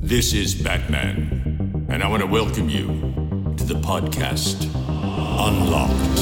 This is Batman, and I want to welcome you to the podcast Unlocked.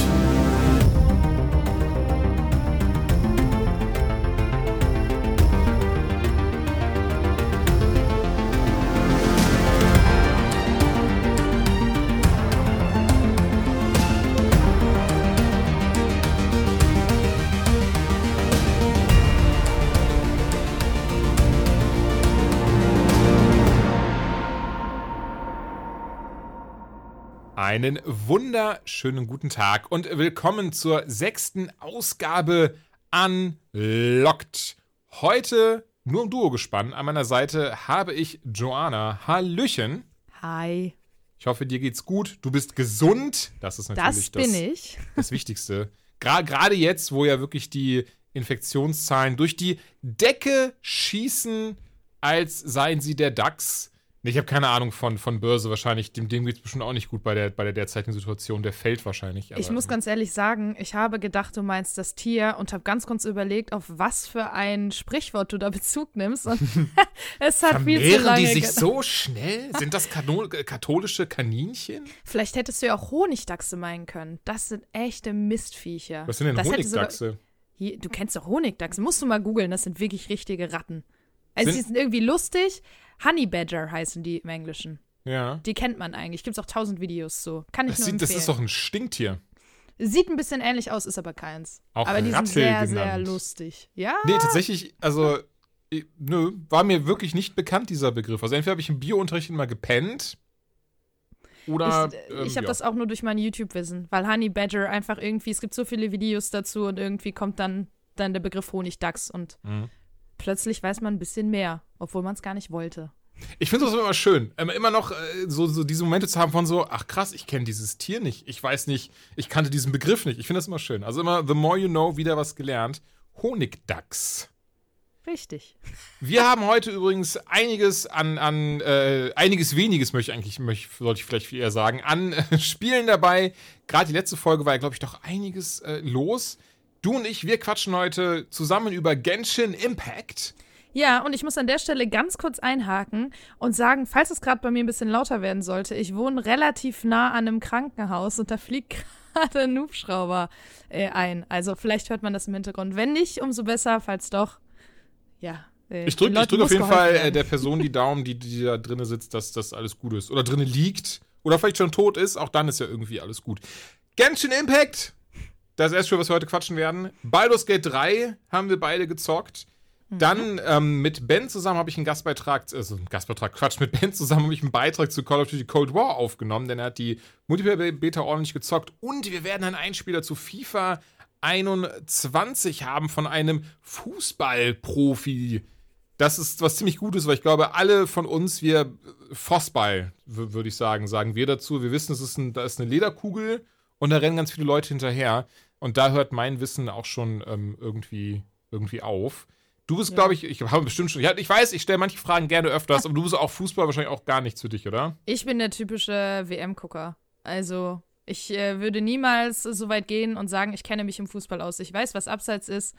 Einen wunderschönen guten Tag und willkommen zur sechsten Ausgabe Unlocked. Heute nur im Duo gespannt. An meiner Seite habe ich Joanna. Hallöchen. Hi. Ich hoffe, dir geht's gut. Du bist gesund. Das ist natürlich Das bin das, ich. das Wichtigste. Gra Gerade jetzt, wo ja wirklich die Infektionszahlen durch die Decke schießen, als seien sie der DAX. Ich habe keine Ahnung von, von Börse wahrscheinlich. Dem, dem geht es bestimmt auch nicht gut bei der, bei der derzeitigen Situation. Der fällt wahrscheinlich. Ich muss ganz ehrlich sagen, ich habe gedacht, du meinst das Tier und habe ganz kurz überlegt, auf was für ein Sprichwort du da Bezug nimmst. Und es hat viel zu lange die sich so schnell? Sind das Kano äh, katholische Kaninchen? Vielleicht hättest du ja auch Honigdachse meinen können. Das sind echte Mistviecher. Was sind denn das Honigdachse? Hier, du kennst doch Honigdachse. Musst du mal googeln. Das sind wirklich richtige Ratten. Also, Sind- die sind irgendwie lustig. Honey Badger heißen die im Englischen. Ja. Die kennt man eigentlich. Gibt es auch tausend Videos so. Kann ich Das, nur sieht, das empfehlen. ist doch ein Stinktier. Sieht ein bisschen ähnlich aus, ist aber keins. Auch aber die sind Rattel sehr, sehr genannt. lustig. Ja. Nee, tatsächlich, also, nö, war mir wirklich nicht bekannt, dieser Begriff. Also, entweder habe ich im Biounterricht immer gepennt. Oder. ich ähm, ich habe ja. das auch nur durch mein YouTube-Wissen, weil Honey Badger einfach irgendwie, es gibt so viele Videos dazu und irgendwie kommt dann, dann der Begriff Honigdachs und Mhm. Plötzlich weiß man ein bisschen mehr, obwohl man es gar nicht wollte. Ich finde das immer schön, ähm, immer noch äh, so, so diese Momente zu haben von so, ach krass, ich kenne dieses Tier nicht, ich weiß nicht, ich kannte diesen Begriff nicht. Ich finde das immer schön. Also immer, the more you know, wieder was gelernt. Honigdachs. Richtig. Wir haben heute übrigens einiges an, an äh, einiges weniges möchte ich eigentlich, möchte, sollte ich vielleicht eher sagen, an äh, Spielen dabei. Gerade die letzte Folge war ja, glaube ich, doch einiges äh, los. Du und ich, wir quatschen heute zusammen über Genshin Impact. Ja, und ich muss an der Stelle ganz kurz einhaken und sagen, falls es gerade bei mir ein bisschen lauter werden sollte, ich wohne relativ nah an einem Krankenhaus und da fliegt gerade ein Hubschrauber äh, ein. Also vielleicht hört man das im Hintergrund. Wenn nicht, umso besser, falls doch. Ja. äh, Ich drücke drück auf jeden Fall äh, werden. der Person die Daumen, die, die da drinnen sitzt, dass das alles gut ist. Oder drinnen liegt. Oder vielleicht schon tot ist. Auch dann ist ja irgendwie alles gut. Genshin Impact. Das erste Spiel, was wir heute quatschen werden. Baldur's Gate 3 haben wir beide gezockt. Dann ähm, mit Ben zusammen habe ich einen Gastbeitrag, also einen Gastbeitrag, Quatsch, mit Ben zusammen habe ich einen Beitrag zu Call of Duty Cold War aufgenommen, denn er hat die Multiplayer-Beta ordentlich gezockt und wir werden einen Einspieler zu FIFA 21 haben von einem Fußballprofi. Das ist was ziemlich Gutes, weil ich glaube, alle von uns, wir Vossball, w- würde ich sagen, sagen wir dazu. Wir wissen, es ist ein, da ist eine Lederkugel und da rennen ganz viele Leute hinterher. Und da hört mein Wissen auch schon ähm, irgendwie, irgendwie auf. Du bist, Ja. glaube ich, ich habe bestimmt schon, ja, ich weiß, ich stelle manche Fragen gerne öfters, aber du bist auch Fußball wahrscheinlich auch gar nichts für dich, oder? Ich bin der typische WM-Gucker. Also, ich äh, würde niemals so weit gehen und sagen, ich kenne mich im Fußball aus. Ich weiß, was Abseits ist.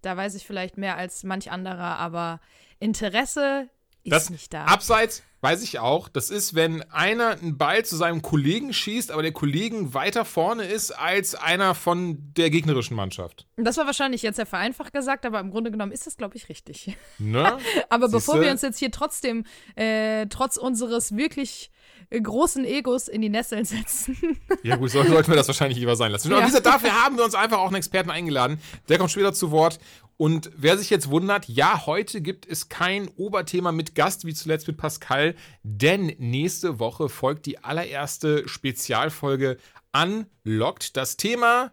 Da weiß ich vielleicht mehr als manch anderer, aber Interesse ist Das nicht da. Abseits weiß ich auch, das ist, wenn einer einen Ball zu seinem Kollegen schießt, aber der Kollegen weiter vorne ist als einer von der gegnerischen Mannschaft. das war wahrscheinlich jetzt sehr vereinfacht gesagt, aber im Grunde genommen ist das, glaube ich, richtig. Ne? Aber bevor Siehste? wir uns jetzt hier trotzdem, äh, trotz unseres wirklich äh, großen Egos in die Nesseln setzen, Ja, gut, so sollten wir das wahrscheinlich lieber sein lassen. Ja. gesagt, dafür haben wir uns einfach auch einen Experten eingeladen. Der kommt später zu Wort. Und wer sich jetzt wundert, ja, heute gibt es kein Oberthema mit Gast, wie zuletzt mit Pascal, denn nächste Woche folgt die allererste Spezialfolge Unlocked. Das Thema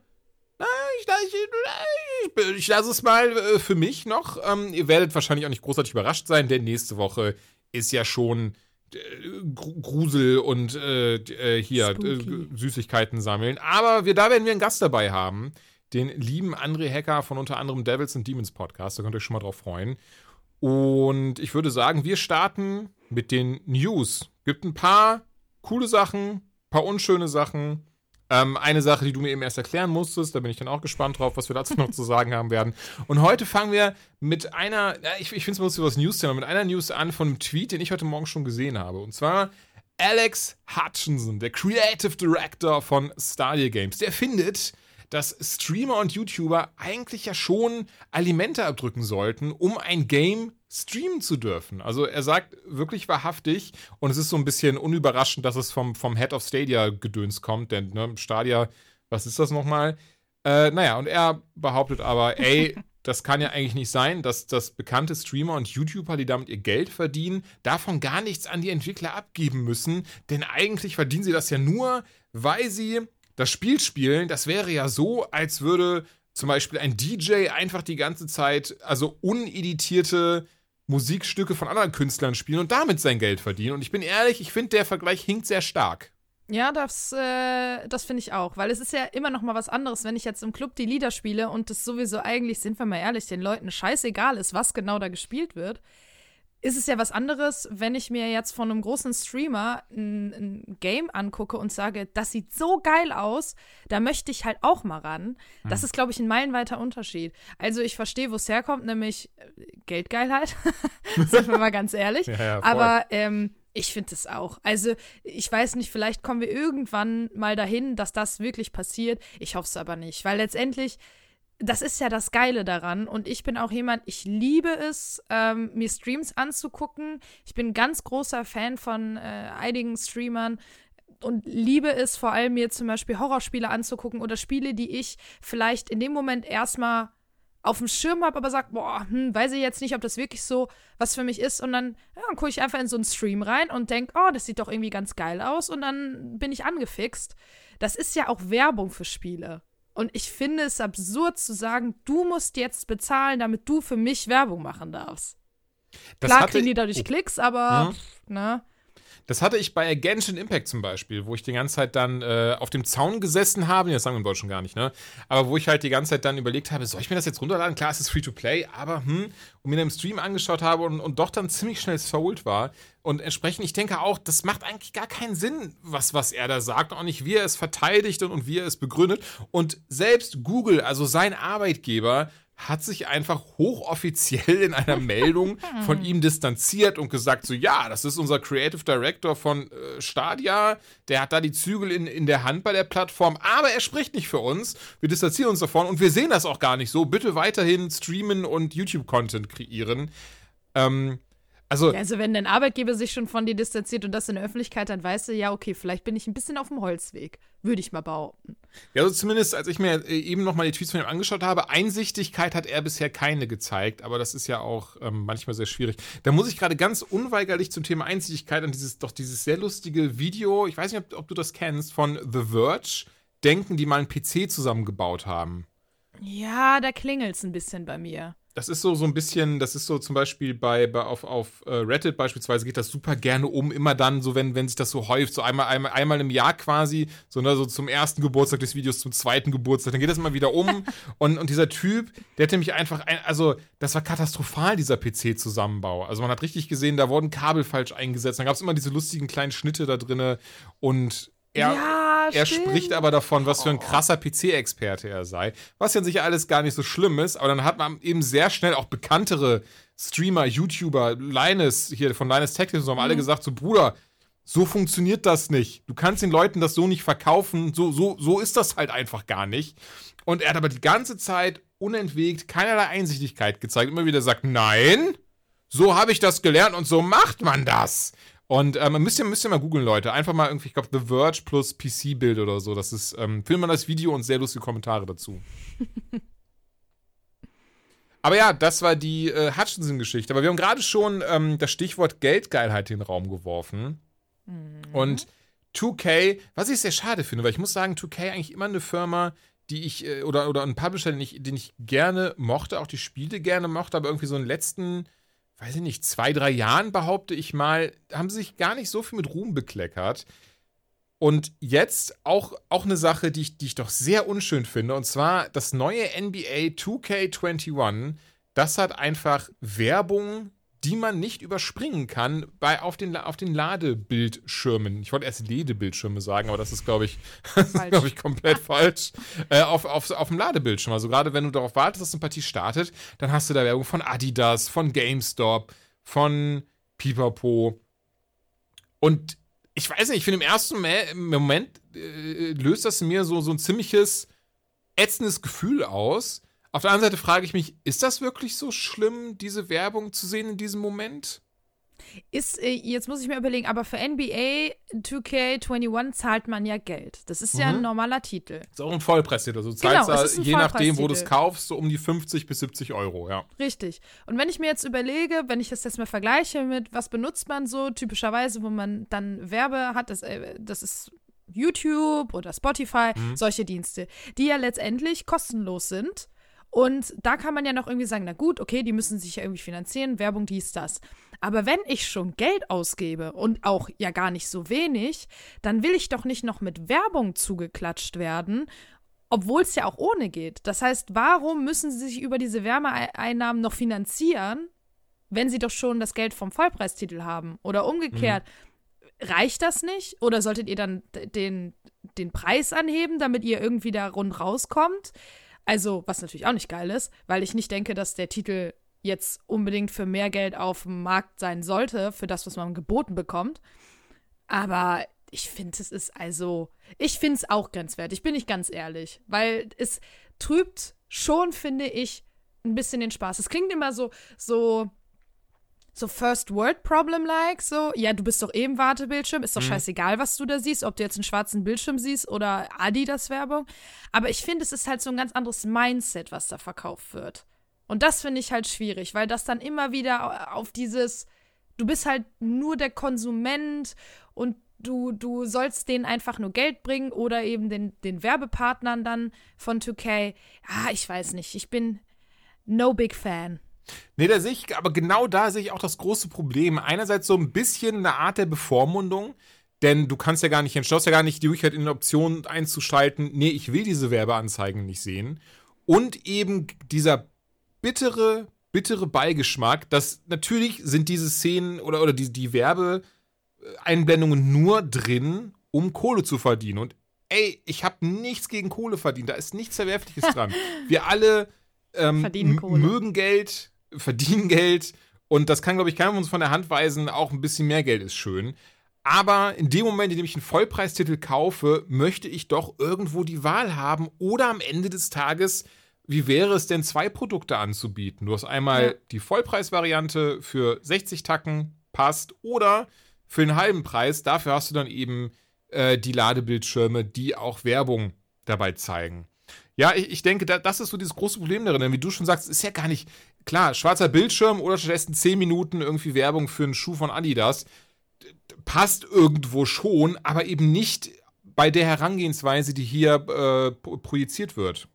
ich, ich, ich, ich lasse es mal äh, für mich noch. Ähm, ihr werdet wahrscheinlich auch nicht großartig überrascht sein, denn nächste Woche ist ja schon äh, Gru- Grusel und äh, äh, hier Spooky. Süßigkeiten sammeln. Aber wir, da werden wir einen Gast dabei haben. Den lieben André Hacker von unter anderem Devils and Demons Podcast. Da könnt ihr euch schon mal drauf freuen. Und ich würde sagen, wir starten mit den News. Gibt ein paar coole Sachen, paar unschöne Sachen. Ähm, eine Sache, die du mir eben erst erklären musstest, da bin ich dann auch gespannt drauf, was wir dazu noch zu sagen haben werden. Und heute fangen wir mit einer, ich, ich finde es lustig, was News-Thema, mit einer News an von einem Tweet, den ich heute Morgen schon gesehen habe. Und zwar Alex Hutchinson, der Creative Director von Stadia Games, der findet, dass Streamer und YouTuber eigentlich ja schon Alimente abdrücken sollten, um ein Game streamen zu dürfen. Also er sagt wirklich wahrhaftig, und es ist so ein bisschen unüberraschend, dass es vom, vom Head of Stadia Gedöns kommt, denn ne, Stadia, was ist das nochmal? Äh, naja, und er behauptet aber, ey, das kann ja eigentlich nicht sein, dass, dass bekannte Streamer und YouTuber, die damit ihr Geld verdienen, davon gar nichts an die Entwickler abgeben müssen, denn eigentlich verdienen sie das ja nur, weil sie das Spiel spielen, das wäre ja so, als würde zum Beispiel ein DJ einfach die ganze Zeit, also uneditierte Musikstücke von anderen Künstlern spielen und damit sein Geld verdienen. Und ich bin ehrlich, ich finde, der Vergleich hinkt sehr stark. Ja, das, äh, das finde ich auch, weil es ist ja immer noch mal was anderes, wenn ich jetzt im Club die Lieder spiele und es sowieso eigentlich, sind wir mal ehrlich, den Leuten scheißegal ist, was genau da gespielt wird ist es ja was anderes, wenn ich mir jetzt von einem großen Streamer ein, ein, Game angucke und sage, das sieht so geil aus, da möchte ich halt auch mal ran. Mhm. Das ist, glaube ich, ein meilenweiter Unterschied. Also ich verstehe, wo es herkommt, nämlich äh, Geldgeilheit, sind wir mal ganz ehrlich. Ja, ja, Aber ähm, ich finde es auch. Also, ich weiß nicht, vielleicht kommen wir irgendwann mal dahin, dass das wirklich passiert. Ich hoffe es aber nicht, weil letztendlich das ist ja das Geile daran. Und ich bin auch jemand, ich liebe es, ähm, mir Streams anzugucken. Ich bin ganz großer Fan von äh, einigen Streamern und liebe es vor allem, mir zum Beispiel Horrorspiele anzugucken oder Spiele, die ich vielleicht in dem Moment erstmal auf dem Schirm habe, aber sage, boah, hm, weiß ich jetzt nicht, ob das wirklich so was für mich ist. Und dann, ja, dann gucke ich einfach in so einen Stream rein und denke, oh, das sieht doch irgendwie ganz geil aus. Und dann bin ich angefixt. Das ist ja auch Werbung für Spiele. Und ich finde es absurd zu sagen, du musst jetzt bezahlen, damit du für mich Werbung machen darfst. Das Klar kriegen die dadurch oh. Klicks, aber, mhm. ne? Das hatte ich bei Genshin Impact zum Beispiel, wo ich die ganze Zeit dann äh, auf dem Zaun gesessen habe. Das sagen wir im Deutschen gar nicht, ne? Aber wo ich halt die ganze Zeit dann überlegt habe, soll ich mir das jetzt runterladen? Klar, es ist free to play, aber hm, und mir dann im Stream angeschaut habe und, und doch dann ziemlich schnell sold war. Und entsprechend, ich denke auch, das macht eigentlich gar keinen Sinn, was, was er da sagt. Auch nicht, wie er es verteidigt und, und wie er es begründet. Und selbst Google, also sein Arbeitgeber, hat sich einfach hochoffiziell in einer Meldung von ihm distanziert und gesagt, so ja, das ist unser Creative Director von äh, Stadia, der hat da die Zügel in, in der Hand bei der Plattform, aber er spricht nicht für uns, wir distanzieren uns davon und wir sehen das auch gar nicht so, bitte weiterhin streamen und YouTube-Content kreieren. Ähm, also, ja, also wenn dein Arbeitgeber sich schon von dir distanziert und das in der Öffentlichkeit, dann weißt du, ja, okay, vielleicht bin ich ein bisschen auf dem Holzweg, würde ich mal behaupten. Ja, also zumindest, als ich mir äh, eben nochmal die Tweets von ihm angeschaut habe, Einsichtigkeit hat er bisher keine gezeigt, aber das ist ja auch ähm, manchmal sehr schwierig. Da muss ich gerade ganz unweigerlich zum Thema Einsichtigkeit an dieses, doch dieses sehr lustige Video, ich weiß nicht, ob, ob du das kennst, von The Verge, denken, die mal einen PC zusammengebaut haben. Ja, da klingelt es ein bisschen bei mir. Das ist so, so ein bisschen, das ist so zum Beispiel bei, bei auf, auf uh, Reddit beispielsweise geht das super gerne um, immer dann, so wenn, wenn sich das so häuft, so einmal, einmal, einmal im Jahr quasi, so, ne, so zum ersten Geburtstag des Videos, zum zweiten Geburtstag, dann geht das immer wieder um. und, und dieser Typ, der hat nämlich einfach, ein, also das war katastrophal, dieser PC-Zusammenbau. Also man hat richtig gesehen, da wurden Kabel falsch eingesetzt, dann gab es immer diese lustigen kleinen Schnitte da drinne und er, ja, er spricht aber davon, was für ein oh. krasser PC-Experte er sei. Was ja sicher alles gar nicht so schlimm ist, aber dann hat man eben sehr schnell auch bekanntere Streamer, YouTuber, Linus hier von Linus Tech Tips haben mhm. alle gesagt: so, Bruder, so funktioniert das nicht. Du kannst den Leuten das so nicht verkaufen. So, so, so ist das halt einfach gar nicht. Und er hat aber die ganze Zeit unentwegt keinerlei Einsichtigkeit gezeigt. Immer wieder sagt: Nein, so habe ich das gelernt und so macht man das. Und ähm, müsst, ihr, müsst ihr mal googeln, Leute. Einfach mal irgendwie, ich glaube, The Verge plus PC-Bild oder so. Das ist, ähm, filmt man das Video und sehr lustige Kommentare dazu. Aber ja, das war die äh, Hutchinson-Geschichte. Aber wir haben gerade schon ähm, das Stichwort Geldgeilheit in den Raum geworfen. Mhm. Und 2K, was ich sehr schade finde, weil ich muss sagen, 2K eigentlich immer eine Firma, die ich, äh, oder, oder ein Publisher, den ich, den ich gerne mochte, auch die Spiele gerne mochte, aber irgendwie so in den letzten weiß ich nicht, zwei, drei Jahren, behaupte ich mal, haben sie sich gar nicht so viel mit Ruhm bekleckert. Und jetzt auch, auch eine Sache, die ich, die ich doch sehr unschön finde, und zwar das neue NBA 2K21. Das hat einfach Werbung, die man nicht überspringen kann bei, auf, den, auf den Ladebildschirmen. Ich wollte erst Ledebildschirme sagen, aber das ist, glaube ich, glaub ich, komplett falsch. Äh, auf, auf, auf dem Ladebildschirm. Also gerade wenn du darauf wartest, dass eine Partie startet, dann hast du da Werbung von Adidas, von GameStop, von Pipapo. Und ich weiß nicht, ich finde im ersten Moment äh, löst das in mir so, so ein ziemliches ätzendes Gefühl aus. Auf der anderen Seite frage ich mich, ist das wirklich so schlimm, diese Werbung zu sehen in diesem Moment? Ist, äh, jetzt muss ich mir überlegen, aber für NBA 2K21 zahlt man ja Geld. Das ist mhm. ja ein mhm. normaler Titel. Ist auch ein Vollpreistitel. Also du genau, zahlst je nachdem, wo du es kaufst, so um die 50 bis 70 Euro, ja. Richtig. Und wenn ich mir jetzt überlege, wenn ich das jetzt mal vergleiche mit, was benutzt man so typischerweise, wo man dann Werbe hat, das, äh, das ist YouTube oder Spotify, mhm. solche Dienste, die ja letztendlich kostenlos sind. Und da kann man ja noch irgendwie sagen, na gut, okay, die müssen sich ja irgendwie finanzieren, Werbung, dies, das. Aber wenn ich schon Geld ausgebe und auch ja gar nicht so wenig, dann will ich doch nicht noch mit Werbung zugeklatscht werden, obwohl es ja auch ohne geht. Das heißt, warum müssen sie sich über diese Wärmeeinnahmen noch finanzieren, wenn sie doch schon das Geld vom Vollpreistitel haben? Oder umgekehrt, mhm. reicht das nicht? Oder solltet ihr dann den, den Preis anheben, damit ihr irgendwie da rund rauskommt? Also, was natürlich auch nicht geil ist, weil ich nicht denke, dass der Titel jetzt unbedingt für mehr Geld auf dem Markt sein sollte, für das, was man geboten bekommt. Aber ich finde, es ist also, ich finde es auch grenzwertig, bin ich ganz ehrlich, weil es trübt schon, finde ich, ein bisschen den Spaß. Es klingt immer so, so, so First World Problem like, so, ja, du bist doch eben Wartebildschirm, ist doch mhm. scheißegal, was du da siehst, ob du jetzt einen schwarzen Bildschirm siehst oder Adidas Werbung. Aber ich finde, es ist halt so ein ganz anderes Mindset, was da verkauft wird. Und das finde ich halt schwierig, weil das dann immer wieder auf dieses, du bist halt nur der Konsument und du, du sollst denen einfach nur Geld bringen oder eben den, den Werbepartnern dann von 2K. Ja, ich weiß nicht, ich bin no big fan. Nee, da sehe ich, aber genau da sehe ich auch das große Problem. Einerseits so ein bisschen eine Art der Bevormundung, denn du kannst ja gar nicht, entschloss ja gar nicht die Möglichkeit in der Option einzuschalten, nee, ich will diese Werbeanzeigen nicht sehen. Und eben dieser bittere, bittere Beigeschmack, dass natürlich sind diese Szenen oder, oder die, die Werbeeinblendungen nur drin, um Kohle zu verdienen. Und ey, ich habe nichts gegen Kohle verdient, da ist nichts Verwerfliches dran. Wir alle ähm, mögen Geld, verdienen Geld und das kann, glaube ich, keiner von uns von der Hand weisen, auch ein bisschen mehr Geld ist schön. Aber in dem Moment, in dem ich einen Vollpreistitel kaufe, möchte ich doch irgendwo die Wahl haben oder am Ende des Tages wie wäre es denn, zwei Produkte anzubieten? Du hast einmal ja. die Vollpreisvariante für 60 Tacken, passt, oder für einen halben Preis, dafür hast du dann eben äh, die Ladebildschirme, die auch Werbung dabei zeigen. Ja, ich, ich denke, da, das ist so dieses große Problem darin, denn wie du schon sagst, ist ja gar nicht klar, schwarzer Bildschirm oder stattdessen 10 Minuten irgendwie Werbung für einen Schuh von Adidas passt irgendwo schon, aber eben nicht bei der Herangehensweise, die hier äh, projiziert wird.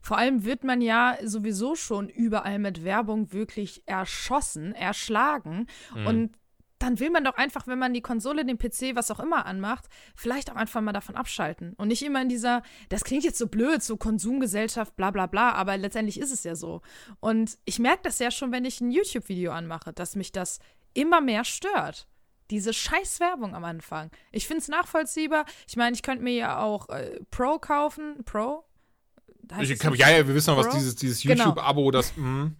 Vor allem wird man ja sowieso schon überall mit Werbung wirklich erschossen, erschlagen. Mhm. Und dann will man doch einfach, wenn man die Konsole, den PC, was auch immer anmacht, vielleicht auch einfach mal davon abschalten. Und nicht immer in dieser, das klingt jetzt so blöd, so Konsumgesellschaft, bla bla bla, aber letztendlich ist es ja so. Und ich merke das ja schon, wenn ich ein YouTube-Video anmache, dass mich das immer mehr stört. Diese scheiß Werbung am Anfang. Ich finde es nachvollziehbar. Ich meine, ich könnte mir ja auch äh, Pro kaufen. Pro? Ich kann, ja, ja, wir wissen noch, was dieses, dieses genau. YouTube-Abo, das. Mh.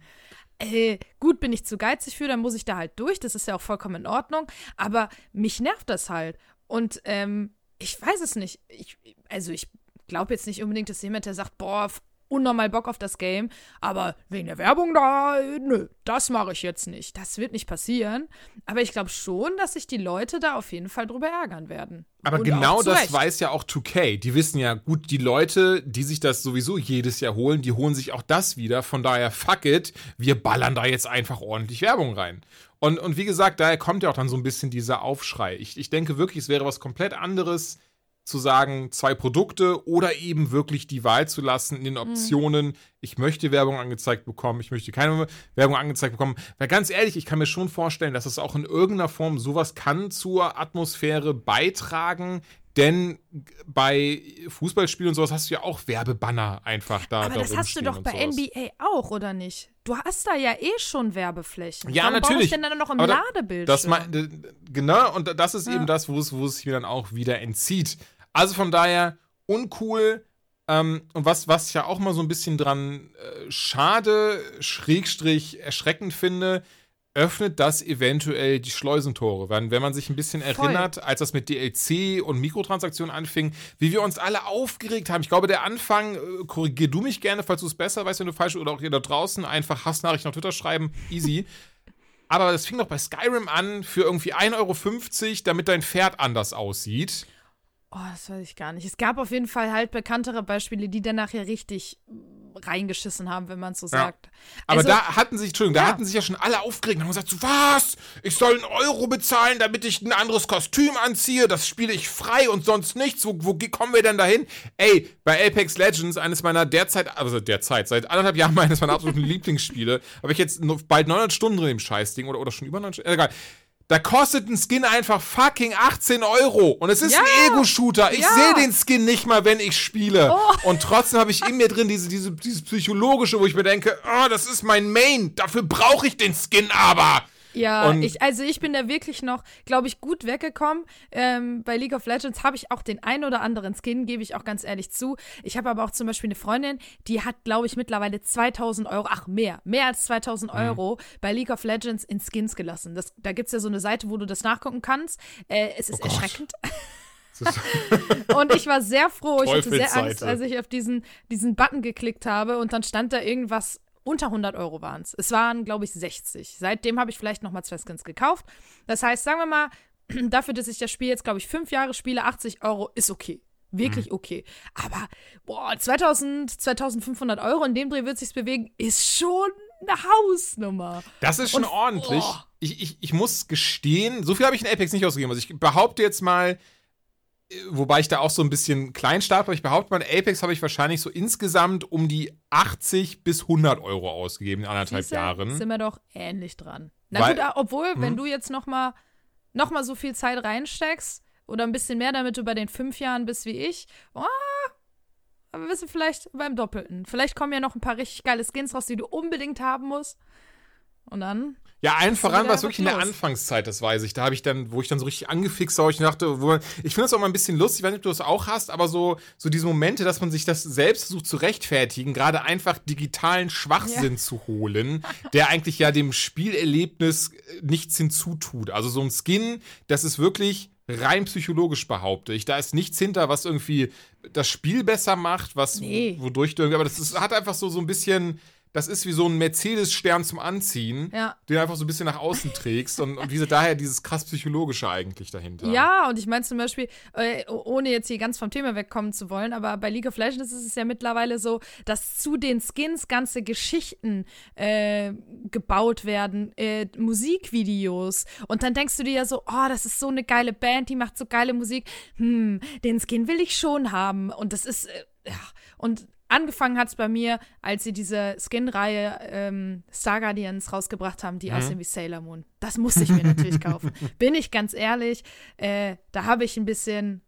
Äh, gut, bin ich zu geizig für, dann muss ich da halt durch. Das ist ja auch vollkommen in Ordnung. Aber mich nervt das halt. Und ähm, ich weiß es nicht. Ich, also ich glaube jetzt nicht unbedingt, dass jemand, der sagt, boah, unnormal Bock auf das Game, aber wegen der Werbung da, nö, das mache ich jetzt nicht. Das wird nicht passieren. Aber ich glaube schon, dass sich die Leute da auf jeden Fall drüber ärgern werden. Aber Und genau das Recht. weiß ja auch 2K. Die wissen ja, gut, die Leute, die sich das sowieso jedes Jahr holen, die holen sich auch das wieder. Von daher, fuck it, wir ballern da jetzt einfach ordentlich Werbung rein. Und, und wie gesagt, daher kommt ja auch dann so ein bisschen dieser Aufschrei. Ich, ich denke wirklich, es wäre was komplett anderes, zu sagen, zwei Produkte oder eben wirklich die Wahl zu lassen in den mhm. Optionen, mhm. ich möchte Werbung angezeigt bekommen, ich möchte keine Werbung angezeigt bekommen. Weil ganz ehrlich, ich kann mir schon vorstellen, dass es auch in irgendeiner Form sowas kann zur Atmosphäre beitragen, Denn bei Fußballspielen und sowas hast du ja auch Werbebanner einfach da. Aber da das hast du doch bei. NBA auch, oder nicht? Du hast da ja eh schon Werbeflächen. Ja, Warum natürlich. Ich denn dann noch im Aber da- Ladebildschirm? Das mein, d- genau, und das ist Ja. eben das, wo es, wo es mir dann auch wieder entzieht. Also von daher uncool. Ähm, und was, was ich ja auch mal so ein bisschen dran äh, schade, schrägstrich erschreckend finde, öffnet das eventuell die Schleusentore. Wenn, wenn man sich ein bisschen Voll. erinnert, als das mit DLC und Mikrotransaktionen anfing, wie wir uns alle aufgeregt haben. Ich glaube, der Anfang, äh, korrigier du mich gerne, falls du es besser weißt, wenn du falsch oder auch ihr da draußen einfach Hassnachrichten auf Twitter schreiben, easy. Aber das fing doch bei Skyrim an für irgendwie 1,50 Euro, damit dein Pferd anders aussieht. Oh, das weiß ich gar nicht. Es gab auf jeden Fall halt bekanntere Beispiele, die dann nachher richtig mm, reingeschissen haben, wenn man es so Ja. sagt. Aber Also, da hatten sich, Entschuldigung, da Ja. hatten sich ja schon alle aufgeregt und haben gesagt, so, was? Ich soll einen Euro bezahlen, damit ich ein anderes Kostüm anziehe? Das spiele ich frei und sonst nichts. Wo, wo kommen wir denn dahin? Ey, bei Apex Legends, eines meiner derzeit, also derzeit, seit anderthalb Jahren eines meiner absoluten Lieblingsspiele, habe ich jetzt bald 900 Stunden drin im Scheißding oder, oder schon über 900 Stunden, egal. Da kostet ein Skin einfach fucking 18 Euro. Und es ist Ja. ein Ego-Shooter. Ich Ja. sehe den Skin nicht mal, wenn ich spiele. Oh. Und trotzdem habe ich in mir drin diese, diese, dieses psychologische, wo ich mir denke, oh, das ist mein Main. Dafür brauche ich den Skin aber. Ja, Und- ich, also ich bin da wirklich noch, glaube ich, gut weggekommen. Ähm, bei League of Legends habe ich auch den ein oder anderen Skin, gebe ich auch ganz ehrlich zu. Ich habe aber auch zum Beispiel eine Freundin, die hat, glaube ich, mittlerweile 2000 Euro, ach mehr, mehr als 2000 Mhm. Euro bei League of Legends in Skins gelassen. Das, da gibt es ja so eine Seite, wo du das nachgucken kannst. Äh, es ist Oh erschreckend. Und ich war sehr froh, ich hatte sehr Angst, als ich auf diesen, diesen Button geklickt habe und dann stand da irgendwas, unter 100 Euro waren es. Es waren, glaube ich, 60. Seitdem habe ich vielleicht noch mal zwei Skins gekauft. Das heißt, sagen wir mal, dafür, dass ich das Spiel jetzt, glaube ich, fünf Jahre spiele, 80 Euro ist okay. Mhm. Wirklich okay. Aber, boah, 2000, 2500 Euro, in dem Dreh wird sich's bewegen, ist schon eine Hausnummer. Das ist schon Und- ordentlich. Ich, ich, ich muss gestehen, so viel habe ich in Apex nicht ausgegeben. Also ich behaupte jetzt mal, wobei ich da auch so ein bisschen klein starte, ich behaupte mal, Apex habe ich wahrscheinlich so insgesamt um die 80 bis 100 Euro ausgegeben in anderthalb Siehste, Jahren. Sind wir doch ähnlich dran. Na Weil- gut, a- obwohl, wenn Mhm. du jetzt noch mal, noch mal so viel Zeit reinsteckst oder ein bisschen mehr, damit du bei den fünf Jahren bist wie ich, oh, aber bist du vielleicht beim Doppelten. Vielleicht kommen ja noch ein paar richtig geile Skins raus, die du unbedingt haben musst. Und dann, Ja, allen voran war es wirklich in der. Anfangszeit, das weiß ich. Da habe ich dann, wo ich dann so richtig angefixt war, ich dachte, wo ich finde das auch mal ein bisschen lustig, ich weiß nicht, ob du das auch hast, aber so, so diese Momente, dass man sich das selbst versucht zu rechtfertigen, gerade einfach digitalen Schwachsinn zu holen, der eigentlich ja dem Spielerlebnis äh, nichts hinzutut. Also so ein Skin, das ist wirklich rein psychologisch behaupte ich. Da ist nichts hinter, was irgendwie das Spiel besser macht, was Nee. wodurch du irgendwie, aber das ist, hat einfach so, so ein bisschen, das ist wie so ein Mercedes-Stern zum Anziehen ja. den du einfach so ein bisschen nach außen trägst und, und wie sie daher dieses krass psychologische eigentlich dahinter. Ja, und ich meine zum Beispiel, äh, ohne jetzt hier ganz vom Thema wegkommen zu wollen, aber bei League of Legends ist es ja mittlerweile so, dass zu den Skins ganze Geschichten äh, gebaut werden, äh, Musikvideos. Und dann denkst du dir ja so, oh, das ist so eine geile Band, die macht so geile Musik. Hm, den Skin will ich schon haben. Und das ist, äh, ja, und Angefangen hat es bei mir, als sie diese Skin-Reihe ähm, Star Guardians rausgebracht haben, die aussehen wie Sailor Moon. Das musste ich mir natürlich kaufen. Bin ich ganz ehrlich, äh, da habe ich ein bisschen,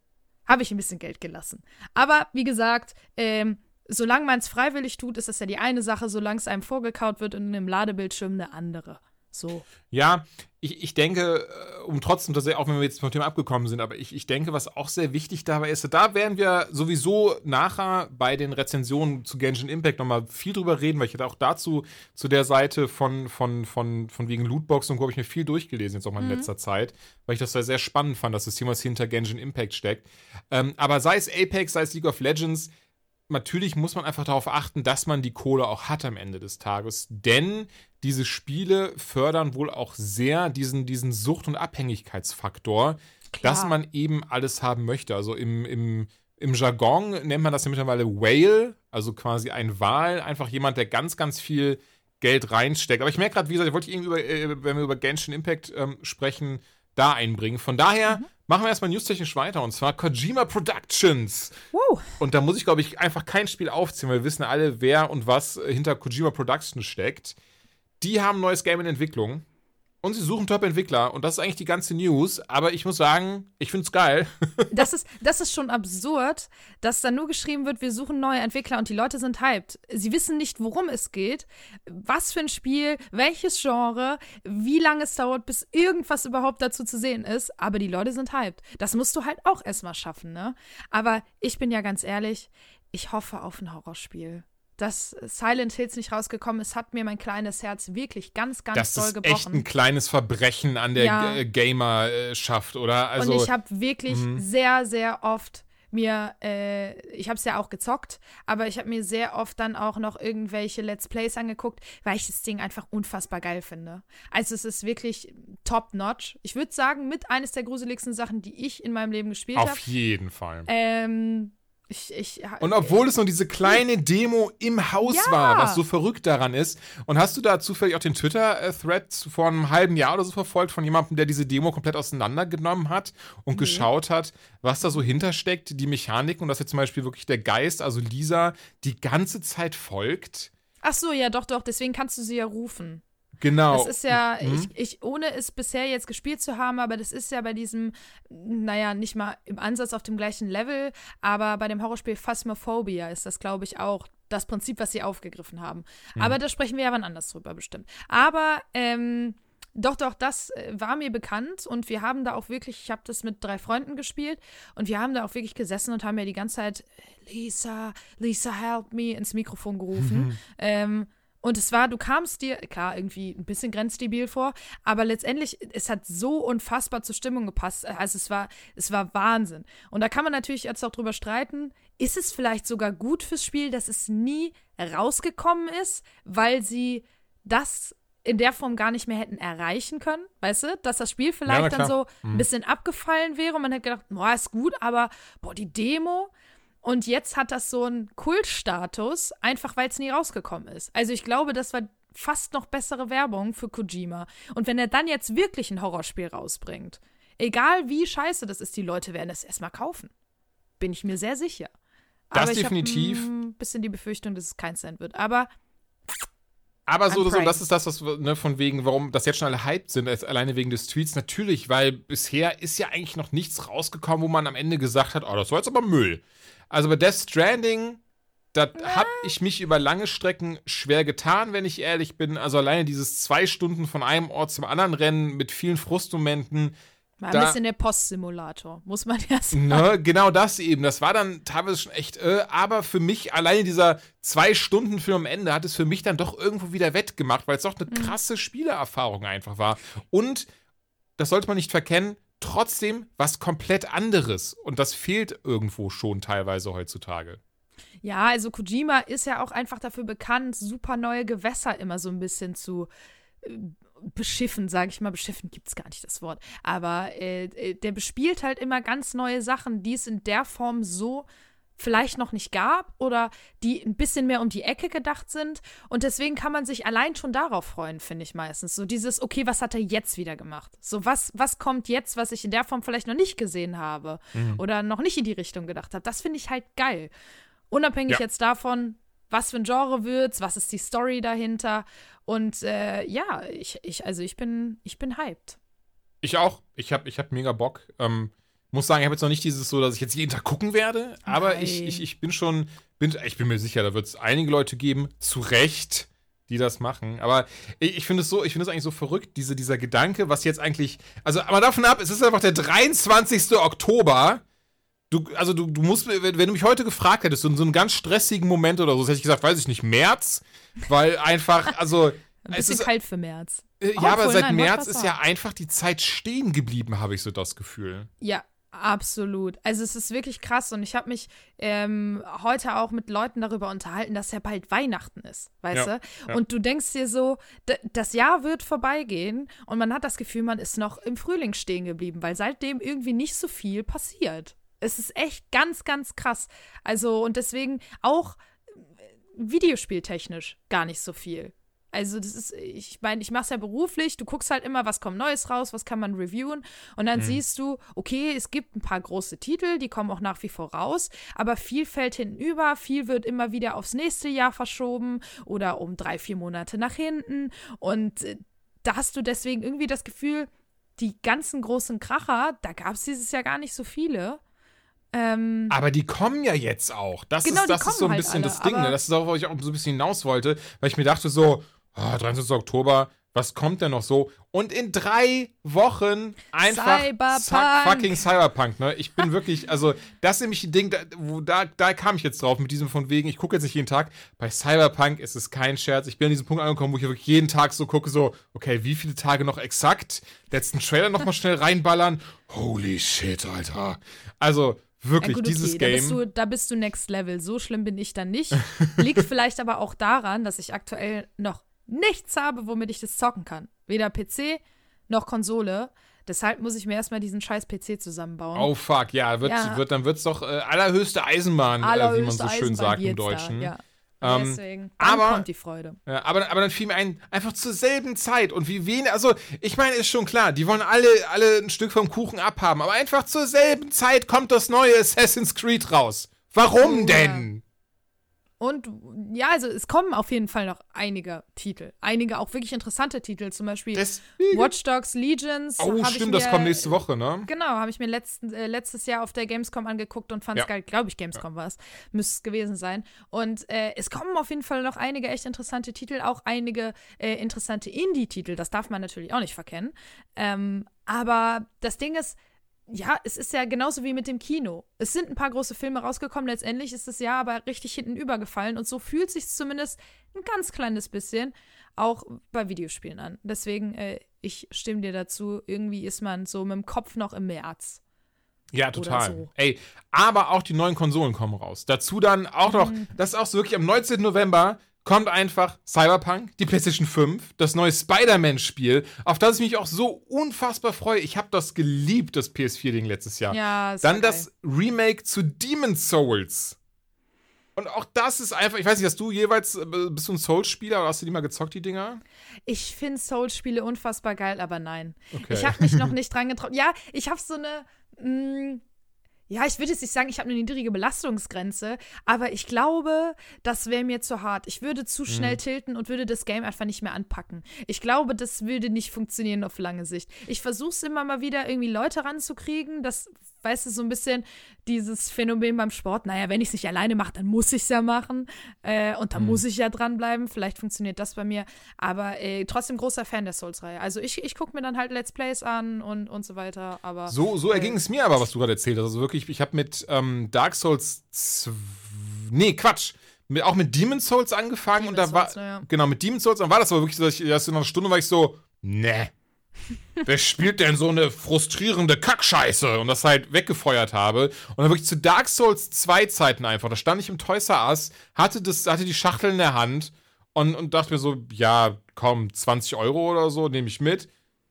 habe ich ein bisschen Geld gelassen. Aber wie gesagt, ähm, solange man es freiwillig tut, ist das ja die eine Sache, solange es einem vorgekaut wird und im Ladebildschirm eine andere. So. Ja, ich, ich denke, äh, um trotzdem, dass auch wenn wir jetzt vom Thema abgekommen sind, aber ich, ich denke, was auch sehr wichtig dabei ist, da werden wir sowieso nachher bei den Rezensionen zu Genshin Impact nochmal viel drüber reden, weil ich hatte auch dazu zu der Seite von, von, von, von wegen Lootbox und Co. habe ich mir viel durchgelesen jetzt auch mal in letzter Zeit, weil ich das sehr, sehr spannend fand, das System, was hinter Genshin Impact steckt. Ähm, aber sei es Apex, sei es League of Legends, natürlich muss man einfach darauf achten, dass man die Kohle auch hat am Ende des Tages. Denn diese Spiele fördern wohl auch sehr diesen, diesen Sucht- und Abhängigkeitsfaktor, Klar. dass man eben alles haben möchte. Also im, im, im Jargon nennt man das ja mittlerweile Whale, also quasi ein Wal, einfach jemand, der ganz, ganz viel Geld reinsteckt. Aber ich merke gerade, wie gesagt, ich wollte irgendwie, über, äh, wenn wir über Genshin Impact ähm, sprechen, da einbringen. Von daher machen wir erstmal newstechnisch weiter und zwar Kojima Productions. Wow. Und da muss ich, glaube ich, einfach kein Spiel aufziehen, weil wir wissen alle, wer und was hinter Kojima Productions steckt. Die haben ein neues Game in Entwicklung. Und sie suchen Top-Entwickler und das ist eigentlich die ganze News. Aber ich muss sagen, ich finde es geil. Das ist, das ist schon absurd, dass da nur geschrieben wird, wir suchen neue Entwickler und die Leute sind hyped. Sie wissen nicht, worum es geht, was für ein Spiel, welches Genre, wie lange es dauert, bis irgendwas überhaupt dazu zu sehen ist. Aber die Leute sind hyped. Das musst du halt auch erstmal schaffen, ne? Aber ich bin ja ganz ehrlich, ich hoffe auf ein Horrorspiel dass Silent Hills nicht rausgekommen ist, hat mir mein kleines Herz wirklich ganz, ganz das doll gebrochen. Das ist echt ein kleines Verbrechen an der ja. Äh, Gamerschaft, oder? Also, Und ich habe wirklich mh. sehr, sehr oft mir, äh, ich habe es ja auch gezockt, aber ich habe mir sehr oft dann auch noch irgendwelche Let's Plays angeguckt, weil ich das Ding einfach unfassbar geil finde. Also es ist wirklich top-notch. Ich würde sagen, mit eines der gruseligsten Sachen, die ich in meinem Leben gespielt habe. Auf hab. jeden Fall. Ähm, ich, ich, und obwohl es nur diese kleine Demo im Haus ja. war, was so verrückt daran ist. Und hast du da zufällig auch den Twitter-Thread vor einem halben Jahr oder so verfolgt von jemandem, der diese Demo komplett auseinandergenommen hat und nee. geschaut hat, was da so hintersteckt, die Mechaniken und dass jetzt zum Beispiel wirklich der Geist, also Lisa, die ganze Zeit folgt? Ach so, ja, doch, doch. Deswegen kannst du sie ja rufen. Genau. Das ist ja, mhm. ich, ich, ohne es bisher jetzt gespielt zu haben, aber das ist ja bei diesem, naja, nicht mal im Ansatz auf dem gleichen Level, aber bei dem Horrorspiel Phasmophobia ist das, glaube ich, auch das Prinzip, was sie aufgegriffen haben. Mhm. Aber da sprechen wir ja wann anders drüber bestimmt. Aber, ähm, doch, doch, das äh, war mir bekannt und wir haben da auch wirklich, ich habe das mit drei Freunden gespielt und wir haben da auch wirklich gesessen und haben ja die ganze Zeit Lisa, Lisa, help me ins Mikrofon gerufen. Mhm. Ähm, und es war, du kamst dir, klar, irgendwie ein bisschen grenzdebil vor, aber letztendlich, es hat so unfassbar zur Stimmung gepasst. Also es war, es war Wahnsinn. Und da kann man natürlich jetzt auch drüber streiten, ist es vielleicht sogar gut fürs Spiel, dass es nie rausgekommen ist, weil sie das in der Form gar nicht mehr hätten erreichen können, weißt du? Dass das Spiel vielleicht ja, dann so ein mhm. bisschen abgefallen wäre und man hätte gedacht, boah, ist gut, aber boah, die Demo, und jetzt hat das so einen Kultstatus, einfach weil es nie rausgekommen ist. Also ich glaube, das war fast noch bessere Werbung für Kojima. Und wenn er dann jetzt wirklich ein Horrorspiel rausbringt, egal wie scheiße das ist, die Leute werden es erstmal kaufen. Bin ich mir sehr sicher. Das Aber definitiv. Ein bisschen die Befürchtung, dass es kein sein wird. Aber aber so so, das ist das, was, ne, von wegen, warum das jetzt schon alle hyped sind, alleine wegen des Tweets. Natürlich, weil bisher ist ja eigentlich noch nichts rausgekommen, wo man am Ende gesagt hat, oh, das war jetzt aber Müll. Also bei Death Stranding, da habe ich mich über lange Strecken schwer getan, wenn ich ehrlich bin. Also alleine dieses zwei Stunden von einem Ort zum anderen rennen mit vielen Frustmomenten. War ein bisschen der Postsimulator, muss man ja sagen. Ne, genau das eben. Das war dann teilweise schon echt, äh, aber für mich, alleine dieser zwei Stunden Film am Ende hat es für mich dann doch irgendwo wieder wettgemacht, weil es doch eine mhm. krasse Spielerfahrung einfach war. Und, das sollte man nicht verkennen, trotzdem was komplett anderes. Und das fehlt irgendwo schon teilweise heutzutage. Ja, also Kojima ist ja auch einfach dafür bekannt, super neue Gewässer immer so ein bisschen zu äh, beschiffen, sage ich mal. Beschiffen gibt es gar nicht das Wort. Aber äh, äh, der bespielt halt immer ganz neue Sachen, die es in der Form so vielleicht noch nicht gab oder die ein bisschen mehr um die Ecke gedacht sind. Und deswegen kann man sich allein schon darauf freuen, finde ich meistens. So dieses, okay, was hat er jetzt wieder gemacht? So, was, was kommt jetzt, was ich in der Form vielleicht noch nicht gesehen habe mhm. oder noch nicht in die Richtung gedacht habe? Das finde ich halt geil. Unabhängig ja. jetzt davon, was für ein Genre wird's, was ist die Story dahinter. Und äh, ja, ich, ich, also ich bin, ich bin hyped. Ich auch. Ich habe ich hab mega Bock. Ähm, muss sagen, ich habe jetzt noch nicht dieses so, dass ich jetzt jeden Tag gucken werde, aber ich, ich, ich bin schon, bin, ich bin mir sicher, da wird es einige Leute geben, zu Recht, die das machen. Aber ich, ich finde es so, ich finde es eigentlich so verrückt, diese, dieser Gedanke, was jetzt eigentlich, also aber davon ab, es ist einfach der 23. Oktober. Du, also du, du musst, wenn, wenn du mich heute gefragt hättest, so, so einen ganz stressigen Moment oder so, hätte ich gesagt, weiß ich nicht, März, weil einfach, also. Ein bisschen ist, kalt für März. Äh, ja, aber seit nein, März ist ja einfach die Zeit stehen geblieben, habe ich so das Gefühl. Ja, Absolut. Also es ist wirklich krass und ich habe mich ähm, heute auch mit Leuten darüber unterhalten, dass ja bald Weihnachten ist, weißt ja, du? Ja. Und du denkst dir so, das Jahr wird vorbeigehen und man hat das Gefühl, man ist noch im Frühling stehen geblieben, weil seitdem irgendwie nicht so viel passiert. Es ist echt ganz, ganz krass. Also und deswegen auch äh, videospieltechnisch gar nicht so viel. Also das ist, ich meine, ich mache es ja beruflich, du guckst halt immer, was kommt Neues raus, was kann man reviewen und dann mhm. siehst du, okay, es gibt ein paar große Titel, die kommen auch nach wie vor raus, aber viel fällt hinüber, viel wird immer wieder aufs nächste Jahr verschoben oder um drei, vier Monate nach hinten und äh, da hast du deswegen irgendwie das Gefühl, die ganzen großen Kracher, da gab es dieses Jahr gar nicht so viele. Ähm, Aber die kommen ja jetzt auch. Das Genau, ist, das ist so ein halt bisschen alle, das Ding. Ne? Das ist auch, wo ich auch so ein bisschen hinaus wollte, weil ich mir dachte so, oh, 23. Oktober, was kommt denn noch so? Und in drei Wochen einfach Cyberpunk. zack, fucking Cyberpunk, ne? Ich bin wirklich, also das ist nämlich ein Ding, da, wo, da, da kam ich jetzt drauf mit diesem von wegen, ich gucke jetzt nicht jeden Tag. Bei Cyberpunk ist es kein Scherz. Ich bin an diesem Punkt angekommen, wo ich wirklich jeden Tag so gucke, so, okay, wie viele Tage noch exakt? Letzten Trailer nochmal schnell reinballern. Holy shit, Alter. Also, ja wirklich, gut, dieses okay, da bist, Game. du, da bist du next level. So schlimm bin ich dann nicht. Liegt vielleicht aber auch daran, dass ich aktuell noch nichts habe, womit ich das zocken kann. Weder PC noch Konsole. Deshalb muss ich mir erstmal diesen scheiß PC zusammenbauen. Oh fuck, ja, wird, Ja. wird, dann wird's doch äh, allerhöchste Eisenbahn, äh, wie man Allerhöchste so schön Eisenbahn sagt im wird's da, Deutschen. Ja. Ähm, Deswegen, dann aber- kommt die Freude. Ja, aber, aber dann fiel mir ein, einfach zur selben Zeit und wie wenig, also ich meine, ist schon klar, die wollen alle, alle ein Stück vom Kuchen abhaben, aber einfach zur selben Zeit kommt das neue Assassin's Creed raus. Warum Oh, denn? Und ja, also es kommen auf jeden Fall noch einige Titel. Einige auch wirklich interessante Titel. Zum Beispiel Deswegen. Watch Dogs Legions. Oh, stimmt, das mir- kommt nächste Woche, ne? Genau, habe ich mir letzten, äh, letztes Jahr auf der Gamescom angeguckt und fand es Ja. geil. Glaube ich, Gamescom war es. Müsste es gewesen sein. Und äh, es kommen auf jeden Fall noch einige echt interessante Titel, auch einige äh, interessante Indie-Titel. Das darf man natürlich auch nicht verkennen. Ähm, aber das Ding ist, ja, es ist ja genauso wie mit dem Kino. Es sind ein paar große Filme rausgekommen, letztendlich ist das Jahr aber richtig hinten übergefallen und so fühlt sich zumindest ein ganz kleines bisschen auch bei Videospielen an. Deswegen, äh, ich stimme dir dazu, irgendwie ist man so mit dem Kopf noch im März. Ja, total. so. Ey, aber auch die neuen Konsolen kommen raus. Dazu dann auch noch, Mhm. das ist auch so wirklich am 19. November kommt einfach Cyberpunk, die PlayStation 5, das neue Spider-Man-Spiel, auf das ich mich auch so unfassbar freue. Ich habe das geliebt, das PS4-Ding letztes Jahr. Ja, Dann das Remake zu Demon's Souls. Und auch das ist einfach, ich weiß nicht, hast du jeweils, äh, bist du ein Souls-Spieler oder hast du die mal gezockt, die Dinger? Ich finde Souls-Spiele unfassbar geil, aber nein. Okay. Ich habe mich noch nicht dran getraut. Ja, ich habe so eine. Mh, ja, ich würde jetzt nicht sagen, ich habe eine niedrige Belastungsgrenze, aber ich glaube, das wäre mir zu hart. Ich würde zu schnell tilten und würde das Game einfach nicht mehr anpacken. Ich glaube, das würde nicht funktionieren auf lange Sicht. Ich versuche es immer mal wieder irgendwie Leute ranzukriegen, das, weißt du, so ein bisschen dieses Phänomen beim Sport. Naja, wenn ich es nicht alleine mache, dann muss ich es ja machen äh, und dann muss ich ja dranbleiben. Vielleicht funktioniert das bei mir, aber äh, trotzdem großer Fan der Souls-Reihe. Also ich, ich gucke mir dann halt Let's Plays an und, und so weiter, aber So, so erging es mir aber, was du gerade erzählt hast. Also wirklich, ich habe mit ähm, Dark Souls. zw- Nee, Quatsch. Mit, auch mit Demon's Souls angefangen und da Demon's war. Souls, ja. Genau, mit Demon's Souls. Dann war das aber wirklich so, dass ich erst in einer Stunde war ich so, ne. Wer spielt denn so eine frustrierende Kackscheiße? Und das halt weggefeuert habe. Und dann wirklich zu Dark Souls 2 Zeiten einfach. Da stand ich im Toys Us, hatte, das, hatte die Schachtel in der Hand und, und dachte mir so, ja, komm, 20 Euro oder so, nehme ich mit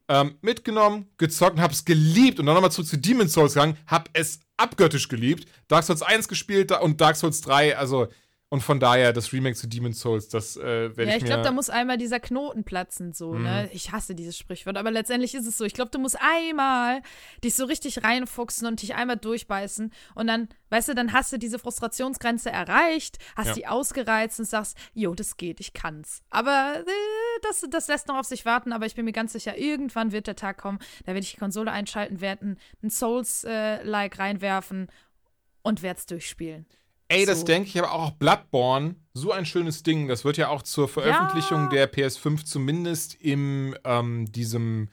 ähm, mitgenommen, gezockt und hab's geliebt und dann nochmal zurück zu Demon's Souls gegangen, hab es abgöttisch geliebt. Dark Souls 1 gespielt und Dark Souls 3, also und von daher das Remake zu Demon's Souls, das äh, werde Ja, ich ich mir. glaube, da muss einmal dieser Knoten platzen, so, ne? Ich hasse dieses Sprichwort, aber letztendlich ist es so. Ich glaube, du musst einmal dich so richtig reinfuchsen und dich einmal durchbeißen und dann, weißt du, dann hast du diese Frustrationsgrenze erreicht, hast Ja. die ausgereizt und sagst, jo, das geht, ich kann's. Aber äh, das, das lässt noch auf sich warten, aber ich bin mir ganz sicher, irgendwann wird der Tag kommen, da werde ich die Konsole einschalten, werde ein, ein Souls-like reinwerfen und werde es durchspielen. Ey, das so. denke ich aber auch Bloodborne, so ein schönes Ding. Das wird ja auch zur Veröffentlichung Ja. der PS5 zumindest im ähm, diesem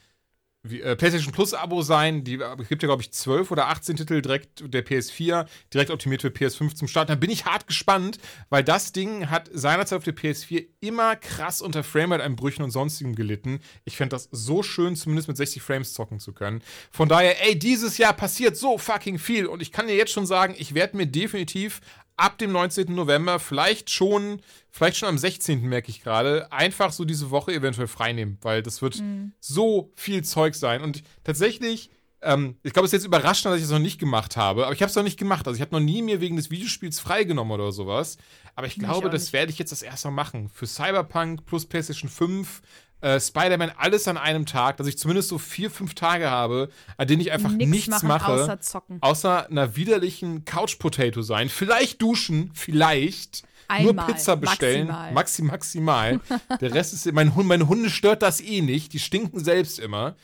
wie, äh, PlayStation Plus Abo sein. Die, äh, es gibt ja, glaube ich, 12 oder 18 Titel direkt der PS4, direkt optimiert für PS5 zum Start. Da bin ich hart gespannt, weil das Ding hat seinerzeit auf der PS4 immer krass unter Framerate-Einbrüchen und sonstigem gelitten. Ich fände das so schön, zumindest mit 60 Frames zocken zu können. Von daher, ey, dieses Jahr passiert so fucking viel und ich kann dir jetzt schon sagen, ich werde mir definitiv ab dem 19. November, vielleicht schon, vielleicht schon am 16. merke ich gerade, einfach so diese Woche eventuell freinehmen, weil das wird so viel Zeug sein. Und tatsächlich, ähm, ich glaube, es ist jetzt überraschend, dass ich das noch nicht gemacht habe, aber ich habe es noch nicht gemacht. Also ich habe noch nie mir wegen des Videospiels freigenommen oder sowas. Aber ich glaube, auch das werde ich jetzt das erste Mal machen. Für Cyberpunk plus PlayStation 5, äh, Spider-Man, alles an einem Tag, dass ich zumindest so vier, fünf Tage habe, an denen ich einfach nichts machen, mache außer zocken. außer einer widerlichen Couch-Potato sein. Vielleicht duschen, vielleicht. nur Einmal, Pizza bestellen. maximal. Maxi, maximal. Der Rest ist, mein Hund, meine Hunde stört das eh nicht. Die stinken selbst immer.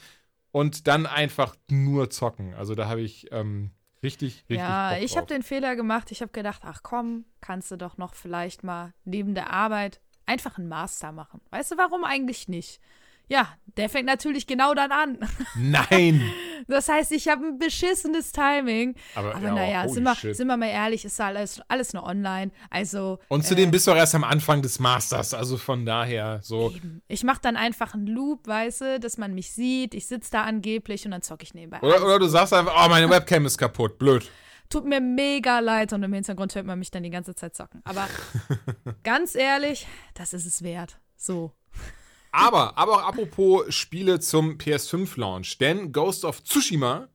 Und dann einfach nur zocken. Also da habe ich ähm, richtig, richtig. Ja, ich habe den Fehler gemacht. Ich habe gedacht, ach komm, kannst du doch noch vielleicht mal neben der Arbeit einfach einen Master machen. Weißt du, warum eigentlich nicht? Ja, der fängt natürlich genau dann an. Nein! Das heißt, ich habe ein beschissenes Timing. Aber, Aber ja, naja, holy sind wir, sind wir mal ehrlich, ist alles, alles nur online. Also, Und zudem bist du auch erst am Anfang des Masters. Also von daher so. ich mache dann einfach einen Loop, weißt du, dass man mich sieht. Ich sitze da angeblich und dann zocke ich nebenbei. Oder, oder du sagst einfach, oh, meine Webcam ist kaputt. Blöd. Tut mir mega leid und im Hintergrund hört man mich dann die ganze Zeit zocken. Aber ganz ehrlich, das ist es wert. So. Aber, aber auch apropos Spiele zum PS5-Launch. Denn Ghost of Tsushima,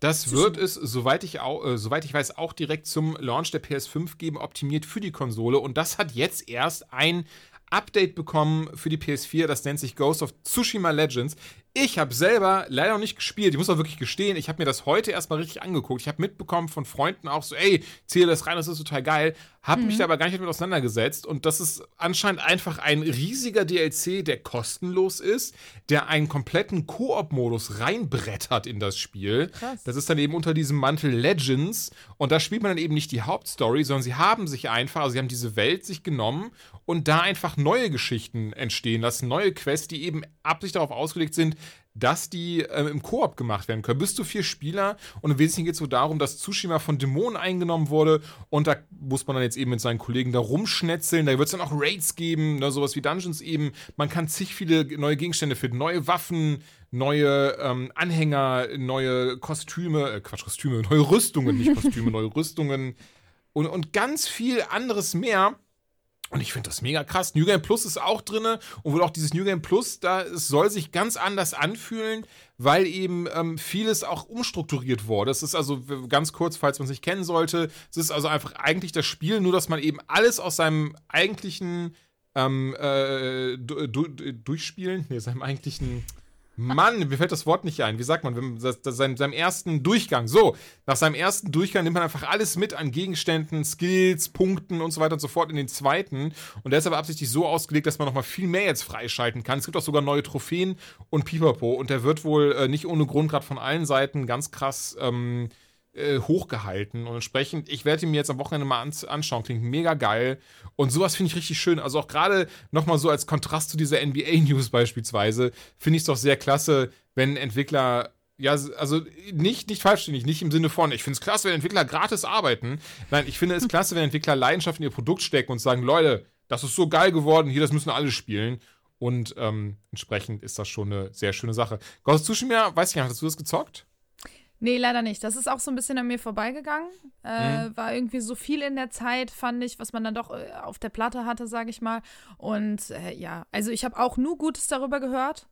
das wird es, soweit ich, au, äh, soweit ich weiß, auch direkt zum Launch der PS5 geben, optimiert für die Konsole. Und das hat jetzt erst ein Update bekommen für die PS4. Das nennt sich Ghost of Tsushima Legends. Ich habe selber leider noch nicht gespielt. Ich muss auch wirklich gestehen, ich habe mir das heute erstmal richtig angeguckt. Ich habe mitbekommen von Freunden auch so, ey, zähle das rein, das ist total geil. Habe mich da aber gar nicht damit auseinandergesetzt. Und das ist anscheinend einfach ein riesiger DLC, der kostenlos ist, der einen kompletten Koop-Modus reinbrettert in das Spiel. Krass. Das ist dann eben unter diesem Mantel Legends. Und da spielt man dann eben nicht die Hauptstory, sondern sie haben sich einfach, also sie haben diese Welt sich genommen und da einfach neue Geschichten entstehen lassen, neue Quests, die eben absichtlich darauf ausgelegt sind, dass die äh, im Koop gemacht werden können. Bis zu vier Spieler und im Wesentlichen geht es so darum, dass Tsushima von Dämonen eingenommen wurde und da muss man dann jetzt eben mit seinen Kollegen da rumschnetzeln. Da wird es dann auch Raids geben, ne, sowas wie Dungeons eben. Man kann zig viele neue Gegenstände finden, neue Waffen, neue ähm, Anhänger, neue Kostüme, äh, Quatsch, Kostüme, neue Rüstungen, nicht Kostüme, neue Rüstungen und, und ganz viel anderes mehr. Und ich finde das mega krass. New Game Plus ist auch drin und wohl auch dieses New Game Plus, da es soll sich ganz anders anfühlen, weil eben ähm, vieles auch umstrukturiert wurde. Es ist also ganz kurz, falls man es nicht kennen sollte, es ist also einfach eigentlich das Spiel, nur dass man eben alles aus seinem eigentlichen ähm, äh, du, du, durchspielen, nee, seinem eigentlichen Mann, mir fällt das Wort nicht ein. Wie sagt man, wenn, das, das, seinem, seinem ersten Durchgang. So, nach seinem ersten Durchgang nimmt man einfach alles mit an Gegenständen, Skills, Punkten und so weiter und so fort in den zweiten. Und der ist aber absichtlich so ausgelegt, dass man nochmal viel mehr jetzt freischalten kann. Es gibt auch sogar neue Trophäen und Pipapo. Und der wird wohl äh, nicht ohne Grund gerade von allen Seiten ganz krass ähm, äh, hochgehalten. Und entsprechend, ich werde ihn mir jetzt am Wochenende mal ans anschauen. Klingt mega geil. Und sowas finde ich richtig schön. Also auch gerade nochmal so als Kontrast zu dieser NBA-News beispielsweise, finde ich es doch sehr klasse, wenn Entwickler. Ja, also nicht, nicht falsch nicht im Sinne von, ich finde es klasse, wenn Entwickler gratis arbeiten. Nein, ich finde es klasse, wenn Entwickler Leidenschaft in ihr Produkt stecken und sagen, Leute, das ist so geil geworden, hier, das müssen alle spielen. Und ähm, entsprechend ist das schon eine sehr schöne Sache. Ghost Tsushima, weiß ich nicht, hast du das gezockt? Nee, leider nicht. Das ist auch so ein bisschen an mir vorbeigegangen. Äh, Mhm. War irgendwie so viel in der Zeit, fand ich, was man dann doch äh, auf der Platte hatte, sage ich mal. Und äh, ja, also ich habe auch nur Gutes darüber gehört.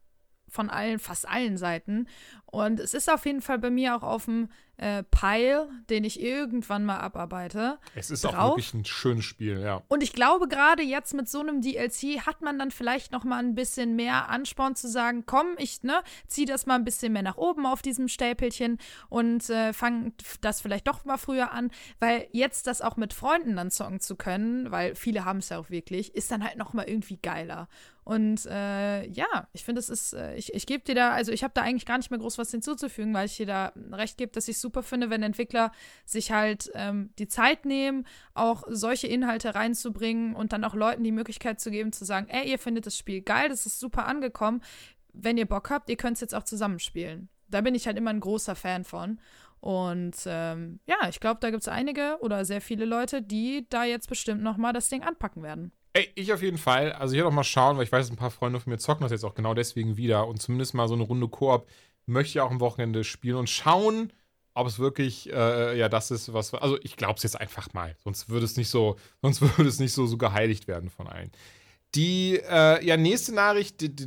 Von allen, fast allen Seiten. Und es ist auf jeden Fall bei mir auch auf dem äh, Pile, den ich irgendwann mal abarbeite. Es ist auch Drauf? wirklich ein schönes Spiel, ja. Und ich glaube, gerade jetzt mit so einem DLC hat man dann vielleicht noch mal ein bisschen mehr Ansporn zu sagen, komm, ich ne, zieh das mal ein bisschen mehr nach oben auf diesem Stäpelchen und äh, fang das vielleicht doch mal früher an, weil jetzt das auch mit Freunden dann zocken zu können, weil viele haben es ja auch wirklich, ist dann halt noch mal irgendwie geiler. Und äh, ja, ich finde, es ist, äh, ich, ich gebe dir da, also ich habe da eigentlich gar nicht mehr groß was hinzuzufügen, weil ich dir da recht gebe, dass ich super finde, wenn Entwickler sich halt ähm, die Zeit nehmen, auch solche Inhalte reinzubringen und dann auch Leuten die Möglichkeit zu geben, zu sagen, ey, ihr findet das Spiel geil, das ist super angekommen. Wenn ihr Bock habt, ihr könnt es jetzt auch zusammenspielen. Da bin ich halt immer ein großer Fan von. Und ähm, ja, ich glaube, da gibt es einige oder sehr viele Leute, die da jetzt bestimmt noch mal das Ding anpacken werden. Ey, ich auf jeden Fall. Also ich werde auch mal schauen, weil ich weiß, ein paar Freunde von mir zocken das jetzt auch genau deswegen wieder. Und zumindest mal so eine Runde Koop möchte ich auch am Wochenende spielen und schauen, ob es wirklich, äh, ja, das ist, was. Also ich glaube es jetzt einfach mal. Sonst würde es nicht so, sonst würde es nicht so, so geheiligt werden von allen. Die äh, ja, nächste Nachricht, die, die,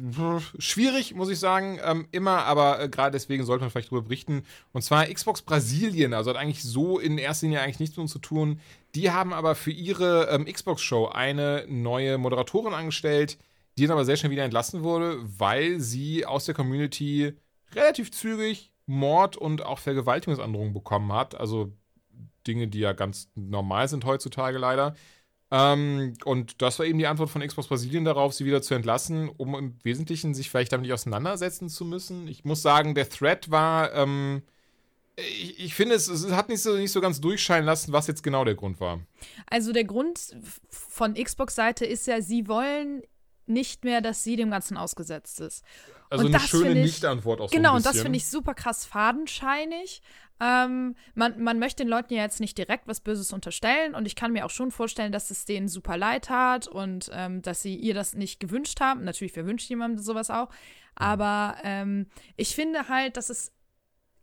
schwierig, muss ich sagen, ähm, immer, aber äh, gerade deswegen sollte man vielleicht darüber berichten. Und zwar Xbox Brasilien, also hat eigentlich so in erster Linie eigentlich nichts mit uns zu tun. Die haben aber für ihre ähm, Xbox-Show eine neue Moderatorin angestellt, die dann aber sehr schnell wieder entlassen wurde, weil sie aus der Community relativ zügig Mord und auch Vergewaltigungsandrohungen bekommen hat. Also Dinge, die ja ganz normal sind heutzutage leider. Ähm, und das war eben die Antwort von Xbox Brasilien darauf, sie wieder zu entlassen, um im Wesentlichen sich vielleicht damit nicht auseinandersetzen zu müssen. Ich muss sagen, der Thread war, ähm, ich, ich, finde, es, es hat nicht so, nicht so ganz durchscheinen lassen, was jetzt genau der Grund war. Also der Grund von Xbox-Seite ist ja, sie wollen nicht mehr, dass sie dem Ganzen ausgesetzt ist. Also und eine schöne Nicht-Antwort auch Genau, so und das finde ich super krass fadenscheinig. Ähm, man, man möchte den Leuten ja jetzt nicht direkt was Böses unterstellen und ich kann mir auch schon vorstellen, dass es denen super leid hat und ähm, dass sie ihr das nicht gewünscht haben. Natürlich, wer wünscht jemandem sowas auch? Aber ähm, ich finde halt, dass es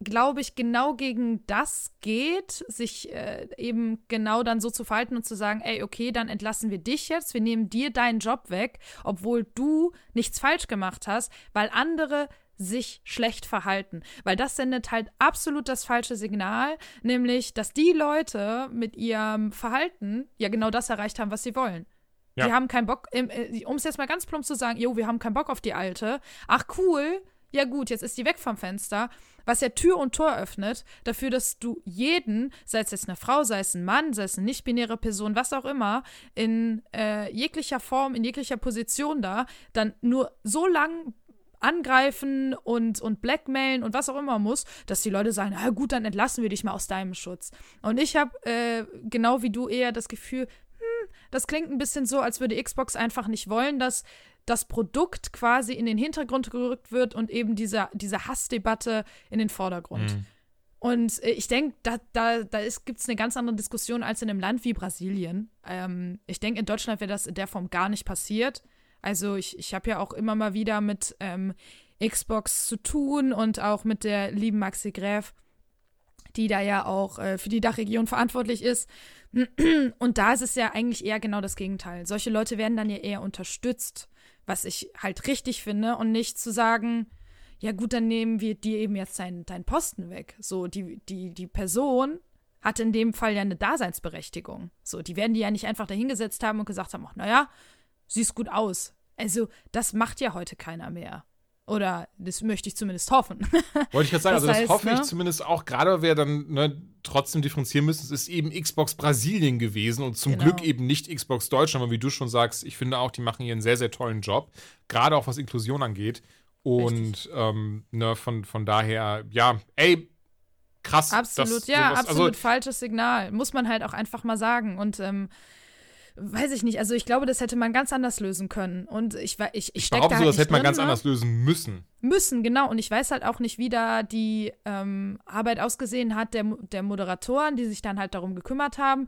glaube ich, genau gegen das geht, sich äh, eben genau dann so zu verhalten und zu sagen, ey, okay, dann entlassen wir dich jetzt, wir nehmen dir deinen Job weg, obwohl du nichts falsch gemacht hast, weil andere sich schlecht verhalten. Weil das sendet halt absolut das falsche Signal, nämlich, dass die Leute mit ihrem Verhalten ja genau das erreicht haben, was sie wollen. Ja. Die haben keinen Bock, äh, um es jetzt mal ganz plump zu sagen, jo, wir haben keinen Bock auf die Alte. Ach cool, ja gut, jetzt ist die weg vom Fenster, was ja Tür und Tor öffnet, dafür, dass du jeden, sei es jetzt eine Frau, sei es ein Mann, sei es eine nicht-binäre Person, was auch immer, in äh, jeglicher Form, in jeglicher Position da, dann nur so lang angreifen und, und blackmailen und was auch immer muss, dass die Leute sagen, ah, gut, dann entlassen wir dich mal aus deinem Schutz. Und ich habe äh, genau wie du eher das Gefühl, das klingt ein bisschen so, als würde Xbox einfach nicht wollen, dass das Produkt quasi in den Hintergrund gerückt wird und eben diese, diese Hassdebatte in den Vordergrund. Mhm. Und äh, ich denke, da, da, da gibt es eine ganz andere Diskussion als in einem Land wie Brasilien. Ähm, ich denke, in Deutschland wäre das in der Form gar nicht passiert. Also ich, ich habe ja auch immer mal wieder mit ähm, Xbox zu tun und auch mit der lieben Maxi Gräf, die da ja auch äh, für die Dachregion verantwortlich ist. Und da ist es ja eigentlich eher genau das Gegenteil. Solche Leute werden dann ja eher unterstützt was ich halt richtig finde und nicht zu sagen, ja gut, dann nehmen wir dir eben jetzt deinen dein Posten weg. So, die, die, die Person hat in dem Fall ja eine Daseinsberechtigung. So, die werden die ja nicht einfach dahingesetzt haben und gesagt haben, ach, naja, siehst gut aus. Also, das macht ja heute keiner mehr. Oder das möchte ich zumindest hoffen. Wollte ich gerade sagen, das also das heißt, hoffe ne? ich zumindest auch, gerade weil wir dann ne, trotzdem differenzieren müssen. Es ist eben Xbox Brasilien gewesen und zum genau. Glück eben nicht Xbox Deutschland, aber wie du schon sagst, ich finde auch, die machen hier einen sehr, sehr tollen Job, gerade auch was Inklusion angeht. Und ähm, ne, von, von daher, ja, ey, krass. Absolut, ja, sowas, absolut also, falsches Signal. Muss man halt auch einfach mal sagen. Und ähm, weiß ich nicht, also ich glaube, das hätte man ganz anders lösen können. Und ich ich, ich, ich stecke da halt so, das hätte man drin, ganz ne? anders lösen müssen. Müssen, genau. Und ich weiß halt auch nicht, wie da die ähm, Arbeit ausgesehen hat der, der Moderatoren, die sich dann halt darum gekümmert haben.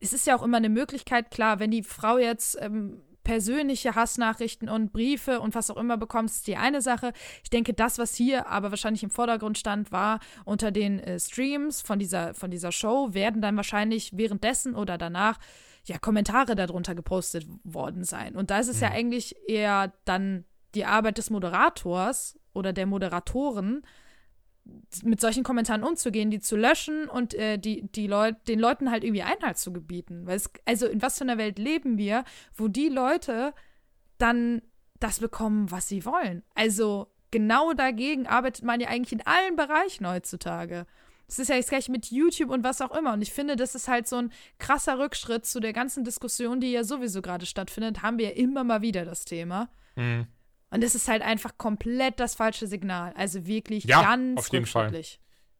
Es ist ja auch immer eine Möglichkeit, klar, wenn die Frau jetzt ähm, persönliche Hassnachrichten und Briefe und was auch immer bekommt, ist die eine Sache. Ich denke, das, was hier aber wahrscheinlich im Vordergrund stand, war unter den äh, Streams von dieser, von dieser Show, werden dann wahrscheinlich währenddessen oder danach ja, Kommentare darunter gepostet worden sein. Und da ist es mhm. ja eigentlich eher dann die Arbeit des Moderators oder der Moderatoren, mit solchen Kommentaren umzugehen, die zu löschen und äh, die, die Leut den Leuten halt irgendwie Einhalt zu gebieten. Weil es, also in was für einer Welt leben wir, wo die Leute dann das bekommen, was sie wollen. Also genau dagegen arbeitet man ja eigentlich in allen Bereichen heutzutage. Das ist ja jetzt gleich mit YouTube und was auch immer. Und ich finde, das ist halt so ein krasser Rückschritt zu der ganzen Diskussion, die ja sowieso gerade stattfindet. Haben wir ja immer mal wieder das Thema. Mhm. Und es ist halt einfach komplett das falsche Signal. Also wirklich ja, ganz auf jeden Fall.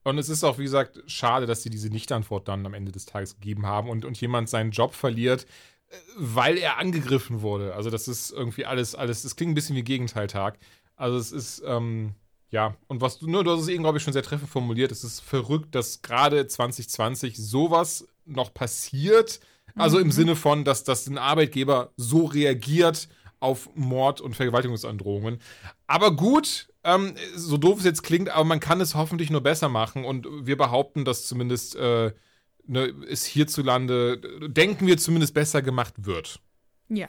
Und es ist auch, wie gesagt, schade, dass sie diese Nichtantwort dann am Ende des Tages gegeben haben und, und jemand seinen Job verliert, äh, weil er angegriffen wurde. Also das ist irgendwie alles, alles, das klingt ein bisschen wie Gegenteiltag. Also es ist, ähm, ja, und was du, nur du hast es eben, glaube ich, schon sehr treffend formuliert. Es ist verrückt, dass gerade 2020 sowas noch passiert. Also mhm. im Sinne von, dass, dass ein Arbeitgeber so reagiert auf Mord- und Vergewaltigungsandrohungen. Aber gut, ähm, so doof es jetzt klingt, aber man kann es hoffentlich nur besser machen. Und wir behaupten, dass zumindest äh, ne, es hierzulande, denken wir zumindest besser gemacht wird. Ja.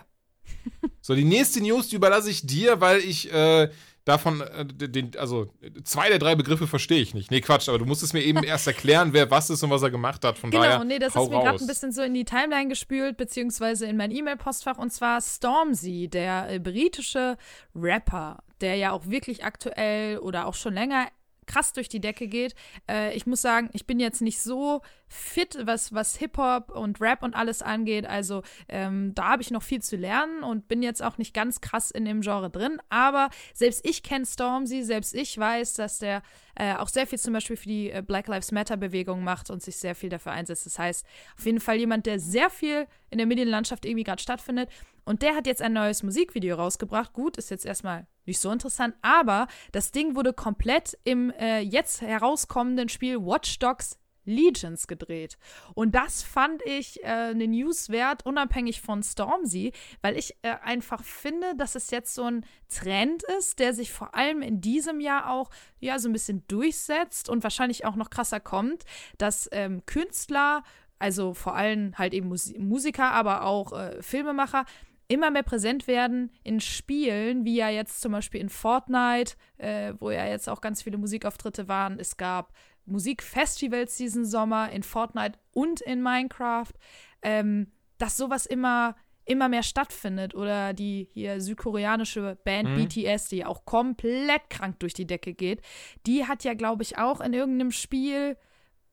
so, die nächste News, die überlasse ich dir, weil ich äh, davon, äh, den, also zwei der drei Begriffe verstehe ich nicht. Nee, Quatsch, aber du musst es mir eben erst erklären, wer was ist und was er gemacht hat. Von genau, daher, nee, das ist mir gerade ein bisschen so in die Timeline gespült, beziehungsweise in mein E-Mail-Postfach. Und zwar Stormzy, der äh, britische Rapper, der ja auch wirklich aktuell oder auch schon länger krass durch die Decke geht. Äh, ich muss sagen, ich bin jetzt nicht so fit, was, was Hip-Hop und Rap und alles angeht. Also ähm, da habe ich noch viel zu lernen und bin jetzt auch nicht ganz krass in dem Genre drin. Aber selbst ich kenne Stormzy, selbst ich weiß, dass der äh, auch sehr viel zum Beispiel für die äh, Black Lives Matter-Bewegung macht und sich sehr viel dafür einsetzt. Das heißt, auf jeden Fall jemand, der sehr viel in der Medienlandschaft irgendwie gerade stattfindet. Und der hat jetzt ein neues Musikvideo rausgebracht. Gut, ist jetzt erstmal nicht so interessant, aber das Ding wurde komplett im äh, jetzt herauskommenden Spiel Watch Dogs Legions gedreht. Und das fand ich äh, eine News wert, unabhängig von Stormzy, weil ich äh, einfach finde, dass es jetzt so ein Trend ist, der sich vor allem in diesem Jahr auch ja so ein bisschen durchsetzt und wahrscheinlich auch noch krasser kommt, dass ähm, Künstler, also vor allem halt eben Mus Musiker, aber auch äh, Filmemacher, immer mehr präsent werden in Spielen, wie ja jetzt zum Beispiel in Fortnite, äh, wo ja jetzt auch ganz viele Musikauftritte waren. Es gab Musikfestivals diesen Sommer in Fortnite und in Minecraft, ähm, dass sowas immer immer mehr stattfindet oder die hier südkoreanische Band mhm. BTS, die auch komplett krank durch die Decke geht, die hat ja glaube ich auch in irgendeinem Spiel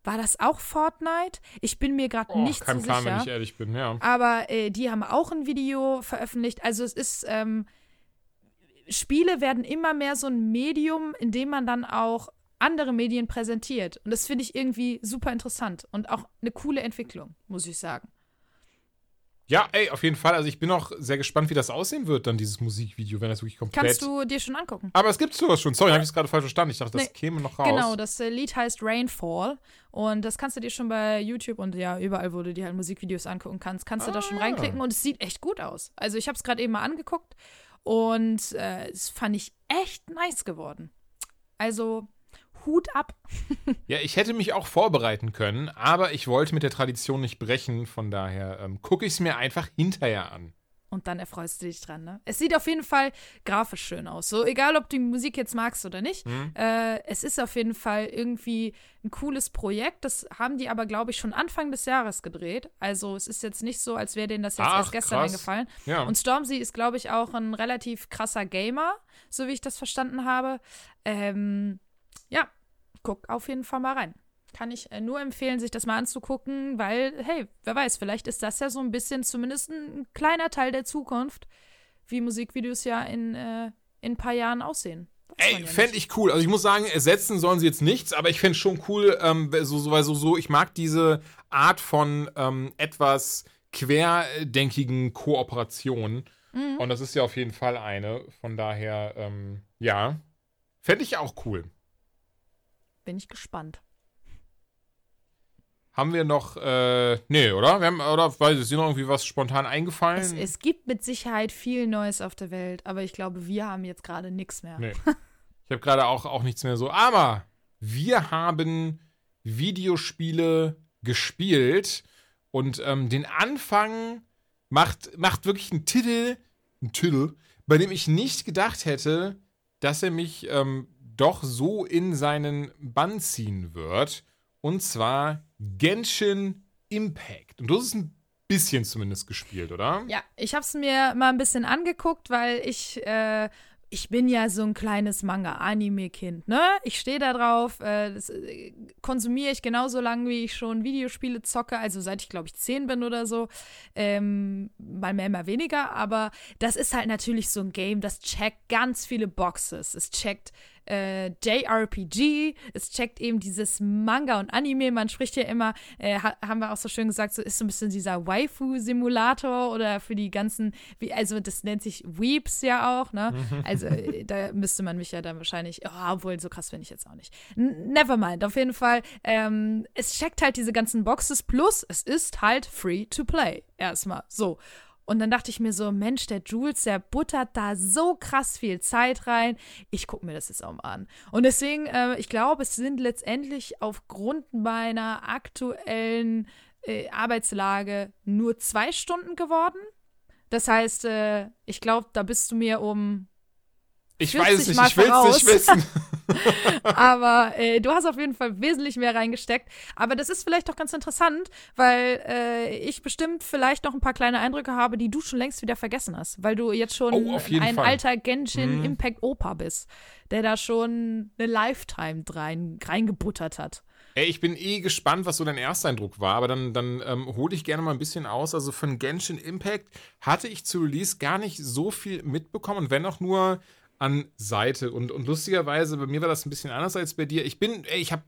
war das auch Fortnite? Ich bin mir gerade oh, nicht kein so Plan, sicher. Wenn ich ehrlich bin, ja. Aber äh, die haben auch ein Video veröffentlicht. Also es ist ähm, Spiele werden immer mehr so ein Medium, in dem man dann auch andere Medien präsentiert. Und das finde ich irgendwie super interessant und auch eine coole Entwicklung, muss ich sagen. Ja, ey, auf jeden Fall. Also ich bin auch sehr gespannt, wie das aussehen wird, dann dieses Musikvideo, wenn das wirklich komplett. Kannst du dir schon angucken. Aber es gibt sowas schon. Sorry, habe ich es gerade falsch verstanden. Ich dachte, das nee, käme noch raus. Genau, das äh, Lied heißt Rainfall. Und das kannst du dir schon bei YouTube und ja, überall, wo du dir halt Musikvideos angucken kannst, kannst ah. du da schon ah. reinklicken und es sieht echt gut aus. Also ich habe es gerade eben mal angeguckt und äh, es fand ich echt nice geworden. Also Hut ab. ja, ich hätte mich auch vorbereiten können, aber ich wollte mit der Tradition nicht brechen. Von daher ähm, gucke ich es mir einfach hinterher an. Und dann erfreust du dich dran, ne? Es sieht auf jeden Fall grafisch schön aus. So, egal ob du die Musik jetzt magst oder nicht. Mhm. Äh, es ist auf jeden Fall irgendwie ein cooles Projekt. Das haben die aber, glaube ich, schon Anfang des Jahres gedreht. Also es ist jetzt nicht so, als wäre denen das jetzt Ach, erst gestern krass. eingefallen. Ja. Und Stormzy ist, glaube ich, auch ein relativ krasser Gamer, so wie ich das verstanden habe. Ähm, ja, guckt auf jeden Fall mal rein. Kann ich äh, nur empfehlen, sich das mal anzugucken, weil, hey, wer weiß, vielleicht ist das ja so ein bisschen zumindest ein kleiner Teil der Zukunft, wie Musikvideos ja in, äh, in ein paar Jahren aussehen. Ey, ja fände ich cool. Also ich muss sagen, ersetzen sollen sie jetzt nichts, aber ich fände schon cool, ähm, so, so, so, so, ich mag diese Art von ähm, etwas querdenkigen Kooperation. Mhm. Und das ist ja auf jeden Fall eine. Von daher, ähm, ja, fände ich auch cool. Bin ich gespannt. Haben wir noch, äh, nee, oder? Wir haben, oder, weiß ich, ist dir noch irgendwie was spontan eingefallen? Es, es, gibt mit Sicherheit viel Neues auf der Welt, aber ich glaube, wir haben jetzt gerade nichts mehr. Nee. Ich habe gerade auch, auch nichts mehr so. Aber wir haben Videospiele gespielt und ähm, den Anfang macht, macht wirklich ein Titel, ein Titel, bei dem ich nicht gedacht hätte, dass er mich ähm, doch so in seinen Bann ziehen wird. Und zwar Genshin Impact. Und du hast es ein bisschen zumindest gespielt, oder? Ja, ich habe es mir mal ein bisschen angeguckt, weil ich äh, ich bin ja so ein kleines Manga-Anime-Kind, ne? Ich stehe da drauf, äh, das äh, konsumiere ich genauso lange, wie ich schon Videospiele zocke, also seit ich, glaube ich, zehn bin oder so. Ähm, mal mehr, mal weniger, aber das ist halt natürlich so ein Game, das checkt ganz viele Boxes. Es checkt äh, JRPG, es checkt eben dieses Manga und Anime. Man spricht ja immer, äh, haben wir auch so schön gesagt, so ist so ein bisschen dieser Waifu-Simulator oder für die ganzen, wie, also das nennt sich Weeps ja auch, ne? Mhm. Also äh, da müsste man mich ja dann wahrscheinlich, oh, obwohl so krass finde ich jetzt auch nicht. N Nevermind, auf jeden Fall. Ähm, es checkt halt diese ganzen Boxes plus es ist halt free to play. Erstmal so. Und dann dachte ich mir so, Mensch, der Jules, der buttert da so krass viel Zeit rein. Ich gucke mir das jetzt auch mal an. Und deswegen, äh, ich glaube, es sind letztendlich aufgrund meiner aktuellen äh, Arbeitslage nur zwei Stunden geworden. Das heißt, äh, ich glaube, da bist du mir um. Ich weiß es nicht, ich will es nicht wissen. Aber äh, du hast auf jeden Fall wesentlich mehr reingesteckt. Aber das ist vielleicht auch ganz interessant, weil äh, ich bestimmt vielleicht noch ein paar kleine Eindrücke habe, die du schon längst wieder vergessen hast. Weil du jetzt schon Oh, ein Fall. alter Genshin Mhm. Impact Opa bist, der da schon eine Lifetime rein, reingebuttert hat. Ey, ich bin eh gespannt, was so dein Ersteindruck war, aber dann, dann ähm, hole ich gerne mal ein bisschen aus. Also von Genshin Impact hatte ich zu Release gar nicht so viel mitbekommen und wenn auch nur an Seite. Und, und lustigerweise, bei mir war das ein bisschen anders als bei dir. Ich bin, ey, ich habe,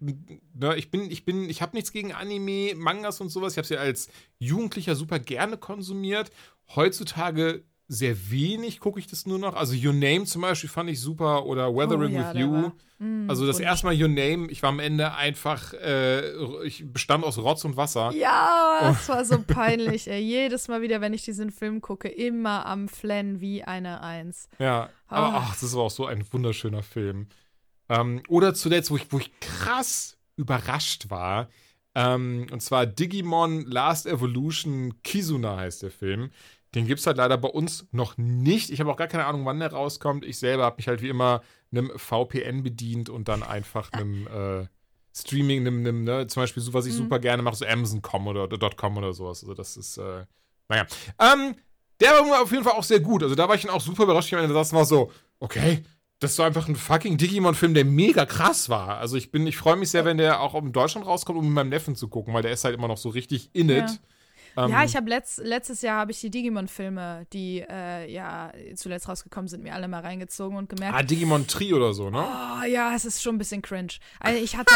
ne, ich bin, ich bin, ich habe nichts gegen Anime, Mangas und sowas. Ich habe sie als Jugendlicher super gerne konsumiert. Heutzutage sehr wenig gucke ich das nur noch. Also Your Name zum Beispiel fand ich super oder Weathering Oh ja, with You. Mm, Also das erste Mal Your Name, ich war am Ende einfach, äh, ich bestand aus Rotz und Wasser. Ja, Oh. das war so peinlich, ey. Jedes Mal wieder, wenn ich diesen Film gucke, immer am Flennen wie eine Eins. Ja, aber Ah. ach, das war auch so ein wunderschöner Film. Ähm, oder zuletzt, wo ich, wo ich krass überrascht war, ähm, und zwar Digimon Last Evolution Kizuna heißt der Film. Den gibt es halt leider bei uns noch nicht. Ich habe auch gar keine Ahnung, wann der rauskommt. Ich selber habe mich halt wie immer einem VPN bedient und dann einfach einem äh, Streaming, einem, einem, ne, zum Beispiel so, was ich Mhm. super gerne mache, so Amazon.com oder, oder .com oder sowas. Also das ist, äh, naja. Ähm, der war auf jeden Fall auch sehr gut. Also da war ich dann auch super überrascht. Ich meine, das war so, okay, das ist so einfach ein fucking Digimon-Film, der mega krass war. Also ich bin, ich freue mich sehr, wenn der auch in Deutschland rauskommt, um mit meinem Neffen zu gucken, weil der ist halt immer noch so richtig in it. Ja. Ähm, ja, ich habe letzt, letztes Jahr habe ich die Digimon-Filme, die äh, ja zuletzt rausgekommen sind, mir alle mal reingezogen und gemerkt, Ah, Digimon Tree oder so, ne? oh ja, es ist schon ein bisschen cringe. Also ich hatte,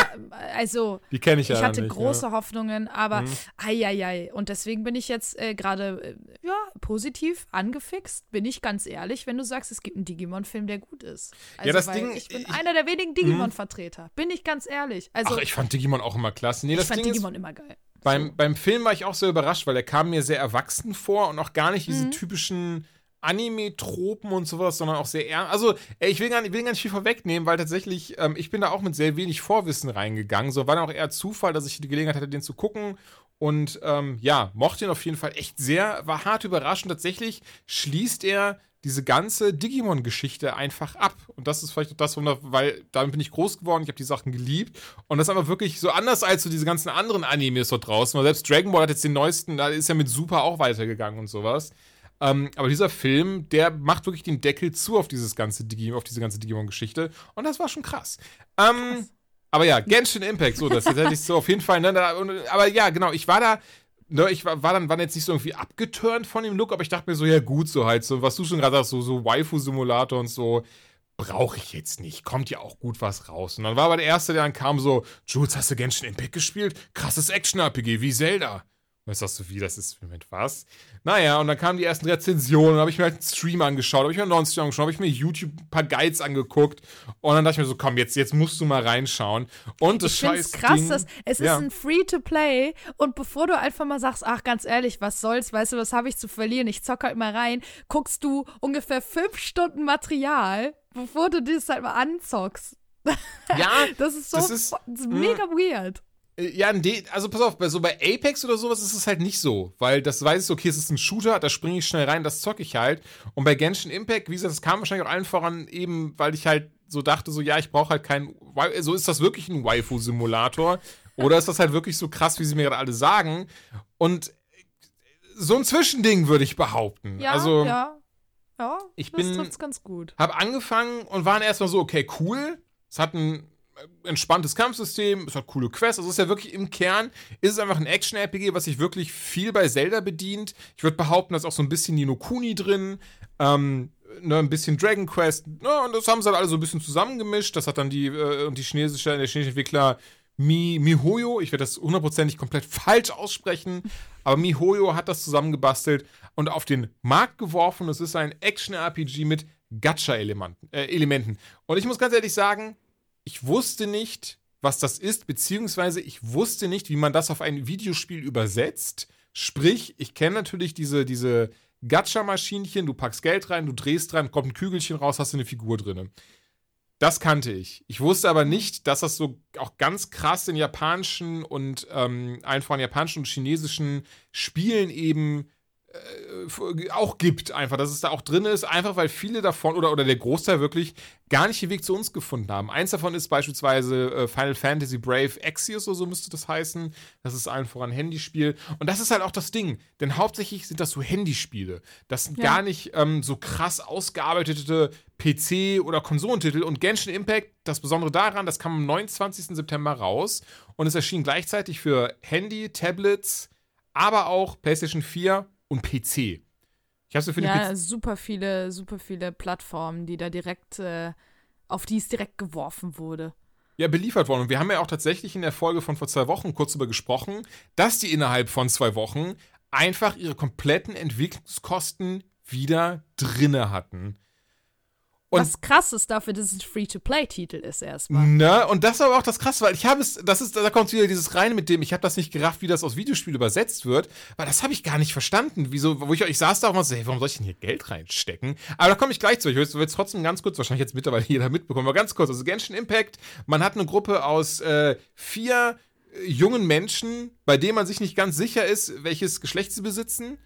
also Die kenne ich ja ich hatte nicht. große ja. Hoffnungen, aber Mhm. eieiei. Und deswegen bin ich jetzt äh, gerade, äh, ja, positiv angefixt, bin ich ganz ehrlich, wenn du sagst, es gibt einen Digimon-Film, der gut ist. Also, das weil Ding- ich bin ich- Mhm. einer der wenigen Digimon-Vertreter, bin ich ganz ehrlich. Also, Ach, ich fand Digimon auch immer klasse. Nee, ich das fand Ding ist, Digimon immer geil. Beim, So. beim Film war ich auch sehr überrascht, weil er kam mir sehr erwachsen vor und auch gar nicht diese Mhm. typischen Anime-Tropen und sowas, sondern auch sehr ernst. Also, ey, ich will gar, nicht, will gar nicht viel vorwegnehmen, weil tatsächlich, ähm, ich bin da auch mit sehr wenig Vorwissen reingegangen. So war dann auch eher Zufall, dass ich die Gelegenheit hatte, den zu gucken. Und ähm, ja, mochte ihn auf jeden Fall echt sehr, war hart überraschend. Tatsächlich schließt er diese ganze Digimon-Geschichte einfach ab. Und das ist vielleicht auch das, weil damit bin ich groß geworden, ich habe die Sachen geliebt. Und das ist aber wirklich so anders als so diese ganzen anderen Animes dort draußen. Weil selbst Dragon Ball hat jetzt den neuesten, da ist ja mit Super auch weitergegangen und sowas. Ähm, aber dieser Film, der macht wirklich den Deckel zu auf dieses ganze Digi auf diese ganze Digimon-Geschichte. Und das war schon krass. Ähm, aber ja, Genshin Impact, so, das hätte ich so auf jeden Fall. Ne, da, aber ja, genau, ich war da. Ne, ich war, war dann war jetzt nicht so irgendwie abgeturnt von dem Look, aber ich dachte mir so, ja gut, so halt, so, was du schon gerade sagst, so, so Waifu-Simulator und so, brauche ich jetzt nicht. Kommt ja auch gut was raus. Und dann war aber der Erste, der dann kam so, Jules, hast du Genshin Impact gespielt? Krasses Action-RPG, wie Zelda. Und jetzt sagst du, wie, das ist, Moment, was? Naja, und dann kamen die ersten Rezensionen, habe ich mir halt einen Stream angeschaut, habe ich mir einen Stream angeschaut, habe ich mir YouTube ein paar Guides angeguckt und dann dachte ich mir so, komm, jetzt, jetzt musst du mal reinschauen. Und das Ich finde es scheiß krass, Ding, dass es ja. ist ein Free-to-Play und bevor du einfach mal sagst, ach ganz ehrlich, was soll's, weißt du, was habe ich zu verlieren, ich zock halt mal rein, guckst du ungefähr fünf Stunden Material, bevor du das halt mal anzockst. ja, Das ist so Das ist- das ist mega weird. Ja, also pass auf, bei, so bei Apex oder sowas ist es halt nicht so, weil das weiß ich, okay, es ist ein Shooter, da springe ich schnell rein, das zocke ich halt. Und bei Genshin Impact, wie gesagt, das kam wahrscheinlich auch allen voran, eben, weil ich halt so dachte, so, ja, ich brauche halt keinen, so ist das wirklich ein Waifu-Simulator oder ist das halt wirklich so krass, wie sie mir gerade alle sagen? Und so ein Zwischending würde ich behaupten. Ja, also, ja. Ja, ich das bin- ganz gut. hab angefangen und waren erstmal so, okay, cool. Es hat ein äh, entspanntes Kampfsystem, es hat coole Quests. Also es ist ja wirklich im Kern, ist es einfach ein Action-RPG, was sich wirklich viel bei Zelda bedient. Ich würde behaupten, da ist auch so ein bisschen Nino Kuni drin, ähm, ne, ein bisschen Dragon Quest. Ne, und das haben sie halt alle so ein bisschen zusammengemischt. Das hat dann die, äh, die chinesische, der chinesische Entwickler Mi, MiHoYo, ich werde das hundertprozentig komplett falsch aussprechen, aber MiHoYo hat das zusammengebastelt und auf den Markt geworfen. Es ist ein Action-RPG mit Gacha-Elementen. Äh, Elementen. Und ich muss ganz ehrlich sagen, ich wusste nicht, was das ist, beziehungsweise ich wusste nicht, wie man das auf ein Videospiel übersetzt. Sprich, ich kenne natürlich diese, diese Gacha-Maschinchen, du packst Geld rein, du drehst dran, kommt ein Kügelchen raus, hast du eine Figur drin. Das kannte ich. Ich wusste aber nicht, dass das so auch ganz krass in japanischen und ähm, einfach in japanischen und chinesischen Spielen eben äh, auch gibt, einfach, dass es da auch drin ist, einfach weil viele davon oder, oder der Großteil wirklich gar nicht den Weg zu uns gefunden haben. Eins davon ist beispielsweise äh, Final Fantasy Brave Exvius oder so müsste das heißen. Das ist allen voran Handyspiel. Und das ist halt auch das Ding, denn hauptsächlich sind das so Handyspiele. Das sind ja. gar nicht ähm, so krass ausgearbeitete PC- oder Konsolentitel. Und Genshin Impact, das Besondere daran, das kam am 29. September raus und es erschien gleichzeitig für Handy, Tablets, aber auch PlayStation 4 und PC. Ich habe so viele ja, super viele, super viele Plattformen, die da direkt, äh, auf die es direkt geworfen wurde. Ja, beliefert worden. Und wir haben ja auch tatsächlich in der Folge von vor zwei Wochen kurz darüber gesprochen, dass die innerhalb von zwei Wochen einfach ihre kompletten Entwicklungskosten wieder drinne hatten. Und Was krass ist dafür, dass es ein Free-to-Play-Titel ist erstmal. Ne, und das ist aber auch das krasse, weil ich habe es, das ist, da kommt wieder dieses rein mit dem, ich habe das nicht gerafft, wie das aus Videospiel übersetzt wird, weil das habe ich gar nicht verstanden. Wieso, wo ich, ich saß da auch mal so, hey, warum soll ich denn hier Geld reinstecken? Aber da komme ich gleich zu. Ich will es trotzdem ganz kurz, wahrscheinlich jetzt mittlerweile jeder mitbekommen, aber ganz kurz. Also Genshin Impact, man hat eine Gruppe aus äh, vier äh, jungen Menschen, bei denen man sich nicht ganz sicher ist, welches Geschlecht sie besitzen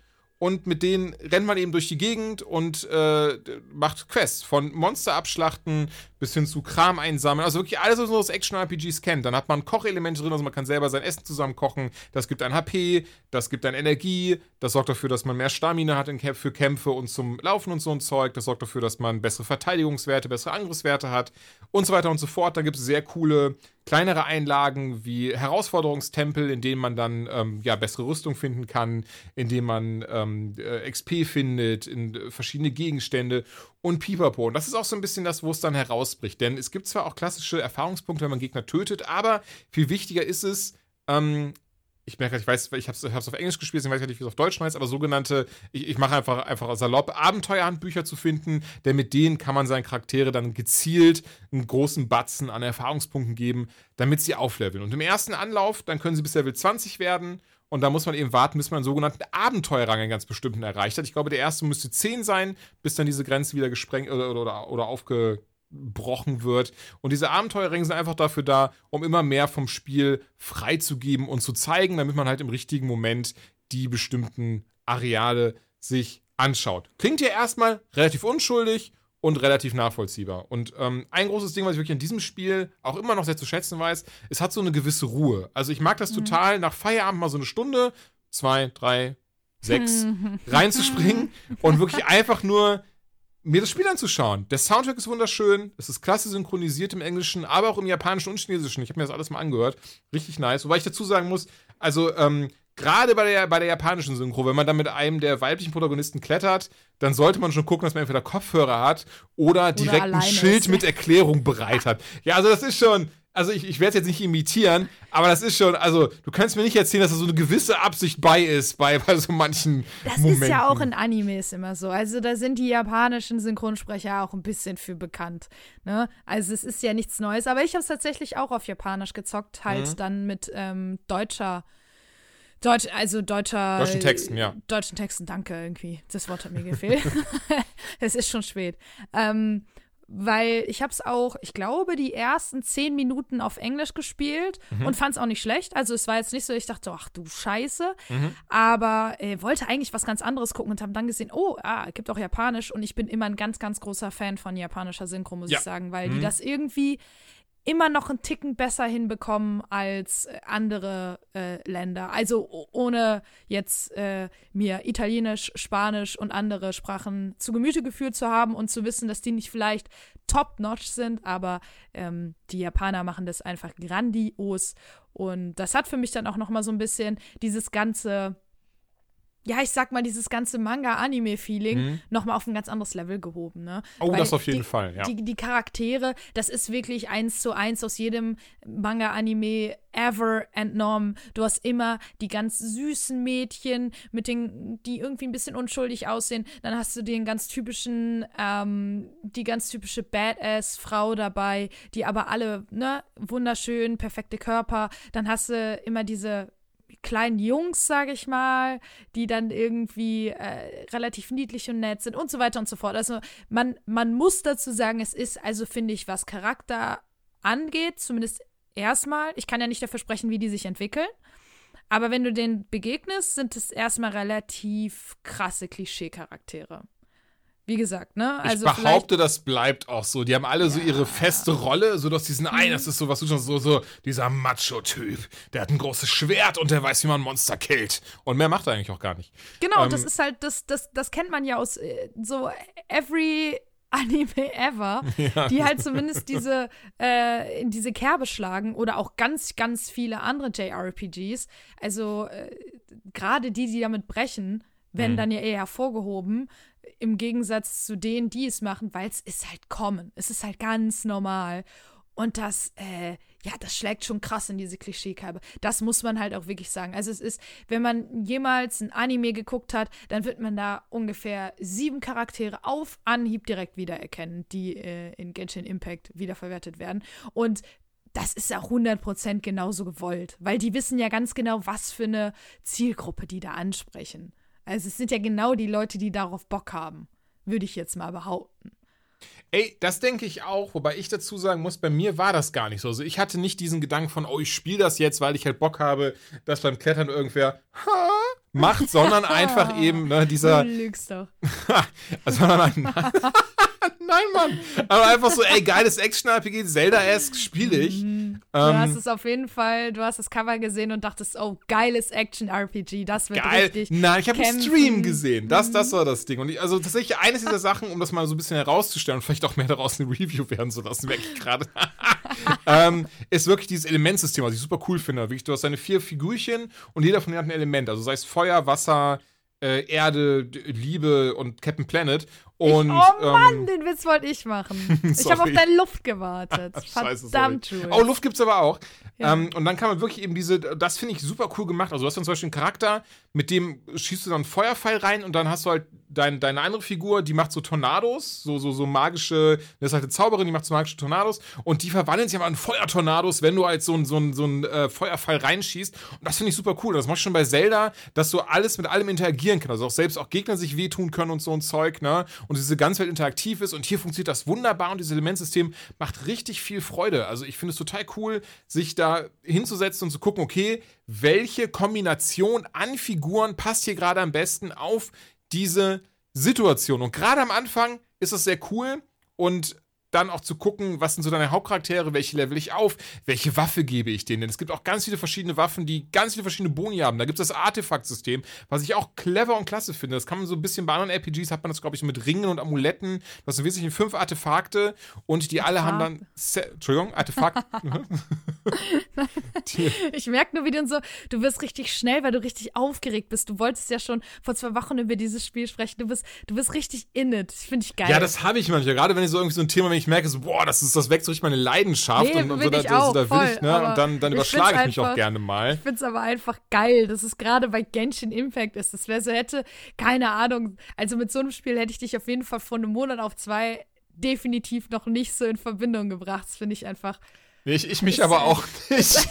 und mit denen rennt man eben durch die Gegend und äh, macht Quests. Von Monster abschlachten bis hin zu Kram einsammeln. Also wirklich alles, was man aus Action-RPGs kennt. Dann hat man Kochelemente drin, also man kann selber sein Essen zusammen kochen. Das gibt ein HP, das gibt ein Energie, das sorgt dafür, dass man mehr Stamina hat für Kämpfe und zum Laufen und so ein Zeug. Das sorgt dafür, dass man bessere Verteidigungswerte, bessere Angriffswerte hat und so weiter und so fort. Dann gibt es sehr coole kleinere Einlagen wie Herausforderungstempel, in denen man dann ähm, ja, bessere Rüstung finden kann, in denen man ähm, äh, XP findet, in äh, verschiedene Gegenstände und Pipapo. Und das ist auch so ein bisschen das, wo es dann herausbricht. Denn es gibt zwar auch klassische Erfahrungspunkte, wenn man Gegner tötet, aber viel wichtiger ist es, ähm, ich merke, ich weiß, ich habe es auf Englisch gespielt, ich weiß nicht, wie es auf Deutsch heißt, aber sogenannte, ich, ich mache einfach, einfach salopp, Abenteuerhandbücher zu finden, denn mit denen kann man seinen Charaktere dann gezielt einen großen Batzen an Erfahrungspunkten geben, damit sie aufleveln. Und im ersten Anlauf, dann können sie bis Level 20 werden und da muss man eben warten, bis man einen sogenannten Abenteuerrang einen ganz bestimmten erreicht hat. Ich glaube, der erste müsste 10 sein, bis dann diese Grenze wieder gesprengt oder, oder, oder aufge gebrochen wird. Und diese Abenteuerringe sind einfach dafür da, um immer mehr vom Spiel freizugeben und zu zeigen, damit man halt im richtigen Moment die bestimmten Areale sich anschaut. Klingt ja erstmal relativ unschuldig und relativ nachvollziehbar. Und ähm, ein großes Ding, was ich wirklich an diesem Spiel auch immer noch sehr zu schätzen weiß, es hat so eine gewisse Ruhe. Also ich mag das mhm. total, nach Feierabend mal so eine Stunde, zwei, drei, sechs reinzuspringen und wirklich einfach nur mir das Spiel anzuschauen. Der Soundtrack ist wunderschön, es ist klasse synchronisiert im Englischen, aber auch im Japanischen und Chinesischen. Ich habe mir das alles mal angehört. Richtig nice. Wobei ich dazu sagen muss, also ähm, gerade bei der, bei der japanischen Synchro, wenn man dann mit einem der weiblichen Protagonisten klettert, dann sollte man schon gucken, dass man entweder Kopfhörer hat oder direkt oder ein Schild ist. mit Erklärung bereit hat. Ja, also das ist schon, also ich, ich werde es jetzt nicht imitieren, aber das ist schon, also du kannst mir nicht erzählen, dass da so eine gewisse Absicht bei ist, bei, bei so manchen Das Momenten. ist ja auch in Animes immer so. Also da sind die japanischen Synchronsprecher auch ein bisschen für bekannt. Ne? Also es ist ja nichts Neues, aber ich habe es tatsächlich auch auf Japanisch gezockt, halt mhm. dann mit ähm, deutscher Deutsch, also deutscher. Deutschen Texten, ja. Deutschen Texten, danke irgendwie. Das Wort hat mir gefehlt. es ist schon spät. Ähm, weil ich habe es auch, ich glaube, die ersten zehn Minuten auf Englisch gespielt mhm. und fand es auch nicht schlecht. Also es war jetzt nicht so, ich dachte, ach du Scheiße, mhm. aber äh, wollte eigentlich was ganz anderes gucken und habe dann gesehen, oh, ah, gibt auch Japanisch und ich bin immer ein ganz, ganz großer Fan von japanischer Synchro, muss ja. ich sagen, weil mhm. die das irgendwie immer noch einen Ticken besser hinbekommen als äh, andere äh, Länder. Also ohne jetzt äh, mir Italienisch, Spanisch und andere Sprachen zu Gemüte geführt zu haben und zu wissen, dass die nicht vielleicht top-notch sind, aber ähm, die Japaner machen das einfach grandios. Und das hat für mich dann auch noch mal so ein bisschen dieses ganze ja, ich sag mal, dieses ganze Manga-Anime-Feeling mhm. nochmal auf ein ganz anderes Level gehoben. Ne? Oh, Weil das auf jeden die, Fall, ja. Die, die Charaktere, das ist wirklich eins zu eins aus jedem Manga-Anime ever entnommen. Du hast immer die ganz süßen Mädchen, mit den, die irgendwie ein bisschen unschuldig aussehen. Dann hast du den ganz typischen, ähm, die ganz typische Badass-Frau dabei, die aber alle, ne, wunderschön, perfekte Körper. Dann hast du immer diese kleinen Jungs, sage ich mal, die dann irgendwie äh, relativ niedlich und nett sind und so weiter und so fort. Also man, man muss dazu sagen, es ist also, finde ich, was Charakter angeht, zumindest erstmal, ich kann ja nicht dafür sprechen, wie die sich entwickeln, Aber wenn du denen begegnest, sind es erstmal relativ krasse Klischee-Charaktere. Wie gesagt, ne? Also ich behaupte, das bleibt auch so. Die haben alle ja. so ihre feste Rolle, so dass diesen einen, das ist so, was du schon so, so, dieser Macho-Typ, der hat ein großes Schwert und der weiß, wie man Monster killt. Und mehr macht er eigentlich auch gar nicht. Genau, ähm, das ist halt, das, das, das kennt man ja aus äh, so every Anime ever, ja. die halt zumindest diese, äh, in diese Kerbe schlagen oder auch ganz, ganz viele andere JRPGs. Also äh, gerade die, die damit brechen, werden mhm. dann ja eher hervorgehoben, im Gegensatz zu denen, die es machen, weil es ist halt kommen. Es ist halt ganz normal. Und das, äh, ja, das schlägt schon krass in diese Klischeekerbe. Das muss man halt auch wirklich sagen. Also es ist, wenn man jemals ein Anime geguckt hat, dann wird man da ungefähr sieben Charaktere auf Anhieb direkt wiedererkennen, die äh, in Genshin Impact wiederverwertet werden. Und das ist auch 100% genauso gewollt, weil die wissen ja ganz genau, was für eine Zielgruppe die da ansprechen. Also es sind ja genau die Leute, die darauf Bock haben, würde ich jetzt mal behaupten. Ey, das denke ich auch, wobei ich dazu sagen muss, bei mir war das gar nicht so. Also ich hatte nicht diesen Gedanken von, oh, ich spiele das jetzt, weil ich halt Bock habe, dass beim Klettern irgendwer ha, macht, sondern einfach eben ne, dieser. Du lügst doch. also, nein, nein. Mann. Aber einfach so, ey, geiles Action-RPG, Zelda-esque spiele ich. Mhm. Du ähm, hast es auf jeden Fall, du hast das Cover gesehen und dachtest, oh, geiles Action-RPG, das wird geil. richtig Nein, ich habe einen Stream gesehen. Das, das war das Ding. Und ich, also tatsächlich eines dieser Sachen, um das mal so ein bisschen herauszustellen und vielleicht auch mehr daraus eine Review werden zu lassen, merke ich gerade, ähm, ist wirklich dieses Elementsystem, was ich super cool finde. Wirklich, du hast deine vier Figürchen und jeder von denen hat ein Element. Also sei es Feuer, Wasser, äh, Erde, Liebe und Captain Planet. Und, ich, oh Mann, ähm, den Witz wollte ich machen. ich habe auf deine Luft gewartet. Scheiße, Verdammt, sorry. Oh, Luft gibt's aber auch. Ja. Ähm, und dann kann man wirklich eben diese, das finde ich super cool gemacht. Also du hast dann zum Beispiel einen Charakter, mit dem schießt du dann einen Feuerpfeil rein und dann hast du halt dein, deine andere Figur, die macht so Tornados, so, so, so magische, das ist halt eine Zauberin, die macht so magische Tornados und die verwandeln sich aber in Feuertornados, wenn du halt so, ein so, ein so ein äh, Feuerpfeil reinschießt. Und das finde ich super cool. Das machst du schon bei Zelda, dass du alles mit allem interagieren kannst. Also auch selbst auch Gegner sich wehtun können und so ein Zeug, ne? Und diese ganze Welt interaktiv ist und hier funktioniert das wunderbar und dieses Elementsystem macht richtig viel Freude. Also ich finde es total cool, sich da hinzusetzen und zu gucken, okay, welche Kombination an Figuren passt hier gerade am besten auf diese Situation. Und gerade am Anfang ist das sehr cool und dann auch zu gucken, was sind so deine Hauptcharaktere, welche level ich auf, welche Waffe gebe ich denen. Denn es gibt auch ganz viele verschiedene Waffen, die ganz viele verschiedene Boni haben. Da gibt es das Artefaktsystem, was ich auch clever und klasse finde. Das kann man so ein bisschen bei anderen RPGs, hat man das, glaube ich, mit Ringen und Amuletten. Das sind wesentlich fünf Artefakte und die alle haben dann. Se Entschuldigung, Artefakt. ich merke nur, wie du so, du wirst richtig schnell, weil du richtig aufgeregt bist. Du wolltest ja schon vor zwei Wochen über dieses Spiel sprechen. Du bist, du bist richtig in it. Finde ich geil. Ja, das habe ich manchmal. Gerade wenn ich so irgendwie so ein Thema, wenn ich merke, so, boah, das ist, das weckt so richtig meine Leidenschaft nee, und, und so, da, so, da will ich, ne? Und dann, dann überschlage ich mich auch gerne mal. Ich finde es aber einfach geil, dass es gerade bei Genshin Impact ist. Das wäre so, hätte, keine Ahnung, also mit so einem Spiel hätte ich dich auf jeden Fall von einem Monat auf zwei definitiv noch nicht so in Verbindung gebracht. Das finde ich einfach. Nee, ich, ich mich aber auch nicht.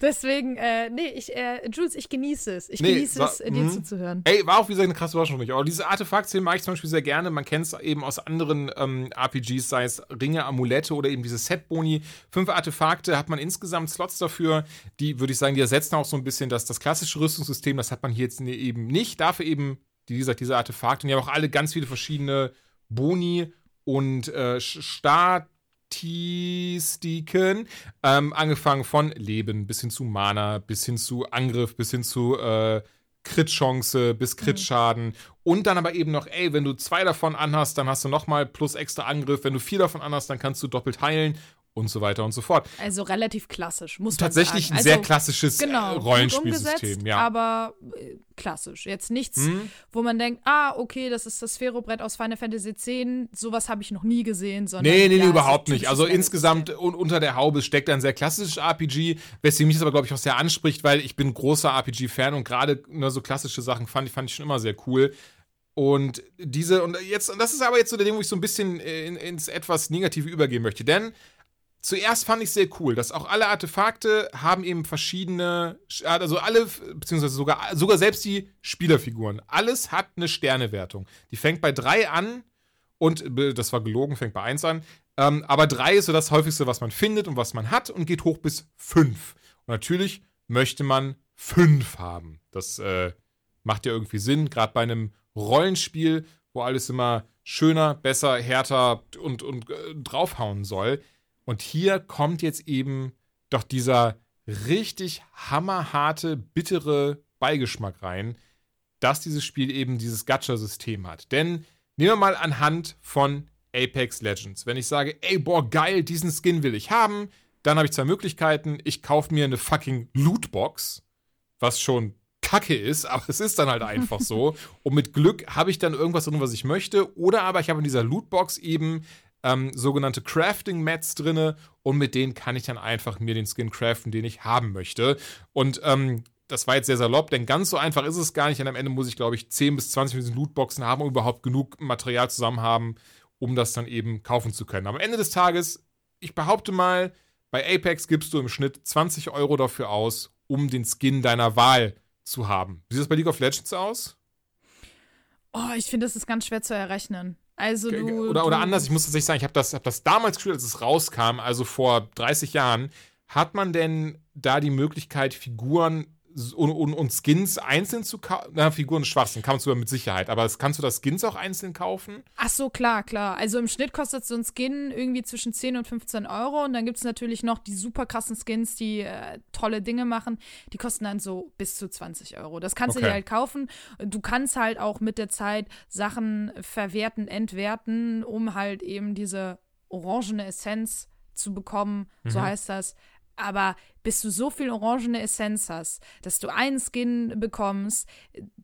Deswegen, äh, nee, ich, äh, Jules, ich genieße es. Ich nee, genieße es, äh, dir mh. zuzuhören. Ey, war auch wie gesagt eine krasse Überraschung für mich. Aber diese Artefakt-Szenen mag ich zum Beispiel sehr gerne. Man kennt es eben aus anderen ähm, RPGs, sei es Ringe, Amulette oder eben diese Set-Boni. Fünf Artefakte hat man insgesamt Slots dafür. Die, würde ich sagen, die ersetzen auch so ein bisschen das, das klassische Rüstungssystem. Das hat man hier jetzt eben nicht. Dafür eben, wie gesagt, diese Artefakte. Und die haben auch alle ganz viele verschiedene Boni und äh, Start Statistiken, ähm, angefangen von Leben bis hin zu Mana, bis hin zu Angriff, bis hin zu äh, Crit-Chance bis Crit-Schaden. Mhm. Und dann aber eben noch, ey, wenn du zwei davon anhast, dann hast du nochmal plus extra Angriff. Wenn du vier davon anhast, dann kannst du doppelt heilen und so weiter und so fort. Also relativ klassisch, muss man Tatsächlich sagen. ein sehr also, klassisches äh, genau, Rollenspielsystem, ja. Aber äh, klassisch. Jetzt nichts, mhm. wo man denkt, ah, okay, das ist das Sphärobrett aus Final Fantasy X. Sowas habe ich noch nie gesehen. Sondern, nee, nee, ja, überhaupt nicht. Also insgesamt un unter der Haube steckt ein sehr klassisches RPG, weswegen mich das aber, glaube ich, auch sehr anspricht, weil ich bin großer RPG-Fan und gerade ne, so klassische Sachen fand, fand ich schon immer sehr cool. Und diese, und jetzt, und das ist aber jetzt so der Ding, wo ich so ein bisschen in, ins etwas Negative übergehen möchte. Denn zuerst fand ich sehr cool, dass auch alle Artefakte haben eben verschiedene, also alle, beziehungsweise sogar, sogar selbst die Spielerfiguren. Alles hat eine Sternewertung. Die fängt bei drei an und, das war gelogen, fängt bei eins an. Ähm, aber drei ist so das häufigste, was man findet und was man hat und geht hoch bis fünf. Und natürlich möchte man fünf haben. Das äh, macht ja irgendwie Sinn, gerade bei einem Rollenspiel, wo alles immer schöner, besser, härter und, und äh, draufhauen soll. Und hier kommt jetzt eben doch dieser richtig hammerharte, bittere Beigeschmack rein, dass dieses Spiel eben dieses Gacha-System hat. Denn nehmen wir mal anhand von Apex Legends. Wenn ich sage, ey, boah, geil, diesen Skin will ich haben, dann habe ich zwei Möglichkeiten. Ich kaufe mir eine fucking Lootbox, was schon kacke ist, aber es ist dann halt einfach so. Und mit Glück habe ich dann irgendwas drin, was ich möchte. Oder aber ich habe in dieser Lootbox eben ähm, sogenannte Crafting-Mats drinne und mit denen kann ich dann einfach mir den Skin craften, den ich haben möchte. Und ähm, das war jetzt sehr salopp, denn ganz so einfach ist es gar nicht. Und am Ende muss ich, glaube ich, 10 bis 20 von diesen Lootboxen haben, um überhaupt genug Material zusammen haben, um das dann eben kaufen zu können. Am Ende des Tages, ich behaupte mal, bei Apex gibst du im Schnitt 20 Euro dafür aus, um den Skin deiner Wahl zu haben. Wie sieht das bei League of Legends aus? Oh, ich finde, das ist ganz schwer zu errechnen. Also du, oder, oder du, anders, ich muss tatsächlich sagen, ich habe das, hab das damals gespielt, als es rauskam, also vor 30 Jahren. Hat man denn da die Möglichkeit, Figuren und, und, und Skins einzeln zu kaufen. Na, Figuren ist Schwachsinn, kannst du ja mit Sicherheit. Aber kannst du das Skins auch einzeln kaufen? Ach so, klar, klar. Also im Schnitt kostet so ein Skin irgendwie zwischen 10 und 15 Euro. Und dann gibt es natürlich noch die super krassen Skins, die äh, tolle Dinge machen. Die kosten dann so bis zu 20 Euro. Das kannst okay. du dir halt kaufen. Du kannst halt auch mit der Zeit Sachen verwerten, entwerten, um halt eben diese orangene Essenz zu bekommen. Mhm. So heißt das aber bis du so viel orangene Essenz hast, dass du einen Skin bekommst,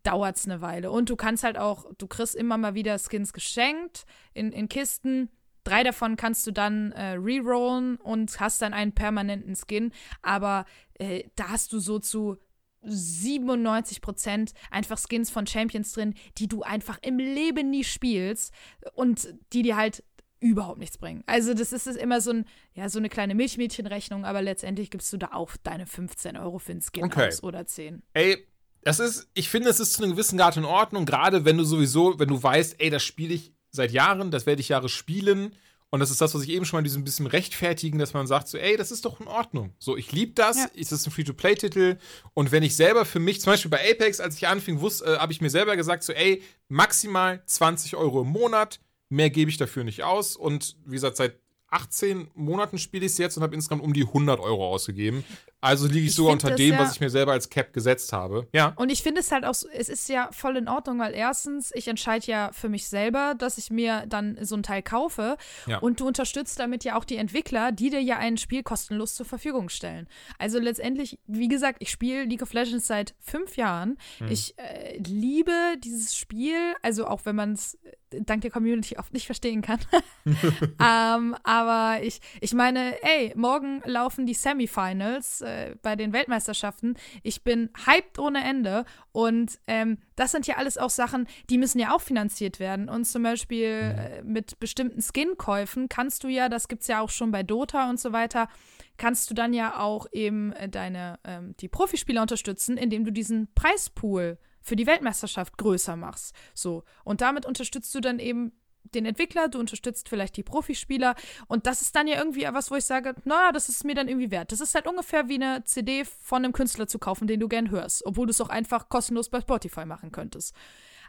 dauert es eine Weile. Und du kannst halt auch, du kriegst immer mal wieder Skins geschenkt in, in Kisten. Drei davon kannst du dann äh, rerollen und hast dann einen permanenten Skin. Aber äh, da hast du so zu 97 Prozent einfach Skins von Champions drin, die du einfach im Leben nie spielst und die dir halt überhaupt nichts bringen. Also das ist immer so, ein, ja, so eine kleine Milchmädchenrechnung, aber letztendlich gibst du da auch deine 15 Euro für ein Skin okay. aus oder 10. Ey, das ist, ich finde, es ist zu einem gewissen Grad in Ordnung, gerade wenn du sowieso, wenn du weißt, ey, das spiele ich seit Jahren, das werde ich Jahre spielen und das ist das, was ich eben schon mal diesem bisschen rechtfertigen, dass man sagt so, ey, das ist doch in Ordnung. So, ich liebe das, ja. es ist ein Free-to-Play-Titel und wenn ich selber für mich, zum Beispiel bei Apex, als ich anfing, wusste, äh, habe ich mir selber gesagt so, ey, maximal 20 Euro im Monat, Mehr gebe ich dafür nicht aus. Und wie gesagt, seit 18 Monaten spiele ich es jetzt und habe insgesamt um die 100 Euro ausgegeben. Also liege ich, ich sogar unter dem, ja was ich mir selber als Cap gesetzt habe. Ja. Und ich finde es halt auch, so, es ist ja voll in Ordnung, weil erstens, ich entscheide ja für mich selber, dass ich mir dann so ein Teil kaufe. Ja. Und du unterstützt damit ja auch die Entwickler, die dir ja ein Spiel kostenlos zur Verfügung stellen. Also letztendlich, wie gesagt, ich spiele League of Legends seit fünf Jahren. Hm. Ich äh, liebe dieses Spiel, also auch wenn man es dank der Community oft nicht verstehen kann. ähm, aber ich, ich meine, ey, morgen laufen die Semifinals äh, bei den Weltmeisterschaften. Ich bin hyped ohne Ende und ähm, das sind ja alles auch Sachen, die müssen ja auch finanziert werden. Und zum Beispiel äh, mit bestimmten Skin-Käufen kannst du ja, das gibt es ja auch schon bei Dota und so weiter, kannst du dann ja auch eben äh, deine, ähm, die Profispieler unterstützen, indem du diesen Preispool für die Weltmeisterschaft größer machst. So. Und damit unterstützt du dann eben den Entwickler, du unterstützt vielleicht die Profispieler und das ist dann ja irgendwie was, wo ich sage, naja, das ist mir dann irgendwie wert. Das ist halt ungefähr wie eine CD von einem Künstler zu kaufen, den du gern hörst, obwohl du es auch einfach kostenlos bei Spotify machen könntest.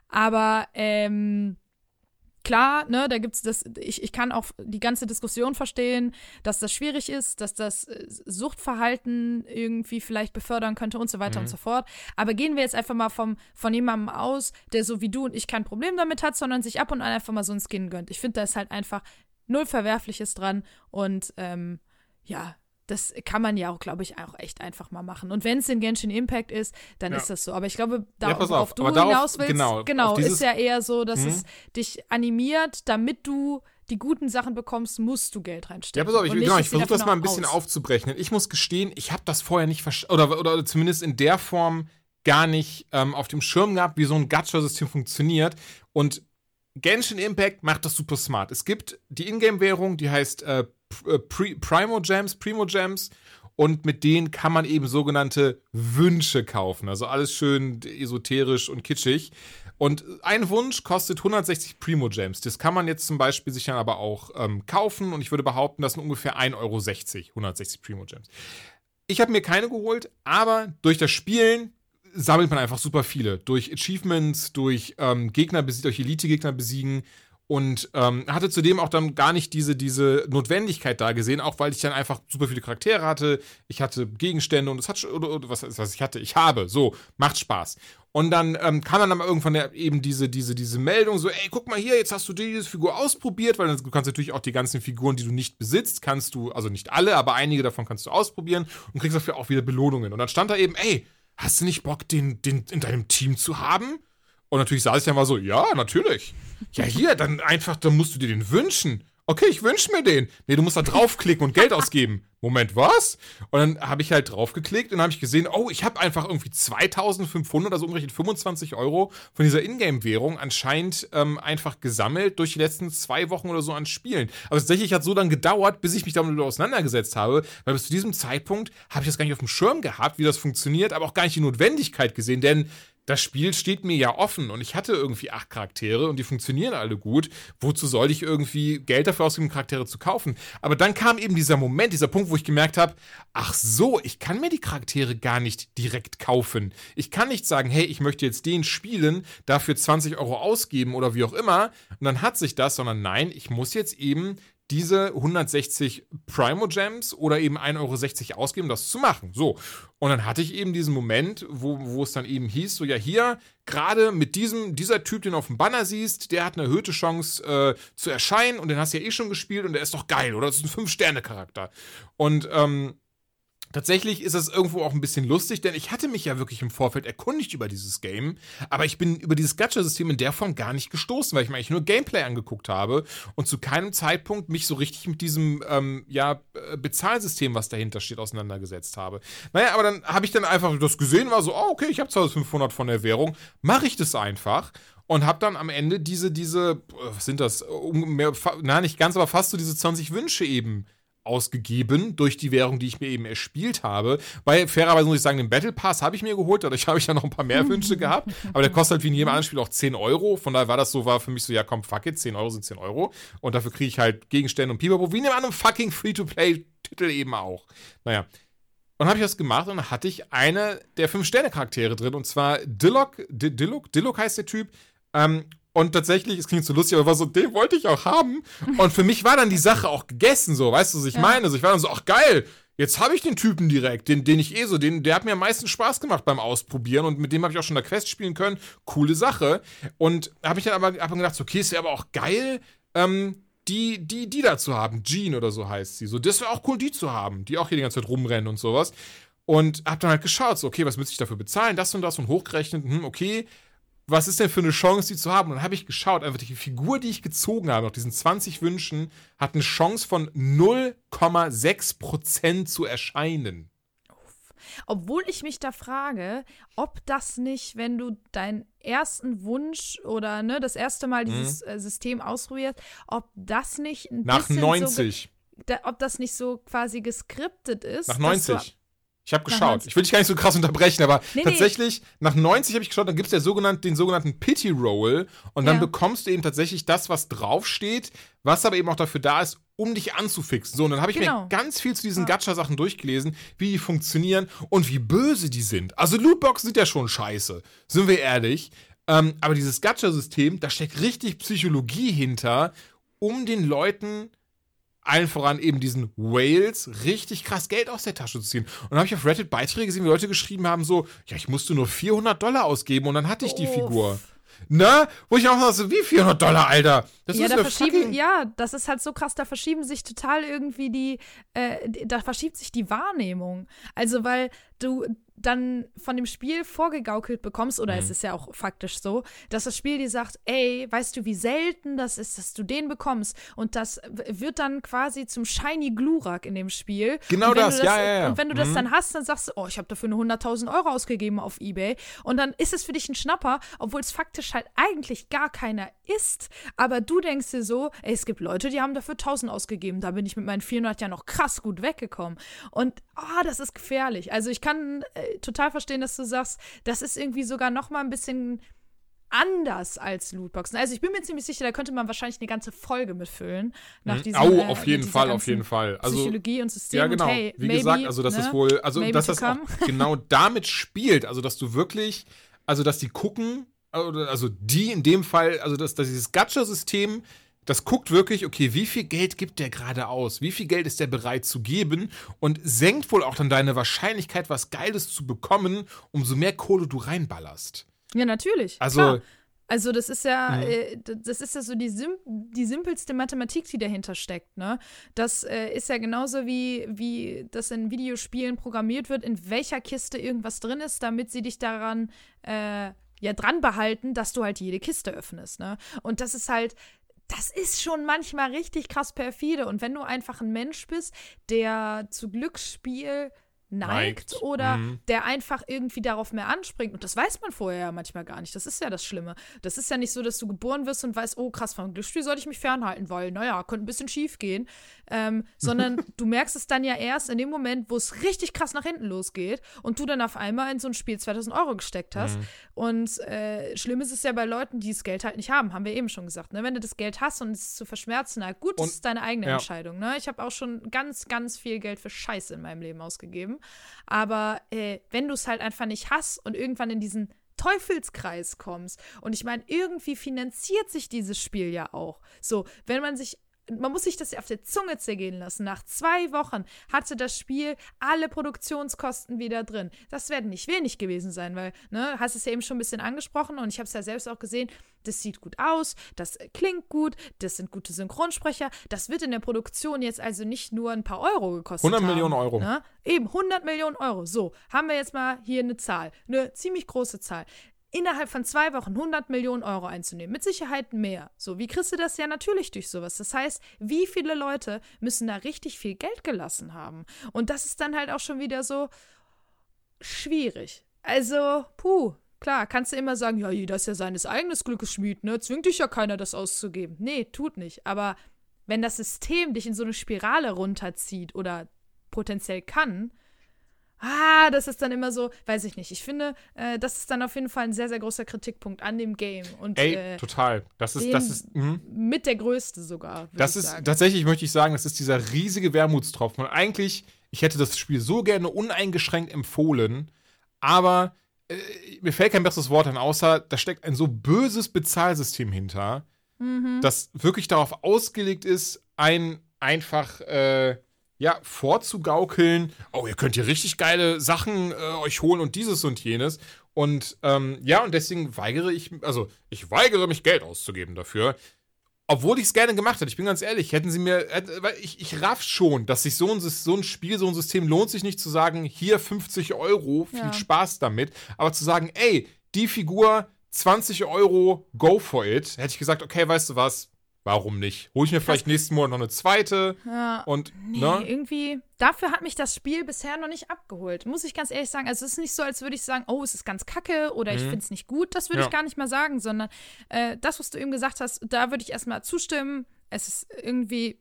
Aber ähm, klar, ne, da gibt's das, ich, ich kann auch die ganze Diskussion verstehen, dass das schwierig ist, dass das äh, Suchtverhalten irgendwie vielleicht befördern könnte und so weiter mhm. und so fort. Aber gehen wir jetzt einfach mal vom, von jemandem aus, der so wie du und ich kein Problem damit hat, sondern sich ab und an einfach mal so ein Skin gönnt. Ich finde, da ist halt einfach null Verwerfliches dran und ähm, ja, das kann man ja auch, glaube ich, auch echt einfach mal machen. Und wenn es in Genshin Impact ist, dann ja. ist das so. Aber ich glaube, da, ja, worauf du darauf, hinaus willst, genau, genau ist ja eher so, dass mhm. es dich animiert, damit du die guten Sachen bekommst, musst du Geld reinstecken. Ja, pass auf, ich, genau, ich versuche das mal ein bisschen aus. aufzubrechen. Ich muss gestehen, ich habe das vorher nicht verstanden, oder, oder zumindest in der Form gar nicht ähm, auf dem Schirm gehabt, wie so ein Gacha-System funktioniert. Und Genshin Impact macht das super smart. Es gibt die Ingame-Währung, die heißt äh, äh, Primo Gems, Primo Gems und mit denen kann man eben sogenannte Wünsche kaufen. Also alles schön esoterisch und kitschig. Und ein Wunsch kostet 160 Primo Gems. Das kann man jetzt zum Beispiel sich dann aber auch ähm, kaufen und ich würde behaupten, das sind ungefähr 1,60 Euro, 160 Primo Gems. Ich habe mir keine geholt, aber durch das Spielen sammelt man einfach super viele. Durch Achievements, durch ähm, Gegner besiegen, durch Elite-Gegner besiegen und ähm, hatte zudem auch dann gar nicht diese, diese Notwendigkeit da gesehen, auch weil ich dann einfach super viele Charaktere hatte. Ich hatte Gegenstände und es hat oder, oder was, was ich hatte, ich habe. So, macht Spaß. Und dann ähm, kam dann irgendwann der, eben diese, diese, diese Meldung, so, ey, guck mal hier, jetzt hast du diese Figur ausprobiert, weil du kannst natürlich auch die ganzen Figuren, die du nicht besitzt, kannst du, also nicht alle, aber einige davon kannst du ausprobieren und kriegst dafür auch wieder Belohnungen. Und dann stand da eben, ey, hast du nicht Bock, den, den in deinem Team zu haben? Und natürlich saß ich dann mal so, ja, natürlich. Ja, hier, dann einfach, dann musst du dir den wünschen. Okay, ich wünsche mir den. Nee, du musst da draufklicken und Geld ausgeben. Moment, was? Und dann habe ich halt draufgeklickt und habe ich gesehen, oh, ich habe einfach irgendwie 2500, also umgerechnet 25 Euro von dieser Ingame-Währung anscheinend ähm, einfach gesammelt durch die letzten zwei Wochen oder so an Spielen. Aber tatsächlich hat es so dann gedauert, bis ich mich damit auseinandergesetzt habe, weil bis zu diesem Zeitpunkt habe ich das gar nicht auf dem Schirm gehabt, wie das funktioniert, aber auch gar nicht die Notwendigkeit gesehen, denn das Spiel steht mir ja offen und ich hatte irgendwie acht Charaktere und die funktionieren alle gut. Wozu sollte ich irgendwie Geld dafür ausgeben, Charaktere zu kaufen? Aber dann kam eben dieser Moment, dieser Punkt, wo ich gemerkt habe, ach so, ich kann mir die Charaktere gar nicht direkt kaufen. Ich kann nicht sagen, hey, ich möchte jetzt den spielen, dafür 20 Euro ausgeben oder wie auch immer. Und dann hat sich das, sondern nein, ich muss jetzt eben diese 160 Primo Gems oder eben 1,60 Euro ausgeben, das zu machen. So. Und dann hatte ich eben diesen Moment, wo, wo es dann eben hieß, so ja hier, gerade mit diesem, dieser Typ, den du auf dem Banner siehst, der hat eine erhöhte Chance äh, zu erscheinen und den hast du ja eh schon gespielt und der ist doch geil, oder? Das ist ein Fünf-Sterne-Charakter. Und ähm, Tatsächlich ist es irgendwo auch ein bisschen lustig, denn ich hatte mich ja wirklich im Vorfeld erkundigt über dieses Game, aber ich bin über dieses Gacha-System in der Form gar nicht gestoßen, weil ich mir eigentlich nur Gameplay angeguckt habe und zu keinem Zeitpunkt mich so richtig mit diesem ähm, ja, äh, Bezahlsystem, was dahinter steht, auseinandergesetzt habe. Naja, aber dann habe ich dann einfach das gesehen, war so, oh, okay, ich habe 1500 von der Währung, mache ich das einfach und habe dann am Ende diese, diese, was sind das, mehr, na nicht ganz, aber fast so diese 20 Wünsche eben ausgegeben durch die Währung, die ich mir eben erspielt habe. Bei fairerweise muss ich sagen, den Battle Pass habe ich mir geholt, dadurch habe ich ja noch ein paar mehr Wünsche gehabt. Aber der kostet halt wie in jedem anderen Spiel auch 10 Euro. Von daher war das so, war für mich so, ja komm, fuck it, 10 Euro sind 10 Euro. Und dafür kriege ich halt Gegenstände und Pipapo, wie in einem fucking Free-to-Play-Titel eben auch. Naja. Und habe ich das gemacht und dann hatte ich eine der fünf Sterne-Charaktere drin und zwar Dillok, Dillok, Dillok heißt der Typ. Ähm, und tatsächlich, es klingt so lustig, aber war so, den wollte ich auch haben. Und für mich war dann die Sache auch gegessen, so, weißt du, was ich ja. meine? Also ich war dann so, ach geil, jetzt habe ich den Typen direkt, den, den ich eh so, den, der hat mir am meisten Spaß gemacht beim Ausprobieren und mit dem habe ich auch schon der Quest spielen können. Coole Sache. Und habe ich dann aber hab gedacht, so, okay, ist ja aber auch geil, ähm, die, die, die da zu haben. Jean oder so heißt sie. So, das wäre auch cool, die zu haben, die auch hier die ganze Zeit rumrennen und sowas. Und hab dann halt geschaut, so, okay, was müsste ich dafür bezahlen? Das und das und hochgerechnet, hm, okay was ist denn für eine Chance, die zu haben? Und dann habe ich geschaut, einfach die Figur, die ich gezogen habe, nach diesen 20 Wünschen, hat eine Chance von 0,6% zu erscheinen. Obwohl ich mich da frage, ob das nicht, wenn du deinen ersten Wunsch oder ne, das erste Mal dieses mhm. System ausprobierst, ob das nicht ein Nach bisschen 90. So, da, ob das nicht so quasi geskriptet ist. Nach 90. Ich habe geschaut. Ich will dich gar nicht so krass unterbrechen, aber nee, tatsächlich, nee. nach 90 habe ich geschaut, dann gibt es ja sogenannt, den sogenannten Pity Roll und dann ja. bekommst du eben tatsächlich das, was draufsteht, was aber eben auch dafür da ist, um dich anzufixen. So, und dann habe ich genau. mir ganz viel zu diesen ja. Gacha-Sachen durchgelesen, wie die funktionieren und wie böse die sind. Also Lootboxen sind ja schon scheiße, sind wir ehrlich. Ähm, aber dieses Gacha-System, da steckt richtig Psychologie hinter, um den Leuten allen voran eben diesen Whales richtig krass Geld aus der Tasche zu ziehen. Und dann habe ich auf Reddit Beiträge gesehen, wie Leute geschrieben haben, so, ja, ich musste nur 400 Dollar ausgeben und dann hatte ich die Figur. Ne? Wo ich auch so, wie 400 Dollar, Alter? Das ja, ist da verschieben, ja, das ist halt so krass, da verschieben sich total irgendwie die, äh, da verschiebt sich die Wahrnehmung. Also, weil du, dann von dem Spiel vorgegaukelt bekommst, oder mhm. es ist ja auch faktisch so, dass das Spiel dir sagt, ey, weißt du, wie selten das ist, dass du den bekommst? Und das wird dann quasi zum Shiny Glurak in dem Spiel. Genau das, das, ja, ja, ja. Und wenn du mhm. das dann hast, dann sagst du, oh, ich habe dafür nur 100.000 Euro ausgegeben auf Ebay. Und dann ist es für dich ein Schnapper, obwohl es faktisch halt eigentlich gar keiner ist. Aber du denkst dir so, ey, es gibt Leute, die haben dafür 1000 ausgegeben. Da bin ich mit meinen 400 ja noch krass gut weggekommen. Und, oh, das ist gefährlich. Also ich kann äh, total verstehen, dass du sagst, das ist irgendwie sogar noch mal ein bisschen anders als Lootboxen. Also ich bin mir ziemlich sicher, da könnte man wahrscheinlich eine ganze Folge mitfüllen. Nach Mhm. diesem, Au, äh, auf jeden dieser Fall, auf jeden Fall. Also, Psychologie und System. Ja, genau. Und hey, Wie maybe, gesagt, also dass ne? es wohl, also Maybe dass das auch genau damit spielt, also dass du wirklich, also dass die gucken, oder- also die in dem Fall, also dass, dass dieses Gacha-System, das guckt wirklich, okay, wie viel Geld gibt der gerade aus? Wie viel Geld ist der bereit zu geben? Und senkt wohl auch dann deine Wahrscheinlichkeit, was Geiles zu bekommen, umso mehr Kohle du reinballerst. Ja, natürlich. Also- klar. Also das ist ja, Mhm. äh, das ist ja so die, sim die simpelste Mathematik, die dahinter steckt, ne? Das äh, ist ja genauso wie, wie das in Videospielen programmiert wird, in welcher Kiste irgendwas drin ist, damit sie dich daran äh, ja dran behalten, dass du halt jede Kiste öffnest, ne? Und das ist halt, das ist schon manchmal richtig krass perfide. Und wenn du einfach ein Mensch bist, der zu Glücksspiel neigt, Neigt. oder Mhm. der einfach irgendwie darauf mehr anspringt. Und das weiß man vorher ja manchmal gar nicht. Das ist ja das Schlimme. Das ist ja nicht so, dass du geboren wirst und weißt, oh krass, vom Glücksspiel sollte ich mich fernhalten, weil, naja, könnte ein bisschen schief gehen. Ähm, sondern du merkst es dann ja erst in dem Moment, wo es richtig krass nach hinten losgeht und du dann auf einmal in so ein Spiel 2000 Euro gesteckt hast. Und äh, schlimm ist es ja bei Leuten, die das Geld halt nicht haben, haben wir eben schon gesagt. Ne? Wenn du das Geld hast und es zu verschmerzen, na gut, das Und- ist deine eigene ja. Entscheidung. Ne? Ich habe auch schon ganz, ganz viel Geld für Scheiße in meinem Leben ausgegeben. Aber äh, wenn du es halt einfach nicht hast und irgendwann in diesen Teufelskreis kommst. Und ich meine, irgendwie finanziert sich dieses Spiel ja auch. So, wenn man sich. Man muss sich das auf der Zunge zergehen lassen. Nach zwei Wochen hatte das Spiel alle Produktionskosten wieder drin. Das werden nicht wenig gewesen sein, weil, ne, hast es ja eben schon ein bisschen angesprochen und ich habe es ja selbst auch gesehen, das sieht gut aus, das klingt gut, das sind gute Synchronsprecher. Das wird in der Produktion jetzt also nicht nur ein paar Euro gekostet 100 haben, Millionen Euro. Ne? Eben, 100 Millionen Euro. So, haben wir jetzt mal hier eine Zahl, eine ziemlich große Zahl. Innerhalb von zwei Wochen 100 Millionen Euro einzunehmen, mit Sicherheit mehr. So, wie kriegst du das ja natürlich durch sowas? Das heißt, wie viele Leute müssen da richtig viel Geld gelassen haben? Und das ist dann halt auch schon wieder so schwierig. Also, puh, klar, kannst du immer sagen, ja, jeder ist ja seines eigenes Glückes Schmied, ne? Zwingt dich ja keiner, das auszugeben. Nee, tut nicht. Aber wenn das System dich in so eine Spirale runterzieht oder potenziell kann, ah, das ist dann immer so, weiß ich nicht. Ich finde, äh, das ist dann auf jeden Fall ein sehr, sehr großer Kritikpunkt an dem Game. Und Ey, äh, total. Das ist, das ist, mhm. mit der größte sogar. Das ist sagen. tatsächlich, möchte ich sagen, das ist dieser riesige Wermutstropfen. Und eigentlich, ich hätte das Spiel so gerne uneingeschränkt empfohlen, aber äh, mir fällt kein besseres Wort an, außer da steckt ein so böses Bezahlsystem hinter, Mhm. das wirklich darauf ausgelegt ist, ein einfach äh, ja, vorzugaukeln, oh, ihr könnt hier richtig geile Sachen äh, euch holen und dieses und jenes. Und ähm, ja, und deswegen weigere ich, also ich weigere mich, Geld auszugeben dafür. Obwohl ich es gerne gemacht hätte, ich bin ganz ehrlich, hätten sie mir, weil ich, ich raff schon, dass sich so ein, so ein Spiel, so ein System lohnt sich nicht zu sagen, hier 50 Euro, viel Ja. Spaß damit, aber zu sagen, ey, die Figur 20 Euro, go for it, hätte ich gesagt, okay, weißt du was, warum nicht? Hol ich mir vielleicht nächsten Monat noch eine zweite Ja. und, Nee, ne? irgendwie, dafür hat mich das Spiel bisher noch nicht abgeholt. Muss ich ganz ehrlich sagen. Also es ist nicht so, als würde ich sagen, oh, es ist ganz kacke oder ich finde es nicht gut. Das würde Mhm. Ja. ich gar nicht mal sagen, sondern äh, das, was du eben gesagt hast, da würde ich erstmal zustimmen. Es ist irgendwie,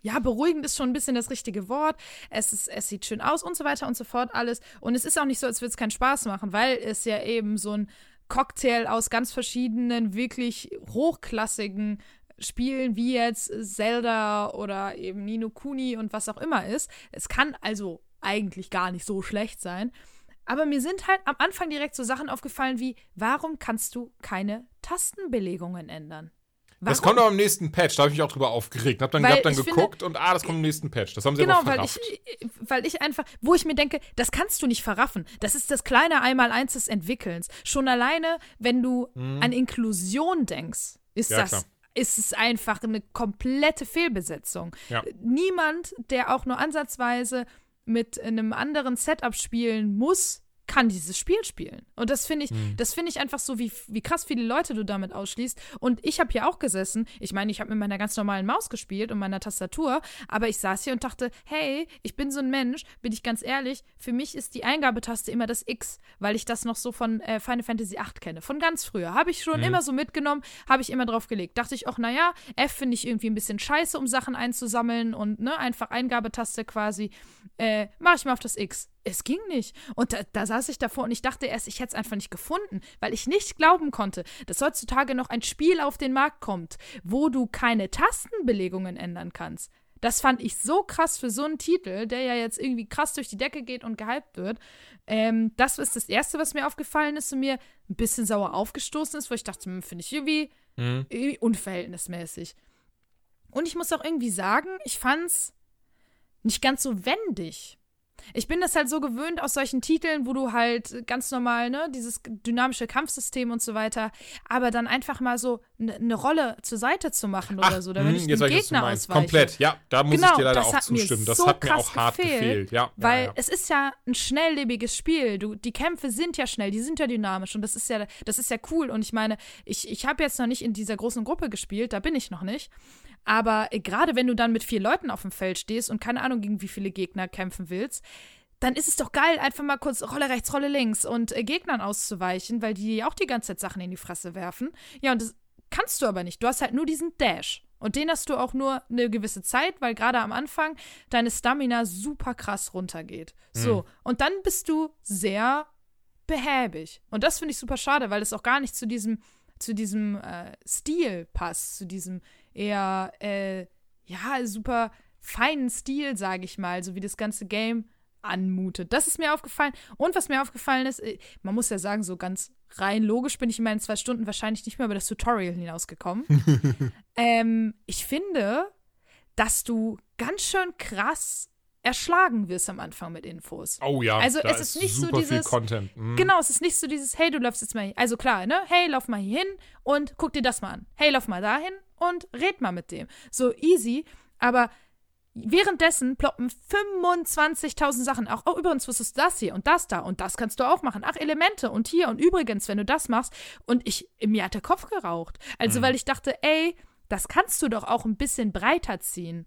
ja, beruhigend ist schon ein bisschen das richtige Wort. Es, ist, es sieht schön aus und so weiter und so fort alles. Und es ist auch nicht so, als würde es keinen Spaß machen, weil es ja eben so ein Cocktail aus ganz verschiedenen, wirklich hochklassigen Spielen wie jetzt Zelda oder eben Nino Kuni und was auch immer ist. Es kann also eigentlich gar nicht so schlecht sein. Aber mir sind halt am Anfang direkt so Sachen aufgefallen wie, warum kannst du keine Tastenbelegungen ändern? Das Warum? kommt aber im nächsten Patch, da habe ich mich auch drüber aufgeregt. Hab dann, Weil hab dann ich finde- geguckt und ah, das kommt im nächsten Patch. Das haben sie Genau, aber weil verrafft. ich, weil ich einfach, wo ich mir denke, das kannst du nicht verraffen. Das ist das kleine Einmaleins des Entwickelns. Schon alleine, wenn du an Inklusion denkst, ist. Ja, das. klar. Ist es einfach eine komplette Fehlbesetzung. Ja. Niemand, der auch nur ansatzweise mit einem anderen Setup spielen muss, kann dieses Spiel spielen. Und das finde ich, Mhm. das finde ich einfach so, wie, wie krass viele Leute du damit ausschließt. Und ich habe hier auch gesessen. Ich meine, ich habe mit meiner ganz normalen Maus gespielt und meiner Tastatur, aber ich saß hier und dachte, hey, ich bin so ein Mensch, bin ich ganz ehrlich, für mich ist die Eingabetaste immer das X, weil ich das noch so von äh, Final Fantasy VIII kenne. Von ganz früher. Habe ich schon immer so mitgenommen, habe ich immer drauf gelegt. Dachte ich auch, naja, F finde ich irgendwie ein bisschen scheiße, um Sachen einzusammeln und ne, einfach Eingabetaste quasi, äh, mache ich mal auf das X. Es ging nicht. Und da, da saß saß ich davor und ich dachte erst, ich hätte es einfach nicht gefunden, weil ich nicht glauben konnte, dass heutzutage noch ein Spiel auf den Markt kommt, wo du keine Tastenbelegungen ändern kannst. Das fand ich so krass für so einen Titel, der ja jetzt irgendwie krass durch die Decke geht und gehypt wird. Ähm, das ist das Erste, was mir aufgefallen ist und mir ein bisschen sauer aufgestoßen ist, wo ich dachte, hm, finde ich irgendwie, Mhm. irgendwie unverhältnismäßig. Und ich muss auch irgendwie sagen, ich fand's nicht ganz so wendig. Ich bin das halt so gewöhnt aus solchen Titeln, wo du halt ganz normal, ne, dieses dynamische Kampfsystem und so weiter, aber dann einfach mal so eine ne Rolle zur Seite zu machen oder so, damit hm, ich du Gegner meinst. ausweiche. Komplett, ja, da muss Genau, ich dir leider auch zustimmen. Das so hat mir auch hart gefehlt, gefehlt. Ja, Weil ja, ja. es ist ja ein schnelllebiges Spiel. Du, die Kämpfe sind ja schnell, die sind ja dynamisch und das ist ja, das ist ja cool. Und ich meine, ich, ich habe jetzt noch nicht in dieser großen Gruppe gespielt, da bin ich noch nicht. Aber äh, gerade wenn du dann mit vier Leuten auf dem Feld stehst und keine Ahnung, gegen wie viele Gegner kämpfen willst, dann ist es doch geil, einfach mal kurz Rolle rechts, Rolle links und äh, Gegnern auszuweichen, weil die ja auch die ganze Zeit Sachen in die Fresse werfen. Ja, und das kannst du aber nicht. Du hast halt nur diesen Dash. Und den hast du auch nur eine gewisse Zeit, weil gerade am Anfang deine Stamina super krass runtergeht. So, und dann bist du sehr behäbig. Und das finde ich super schade, weil es auch gar nicht zu diesem, zu diesem äh, Stil passt, zu diesem eher, äh, ja, super feinen Stil, sage ich mal, so wie das ganze Game anmutet. Das ist mir aufgefallen. Und was mir aufgefallen ist, äh, man muss ja sagen, so ganz rein logisch bin ich in meinen zwei Stunden wahrscheinlich nicht mehr über das Tutorial hinausgekommen. ähm, ich finde, dass du ganz schön krass erschlagen wirst am Anfang mit Infos. Oh ja, Also es ist nicht so dieses- Content. Mhm. Genau, es ist nicht so dieses, hey, du läufst jetzt mal hier. Also klar, ne? Hey, lauf mal hier hin und guck dir das mal an. Hey, lauf mal dahin und red mal mit dem. So easy, aber währenddessen ploppen 25.000 Sachen. Auch, oh, übrigens wusstest du das hier und das da und das kannst du auch machen. Ach, Elemente und hier und übrigens, wenn du das machst. Und ich, mir hat der Kopf geraucht. Also, weil ich dachte, ey, das kannst du doch auch ein bisschen breiter ziehen.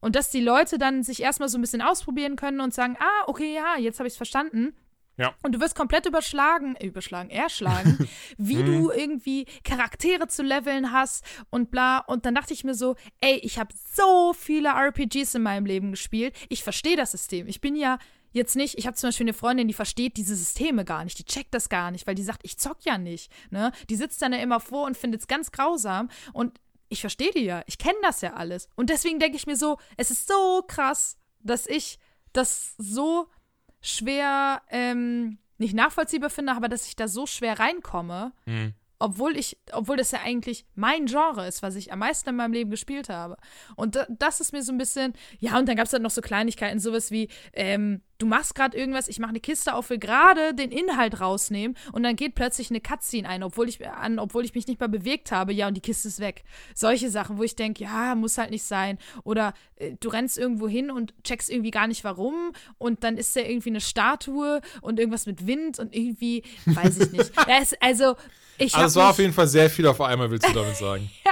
Und dass die Leute dann sich erstmal so ein bisschen ausprobieren können und sagen, ah, okay, ja, jetzt habe ich es verstanden. Ja. Und du wirst komplett überschlagen, äh, überschlagen, erschlagen, wie du irgendwie Charaktere zu leveln hast und bla. Und dann dachte ich mir so, ey, ich habe so viele RPGs in meinem Leben gespielt. Ich verstehe das System. Ich bin ja jetzt nicht, ich habe zum Beispiel eine Freundin, die versteht diese Systeme gar nicht, die checkt das gar nicht, weil die sagt, ich zock ja nicht. Ne? Die sitzt dann ja immer vor und findet es ganz grausam. Und ich verstehe die ja, ich kenne das ja alles. Und deswegen denke ich mir so, es ist so krass, dass ich das so schwer, ähm, nicht nachvollziehbar finde, aber dass ich da so schwer reinkomme, Mhm. Obwohl ich, obwohl das ja eigentlich mein Genre ist, was ich am meisten in meinem Leben gespielt habe. Und da, das ist mir so ein bisschen, ja, und dann gab es dann noch so Kleinigkeiten, sowas wie, ähm, du machst gerade irgendwas, ich mache eine Kiste auf, will gerade den Inhalt rausnehmen und dann geht plötzlich eine Cutscene ein, obwohl ich an, obwohl ich mich nicht mal bewegt habe, ja, und die Kiste ist weg. Solche Sachen, wo ich denke, ja, muss halt nicht sein. Oder äh, du rennst irgendwo hin und checkst irgendwie gar nicht warum und dann ist da irgendwie eine Statue und irgendwas mit Wind und irgendwie, weiß ich nicht. Ja, es, also, ich Also habe es war auf jeden Fall sehr viel auf einmal, willst du damit sagen.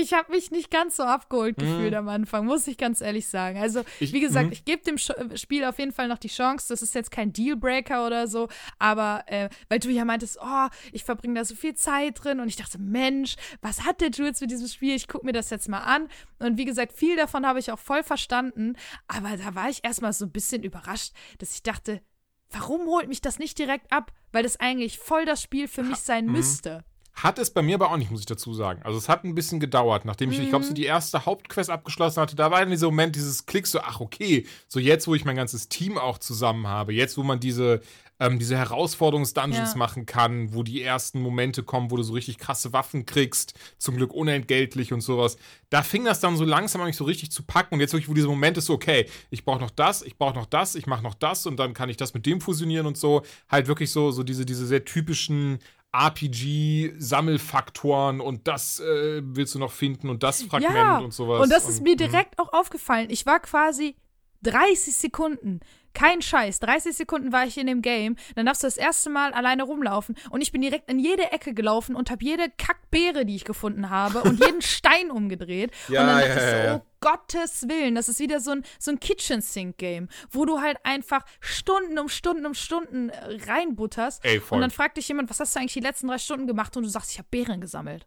ich hab mich nicht ganz so abgeholt gefühlt am Anfang, muss ich ganz ehrlich sagen. Also, Mhm. Ich- wie gesagt, mhm. ich gebe dem Sch Spiel auf jeden Fall noch die Chance. Das ist jetzt kein Dealbreaker oder so, aber äh, weil du ja meintest, oh, ich verbringe da so viel Zeit drin und ich dachte, Mensch, was hat der Jules mit diesem Spiel? Ich gucke mir das jetzt mal an. Und wie gesagt, viel davon habe ich auch voll verstanden, aber da war ich erstmal so ein bisschen überrascht, dass ich dachte, warum holt mich das nicht direkt ab? Weil das eigentlich voll das Spiel für mich sein mhm. müsste. Hat es bei mir aber auch nicht, muss ich dazu sagen. Also es hat ein bisschen gedauert, nachdem ich, ich glaube, Mhm. so die erste Hauptquest abgeschlossen hatte, da war dann dieser Moment, dieses Klick so, ach okay, so jetzt, wo ich mein ganzes Team auch zusammen habe, jetzt, wo man diese, ähm, diese Herausforderungs-Dungeons Ja. machen kann, wo die ersten Momente kommen, wo du so richtig krasse Waffen kriegst, zum Glück unentgeltlich und sowas, da fing das dann so langsam an mich so richtig zu packen und jetzt wirklich, wo dieser Moment ist, so, okay, ich brauche noch das, ich brauche noch das, ich mache noch das und dann kann ich das mit dem fusionieren und so, halt wirklich so, so diese, diese sehr typischen RPG-Sammelfaktoren und das äh, willst du noch finden und das Fragment ja, und sowas. Und das ist mir mhm. direkt auch aufgefallen. Ich war quasi 30 Sekunden. Kein Scheiß. 30 Sekunden war ich in dem Game. Dann darfst du das erste Mal alleine rumlaufen. Und ich bin direkt in jede Ecke gelaufen und habe jede Kackbeere, die ich gefunden habe, und jeden Stein umgedreht. Ja, und dann dachte ja, ich so, oh Gottes Willen, das ist wieder so ein, so ein Kitchen-Sink-Game, wo du halt einfach Stunden um Stunden um Stunden äh, reinbutterst. Ey, voll. Und dann fragt dich jemand, was hast du eigentlich die letzten drei Stunden gemacht? Und du sagst, ich habe Beeren gesammelt.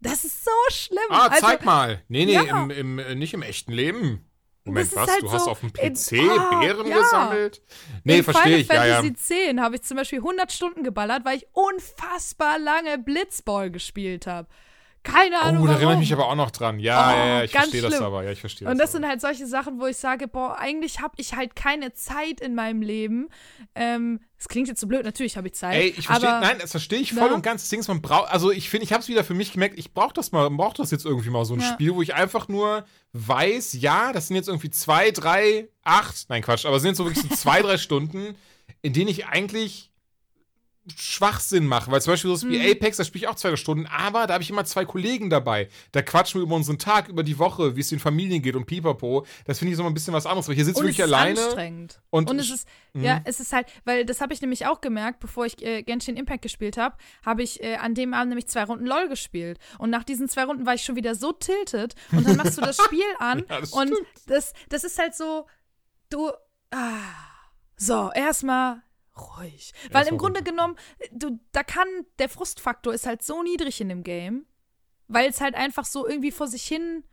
Das ist so schlimm. Ah, also, zeig mal. Nee, nee, Ja. im, im, äh, nicht im echten Leben. Moment, was? halt du hast so auf dem in- PC Ah, Beeren ja. gesammelt? Nee, verstehe ich. Ja, Final ja. Fantasy 10 habe ich zum Beispiel 100 Stunden geballert, weil ich unfassbar lange Blitzball gespielt habe. Keine Ahnung. Oh, da erinnere ich mich aber auch noch dran. Ja, Oh, ja, ja, ich ganz verstehe das aber. Ja, ich verstehe Und das. das sind halt solche Sachen, wo ich sage, boah, eigentlich habe ich halt keine Zeit in meinem Leben. Ähm, es klingt jetzt so blöd, natürlich habe ich Zeit. Ey, ich verstehe, nein, das verstehe ich voll Ja. und ganz. Das Ding ist, man braucht, also ich finde, ich habe es wieder für mich gemerkt, ich brauche das mal, brauche das jetzt irgendwie mal so ein Ja. Spiel, wo ich einfach nur weiß, ja, das sind jetzt irgendwie zwei, drei, acht, nein Quatsch, aber es sind jetzt so wirklich so zwei, drei Stunden, in denen ich eigentlich Schwachsinn mache, weil zum Beispiel so wie Mhm. Apex, da spiele ich auch zwei Stunden, aber da habe ich immer zwei Kollegen dabei. Da quatschen wir über unseren Tag, über die Woche, wie es den Familien geht und pipapo. Das finde ich so mal ein bisschen was anderes, weil hier sitzt wirklich alleine. anstrengend. Und, Und es ist, Mhm. ja, es ist halt, weil das habe ich nämlich auch gemerkt, bevor ich äh, Genshin Impact gespielt habe, habe ich äh, an dem Abend nämlich zwei Runden LOL gespielt. Und nach diesen zwei Runden war ich schon wieder so tiltet und dann machst du das Spiel an Ja, das und das, das ist halt so, du, ah, so, erstmal ruhig. Weil im Grunde genommen, du, da kann, der Frustfaktor ist halt so niedrig in dem Game, weil es halt einfach so irgendwie vor sich hin,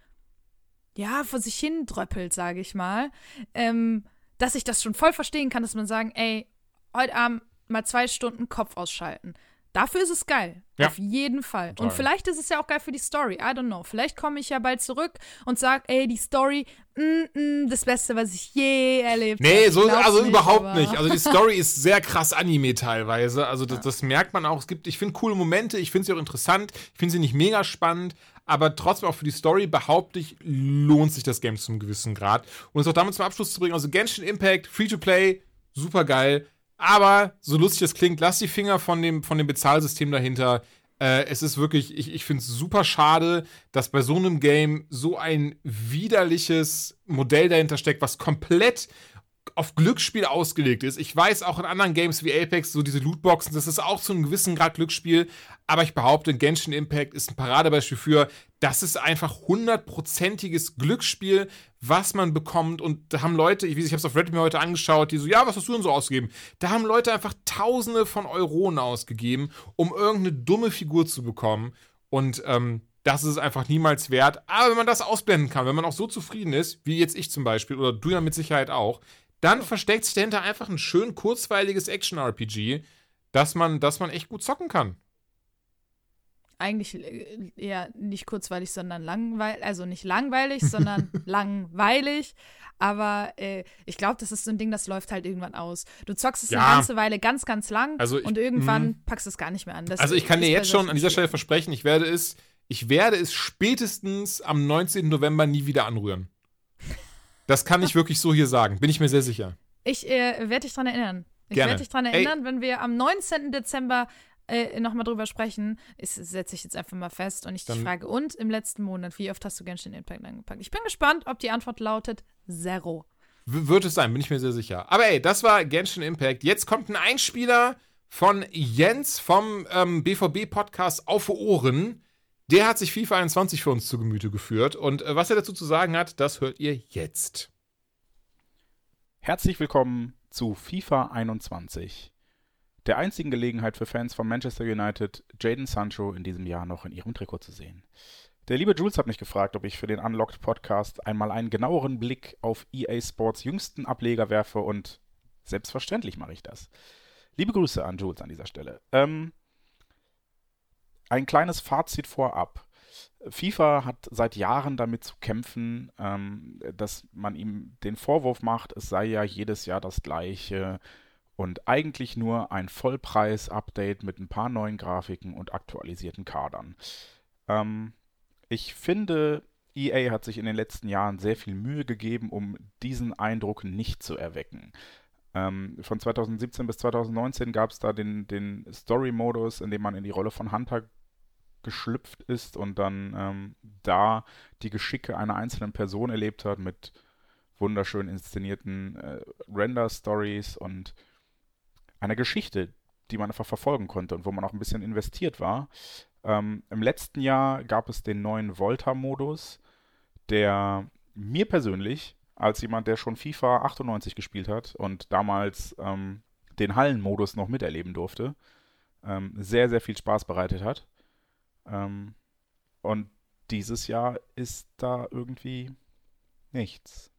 ja, vor sich hin dröppelt, sage ich mal, ähm, dass ich das schon voll verstehen kann, dass man sagen, ey, heute Abend mal zwei Stunden Kopf ausschalten. Dafür ist es geil. Ja. Auf jeden Fall. Total. Und vielleicht ist es ja auch geil für die Story. I don't know. Vielleicht komme ich ja bald zurück und sage, ey, die Story, mm, mm, das Beste, was ich je erlebt habe. Nee, so, also nicht, überhaupt nicht. Also die Story ist sehr krass Anime teilweise. Also das, das merkt man auch. Es gibt, ich finde coole Momente, ich finde sie auch interessant, ich finde sie nicht mega spannend, aber trotzdem auch für die Story behaupte ich, lohnt sich das Game zum gewissen Grad. Und es auch damit zum Abschluss zu bringen, also Genshin Impact, Free-to-Play, super geil. Aber, so lustig das klingt, lass die Finger von dem, von dem Bezahlsystem dahinter. Äh, es ist wirklich, ich, ich finde es super schade, dass bei so einem Game so ein widerliches Modell dahinter steckt, was komplett auf Glücksspiel ausgelegt ist. Ich weiß auch in anderen Games wie Apex, so diese Lootboxen, das ist auch zu einem gewissen Grad Glücksspiel, aber ich behaupte, Genshin Impact ist ein Paradebeispiel für, das ist einfach hundertprozentiges Glücksspiel, was man bekommt und da haben Leute, ich, weiß, ich habe es auf Reddit mir heute angeschaut, die so, ja, was hast du denn so ausgegeben? Da haben Leute einfach Tausende von Euronen ausgegeben, um irgendeine dumme Figur zu bekommen und ähm, das ist es einfach niemals wert. Aber wenn man das ausblenden kann, wenn man auch so zufrieden ist, wie jetzt ich zum Beispiel, oder du ja mit Sicherheit auch, dann versteckt sich dahinter einfach ein schön kurzweiliges Action-RPG, dass man, dass man echt gut zocken kann. Eigentlich äh, eher nicht kurzweilig, sondern langweilig. Also nicht langweilig, sondern langweilig. Aber äh, ich glaube, das ist so ein Ding, das läuft halt irgendwann aus. Du zockst es Ja. eine ganze Weile ganz, ganz lang Also ich- und irgendwann mhm. packst du es gar nicht mehr an. Das Also ich kann dir jetzt schon an dieser Stelle versprechen, ich werde es, ich werde es spätestens am 19. November nie wieder anrühren. Das kann ich wirklich so hier sagen, bin ich mir sehr sicher. Ich äh, werde dich dran erinnern. Ich werde dich dran Ey. erinnern, wenn wir am 19. Dezember äh, nochmal drüber sprechen. Das setze ich jetzt einfach mal fest und ich dich Dann- frage, und im letzten Monat, wie oft hast du Genshin Impact angepackt? Ich bin gespannt, ob die Antwort lautet Zero. Wird es sein, bin ich mir sehr sicher. Aber ey, das war Genshin Impact. Jetzt kommt ein Einspieler von Jens vom ähm, BVB-Podcast Auf Ohren. Der hat sich FIFA 21 für uns zu Gemüte geführt. Und äh, was er dazu zu sagen hat, das hört ihr jetzt. Herzlich willkommen zu FIFA 21. Der einzigen Gelegenheit für Fans von Manchester United, Jaden Sancho in diesem Jahr noch in ihrem Trikot zu sehen. Der liebe Jules hat mich gefragt, ob ich für den Unlocked Podcast einmal einen genaueren Blick auf EA Sports jüngsten Ableger werfe und selbstverständlich mache ich das. Liebe Grüße an Jules an dieser Stelle. Ähm, ein kleines Fazit vorab. FIFA hat seit Jahren damit zu kämpfen, ähm, dass man ihm den Vorwurf macht, es sei ja jedes Jahr das gleiche und eigentlich nur ein Vollpreis-Update mit ein paar neuen Grafiken und aktualisierten Kadern. Ähm, ich finde, EA hat sich in den letzten Jahren sehr viel Mühe gegeben, um diesen Eindruck nicht zu erwecken. Ähm, von 2017 bis 2019 gab es da den, den Story-Modus, in dem man in die Rolle von Hunter geschlüpft ist und dann ähm, da die Geschicke einer einzelnen Person erlebt hat mit wunderschön inszenierten äh, Render-Stories und einer Geschichte, die man einfach verfolgen konnte und wo man auch ein bisschen investiert war. Ähm, Im letzten Jahr gab es den neuen Volta-Modus, der mir persönlich, als jemand, der schon FIFA 98 gespielt hat und damals ähm, den Hallenmodus noch miterleben durfte, ähm, sehr, sehr viel Spaß bereitet hat. Ähm, und dieses Jahr ist da irgendwie nichts.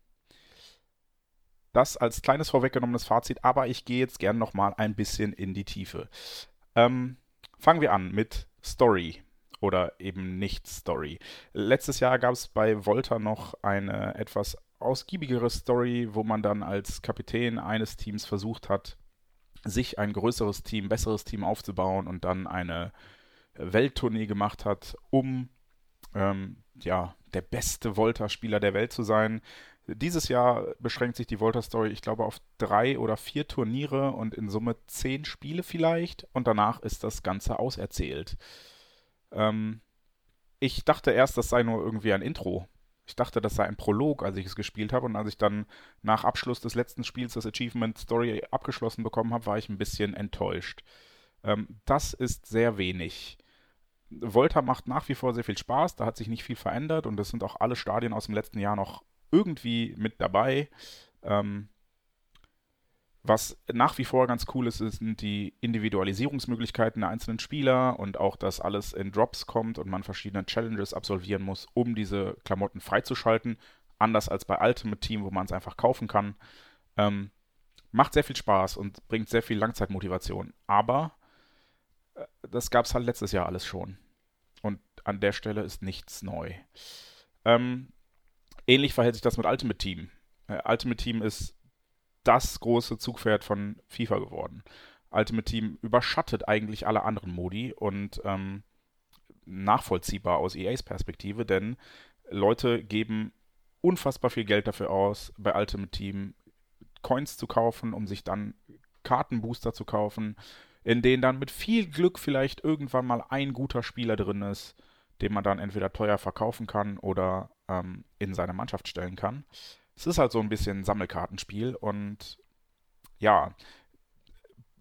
Das als kleines vorweggenommenes Fazit, aber ich gehe jetzt gern nochmal ein bisschen in die Tiefe. Ähm, fangen wir an mit Story oder eben nicht Story. Letztes Jahr gab es bei Volta noch eine etwas ausgiebigere Story, wo man dann als Kapitän eines Teams versucht hat, sich ein größeres Team, besseres Team aufzubauen und dann eine Welttournee gemacht hat, um ähm, ja, der beste Volta-Spieler der Welt zu sein. Dieses Jahr beschränkt sich die Volta-Story, ich glaube, auf drei oder vier Turniere und in Summe zehn Spiele vielleicht. Und danach ist das Ganze auserzählt. Ähm, ich dachte erst, das sei nur irgendwie ein Intro. Ich dachte, das sei ein Prolog, als ich es gespielt habe. Und als ich dann nach Abschluss des letzten Spiels das Achievement Story abgeschlossen bekommen habe, war ich ein bisschen enttäuscht. Ähm, das ist sehr wenig. Volta macht nach wie vor sehr viel Spaß, da hat sich nicht viel verändert und es sind auch alle Stadien aus dem letzten Jahr noch irgendwie mit dabei. Ähm, was nach wie vor ganz cool ist, sind die Individualisierungsmöglichkeiten der einzelnen Spieler und auch, dass alles in Drops kommt und man verschiedene Challenges absolvieren muss, um diese Klamotten freizuschalten. Anders als bei Ultimate Team, wo man es einfach kaufen kann. Ähm, macht sehr viel Spaß und bringt sehr viel Langzeitmotivation. Aber äh, das gab es halt letztes Jahr alles schon. An der Stelle ist nichts neu. Ähm, ähnlich verhält sich das mit Ultimate Team. Äh, Ultimate Team ist das große Zugpferd von FIFA geworden. Ultimate Team überschattet eigentlich alle anderen Modi und ähm, nachvollziehbar aus EAs Perspektive, denn Leute geben unfassbar viel Geld dafür aus, bei Ultimate Team Coins zu kaufen, um sich dann Kartenbooster zu kaufen, in denen dann mit viel Glück vielleicht irgendwann mal ein guter Spieler drin ist, den man dann entweder teuer verkaufen kann oder ähm, in seine Mannschaft stellen kann es ist halt so ein bisschen Sammelkartenspiel und ja,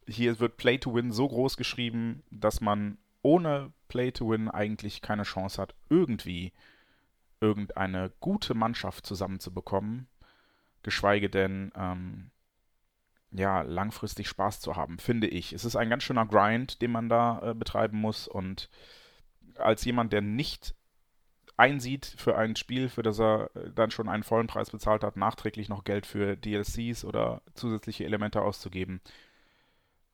hier wird Play to Win so groß geschrieben, dass man ohne Play to Win eigentlich keine Chance hat, irgendwie irgendeine gute Mannschaft zusammenzubekommen, geschweige denn ähm, ja langfristig Spaß zu haben, finde ich. Es ist ein ganz schöner Grind, den man da äh, betreiben muss und als jemand, der nicht einsieht für ein Spiel, für das er äh, dann schon einen vollen Preis bezahlt hat, nachträglich noch Geld für DLCs oder zusätzliche Elemente auszugeben,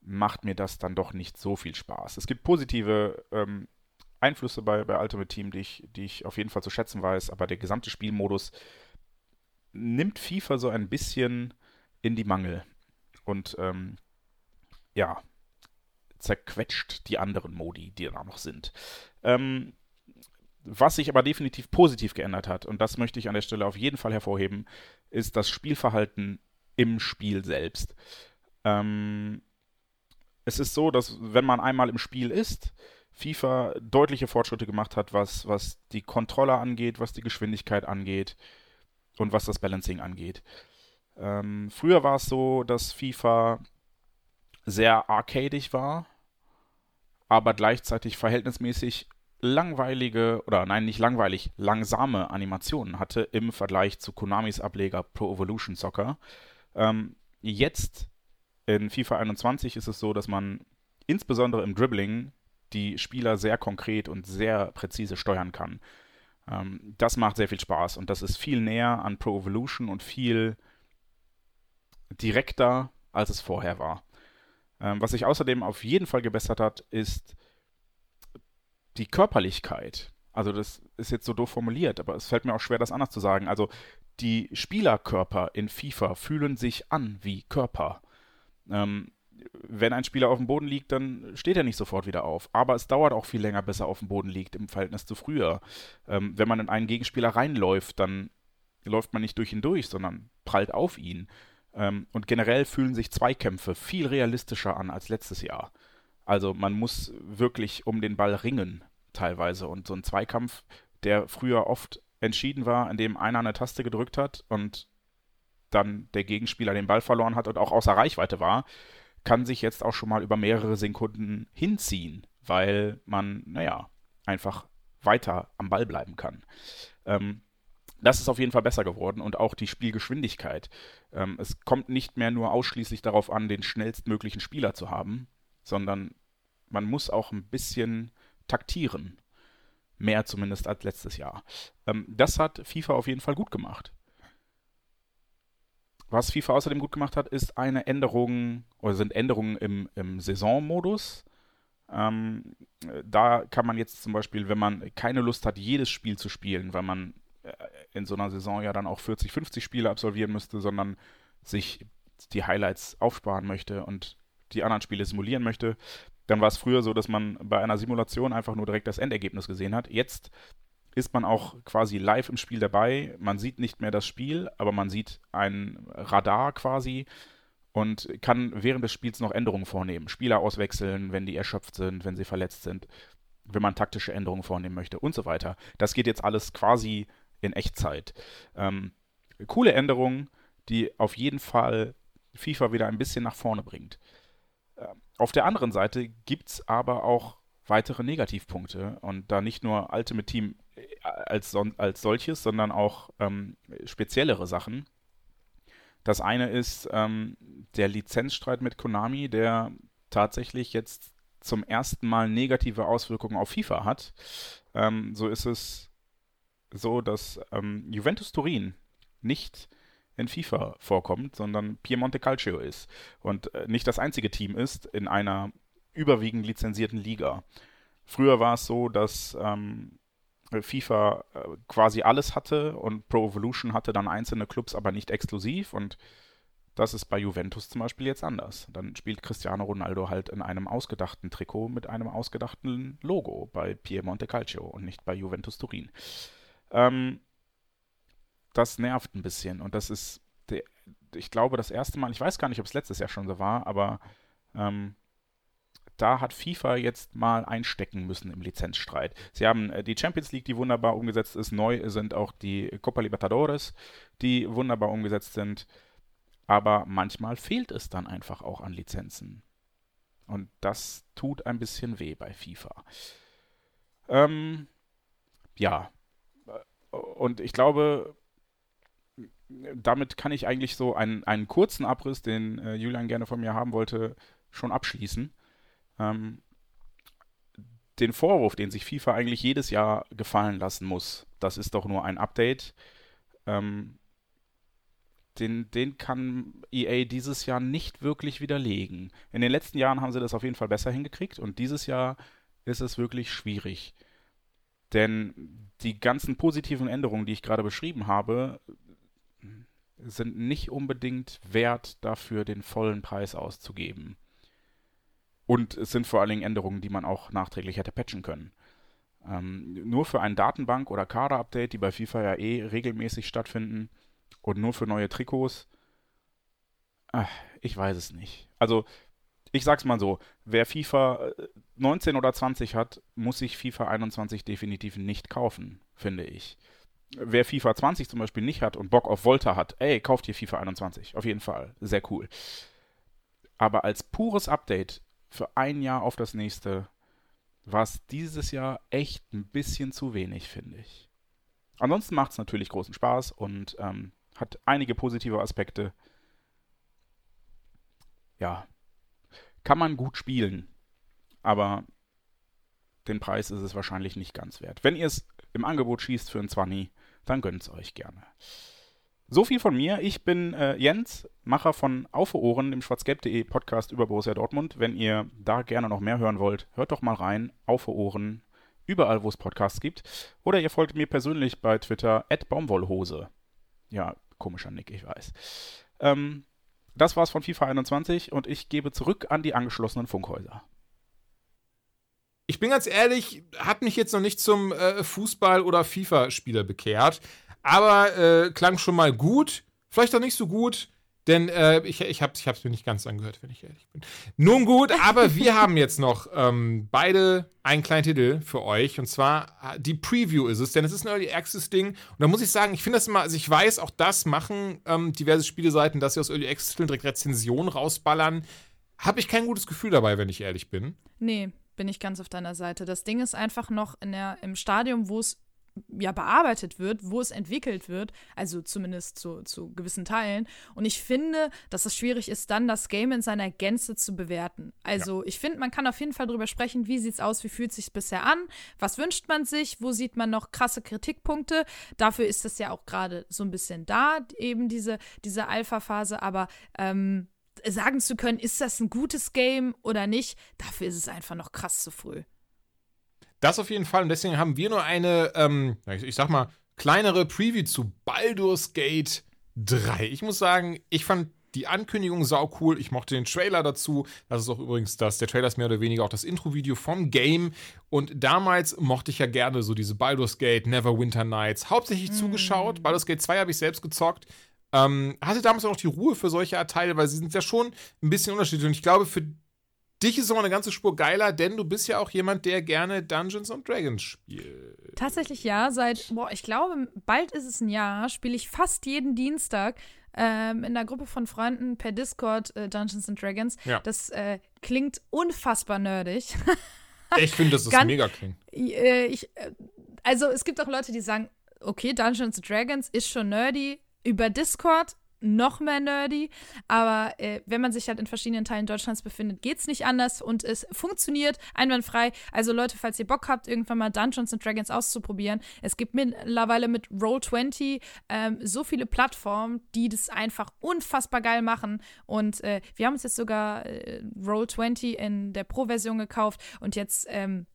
macht mir das dann doch nicht so viel Spaß. Es gibt positive ähm, Einflüsse bei, bei Ultimate Team, die ich, die ich auf jeden Fall zu schätzen weiß, aber der gesamte Spielmodus nimmt FIFA so ein bisschen in die Mangel und ähm, ja, zerquetscht die anderen Modi, die da noch sind. Ähm, was sich aber definitiv positiv geändert hat, und das möchte ich an der Stelle auf jeden Fall hervorheben, ist das Spielverhalten im Spiel selbst. Ähm, es ist so, dass wenn man einmal im Spiel ist, FIFA deutliche Fortschritte gemacht hat, was, was die Kontrolle angeht, was die Geschwindigkeit angeht und was das Balancing angeht. Ähm, früher war es so, dass FIFA sehr arcadig war, aber gleichzeitig verhältnismäßig langweilige, oder nein, nicht langweilig, langsame Animationen hatte im Vergleich zu Konamis Ableger Pro Evolution Soccer. Ähm, jetzt in FIFA 21 ist es so, dass man insbesondere im Dribbling die Spieler sehr konkret und sehr präzise steuern kann. Ähm, das macht sehr viel Spaß und das ist viel näher an Pro Evolution und viel direkter, als es vorher war. Ähm, was sich außerdem auf jeden Fall gebessert hat, ist die Körperlichkeit, also das ist jetzt so doof formuliert, aber es fällt mir auch schwer, das anders zu sagen. Also die Spielerkörper in FIFA fühlen sich an wie Körper. Ähm, wenn ein Spieler auf dem Boden liegt, dann steht er nicht sofort wieder auf. Aber es dauert auch viel länger, bis er auf dem Boden liegt im Verhältnis zu früher. Ähm, wenn man in einen Gegenspieler reinläuft, dann läuft man nicht durch ihn durch, sondern prallt auf ihn. Ähm, und generell fühlen sich Zweikämpfe viel realistischer an als letztes Jahr. Also man muss wirklich um den Ball ringen teilweise. Und so ein Zweikampf, der früher oft entschieden war, indem einer eine Taste gedrückt hat und dann der Gegenspieler den Ball verloren hat und auch außer Reichweite war, kann sich jetzt auch schon mal über mehrere Sekunden hinziehen, weil man, naja, einfach weiter am Ball bleiben kann. Ähm, das ist auf jeden Fall besser geworden und auch die Spielgeschwindigkeit. Ähm, es kommt nicht mehr nur ausschließlich darauf an, den schnellstmöglichen Spieler zu haben, sondern man muss auch ein bisschen taktieren. Mehr zumindest als letztes Jahr. Ähm, das hat FIFA auf jeden Fall gut gemacht. Was FIFA außerdem gut gemacht hat, ist eine Änderung oder sind Änderungen im, im Saisonmodus. Ähm, da kann man jetzt zum Beispiel, wenn man keine Lust hat, jedes Spiel zu spielen, weil man äh, in so einer Saison ja dann auch 40, 50 Spiele absolvieren müsste, sondern sich die Highlights aufsparen möchte und die anderen Spiele simulieren möchte, dann war es früher so, dass man bei einer Simulation einfach nur direkt das Endergebnis gesehen hat. Jetzt ist man auch quasi live im Spiel dabei. Man sieht nicht mehr das Spiel, aber man sieht ein Radar quasi und kann während des Spiels noch Änderungen vornehmen. Spieler auswechseln, wenn die erschöpft sind, wenn sie verletzt sind, wenn man taktische Änderungen vornehmen möchte und so weiter. Das geht jetzt alles quasi in Echtzeit. Ähm, coole Änderungen, die auf jeden Fall FIFA wieder ein bisschen nach vorne bringt. Ähm, auf der anderen Seite gibt es aber auch weitere Negativpunkte und da nicht nur Ultimate Team äh, als, als solches, sondern auch ähm, speziellere Sachen. Das eine ist ähm, der Lizenzstreit mit Konami, der tatsächlich jetzt zum ersten Mal negative Auswirkungen auf FIFA hat. Ähm, so ist es so, dass ähm, Juventus Turin nicht in FIFA vorkommt, sondern Piemonte Calcio ist und äh, nicht das einzige Team ist in einer überwiegend lizenzierten Liga. Früher war es so, dass ähm, FIFA äh, quasi alles hatte und Pro Evolution hatte dann einzelne Clubs, aber nicht exklusiv und das ist bei Juventus zum Beispiel jetzt anders. Dann spielt Cristiano Ronaldo halt in einem ausgedachten Trikot mit einem ausgedachten Logo bei Piemonte Calcio und nicht bei Juventus Turin. Ähm, das nervt ein bisschen und das ist, der, ich glaube, das erste Mal, ich weiß gar nicht, ob es letztes Jahr schon so war, aber ähm, da hat FIFA jetzt mal einstecken müssen im Lizenzstreit. Sie haben äh, die Champions League, die wunderbar umgesetzt ist. Neu sind auch die Copa Libertadores, die wunderbar umgesetzt sind. Aber manchmal fehlt es dann einfach auch an Lizenzen. Und das tut ein bisschen weh bei FIFA. Ähm, ja. Und ich glaube, damit kann ich eigentlich so einen, einen kurzen Abriss, den äh, Julian gerne von mir haben wollte, schon abschließen. Ähm, den Vorwurf, den sich FIFA eigentlich jedes Jahr gefallen lassen muss, das ist doch nur ein Update. Ähm, den, den kann EA dieses Jahr nicht wirklich widerlegen. In den letzten Jahren haben sie das auf jeden Fall besser hingekriegt und dieses Jahr ist es wirklich schwierig. Denn die ganzen positiven Änderungen, die ich gerade beschrieben habe, sind nicht unbedingt wert dafür, den vollen Preis auszugeben. Und es sind vor allen Dingen Änderungen, die man auch nachträglich hätte patchen können. Ähm, nur für ein Datenbank- oder Kader-Update, die bei FIFA ja eh regelmäßig stattfinden, und nur für neue Trikots, ach, ich weiß es nicht. Also, ich sag's mal so, wer FIFA 19 äh, oder 20 hat, muss sich FIFA 21 definitiv nicht kaufen, finde ich. Wer FIFA 20 zum Beispiel nicht hat und Bock auf Volta hat, ey, kauft hier FIFA 21. Auf jeden Fall. Sehr cool. Aber als pures Update für ein Jahr auf das nächste war es dieses Jahr echt ein bisschen zu wenig, finde ich. Ansonsten macht es natürlich großen Spaß und ähm, hat einige positive Aspekte. Ja, kann man gut spielen, aber den Preis ist es wahrscheinlich nicht ganz wert. Wenn ihr es im Angebot schießt für ein 20, dann gönnt es euch gerne. So viel von mir. Ich bin äh, Jens, Macher von Auf Ohren, dem schwarzgelb.de Podcast über Borussia Dortmund. Wenn ihr da gerne noch mehr hören wollt, hört doch mal rein. Auf Ohren, überall, wo es Podcasts gibt. Oder ihr folgt mir persönlich bei Twitter, Baumwollhose. Ja, komischer Nick, ich weiß. Ähm, das war's von FIFA 21 und ich gebe zurück an die angeschlossenen Funkhäuser. Ich bin ganz ehrlich, hat mich jetzt noch nicht zum äh, Fußball- oder FIFA-Spieler bekehrt. Aber äh, klang schon mal gut. Vielleicht auch nicht so gut. Denn äh, ich, ich habe es mir nicht ganz angehört, wenn ich ehrlich bin. Nun gut, aber wir haben jetzt noch ähm, beide einen kleinen Titel für euch. Und zwar äh, die Preview ist es, denn es ist ein Early Access-Ding. Und da muss ich sagen, ich finde das immer, also ich weiß, auch das machen ähm, diverse Spieleseiten, dass sie aus Early Access-Titeln direkt Rezensionen rausballern. Habe ich kein gutes Gefühl dabei, wenn ich ehrlich bin. Nee, bin ich ganz auf deiner Seite. Das Ding ist einfach noch in der, im Stadium, wo es ja bearbeitet wird, wo es entwickelt wird, also zumindest zu, zu gewissen Teilen. Und ich finde, dass es schwierig ist, dann das Game in seiner Gänze zu bewerten. Also ja. ich finde, man kann auf jeden Fall darüber sprechen, wie sieht es aus, wie fühlt es sich bisher an, was wünscht man sich, wo sieht man noch krasse Kritikpunkte. Dafür ist es ja auch gerade so ein bisschen da, eben diese, diese Alpha-Phase, aber ähm, sagen zu können, ist das ein gutes Game oder nicht, dafür ist es einfach noch krass zu früh. Das auf jeden Fall. Und deswegen haben wir nur eine, ähm, ich sag mal, kleinere Preview zu Baldur's Gate 3. Ich muss sagen, ich fand die Ankündigung sau cool. Ich mochte den Trailer dazu. Das ist auch übrigens das. Der Trailer ist mehr oder weniger auch das Intro-Video vom Game. Und damals mochte ich ja gerne so diese Baldur's Gate, Neverwinter Nights hauptsächlich mm. zugeschaut. Baldur's Gate 2 habe ich selbst gezockt. Ähm, hatte damals auch noch die Ruhe für solche Teile, weil sie sind ja schon ein bisschen unterschiedlich. Und ich glaube, für dich ist noch eine ganze Spur geiler, denn du bist ja auch jemand, der gerne Dungeons and Dragons spielt. Tatsächlich ja. Seit, boah, ich glaube, bald ist es ein Jahr, spiele ich fast jeden Dienstag ähm, in einer Gruppe von Freunden per Discord äh, Dungeons and Dragons. Ja. Das äh, klingt unfassbar nerdig. ich finde, das Ganz, mega klingt. Äh, ich, äh, also, es gibt auch Leute, die sagen, okay, Dungeons and Dragons ist schon nerdy. Über Discord noch mehr nerdy. Aber äh, wenn man sich halt in verschiedenen Teilen Deutschlands befindet, geht es nicht anders und es funktioniert einwandfrei. Also Leute, falls ihr Bock habt, irgendwann mal Dungeons and Dragons auszuprobieren, es gibt mittlerweile mit Roll20 ähm, so viele Plattformen, die das einfach unfassbar geil machen. Und äh, wir haben uns jetzt sogar äh, Roll20 in der Pro-Version gekauft und jetzt ähm,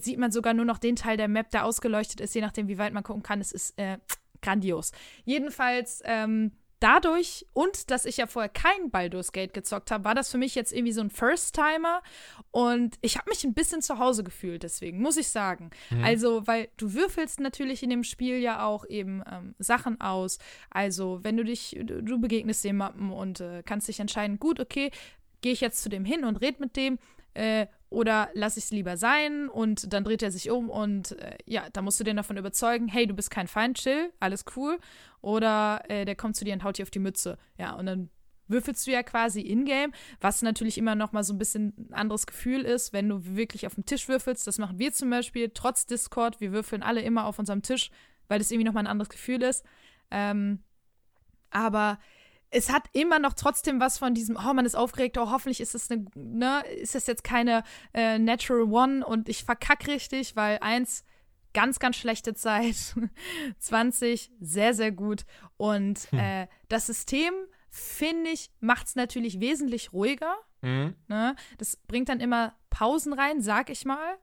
sieht man sogar nur noch den Teil der Map, der ausgeleuchtet ist, je nachdem, wie weit man gucken kann. Es ist äh, grandios. Jedenfalls ähm, dadurch und dass ich ja vorher kein Baldur's Gate gezockt habe, war das für mich jetzt irgendwie so ein First-Timer und ich habe mich ein bisschen zu Hause gefühlt, deswegen muss ich sagen. Mhm. Also, weil du würfelst natürlich in dem Spiel ja auch eben ähm, Sachen aus. Also, wenn du dich, du, du begegnest dem Mappen und äh, kannst dich entscheiden, gut, okay, gehe ich jetzt zu dem hin und red mit dem äh, oder lasse ich es lieber sein und dann dreht er sich um und äh, ja, da musst du den davon überzeugen, hey, du bist kein Feind, chill, alles cool. Oder äh, der kommt zu dir und haut dir auf die Mütze. Ja, und dann würfelst du ja quasi in-game, was natürlich immer noch mal so ein bisschen ein anderes Gefühl ist, wenn du wirklich auf dem Tisch würfelst. Das machen wir zum Beispiel trotz Discord. Wir würfeln alle immer auf unserem Tisch, weil das irgendwie noch mal ein anderes Gefühl ist. Ähm, aber es hat immer noch trotzdem was von diesem, oh, man ist aufgeregt, oh, hoffentlich ist das eine, ne, ist das jetzt keine äh, Natural One und ich verkack richtig, weil eins, ganz, ganz schlechte Zeit, 20, sehr, sehr gut. Und hm. äh, das System, finde ich, macht es natürlich wesentlich ruhiger. Mhm. Ne? Das bringt dann immer Pausen rein, sag ich mal.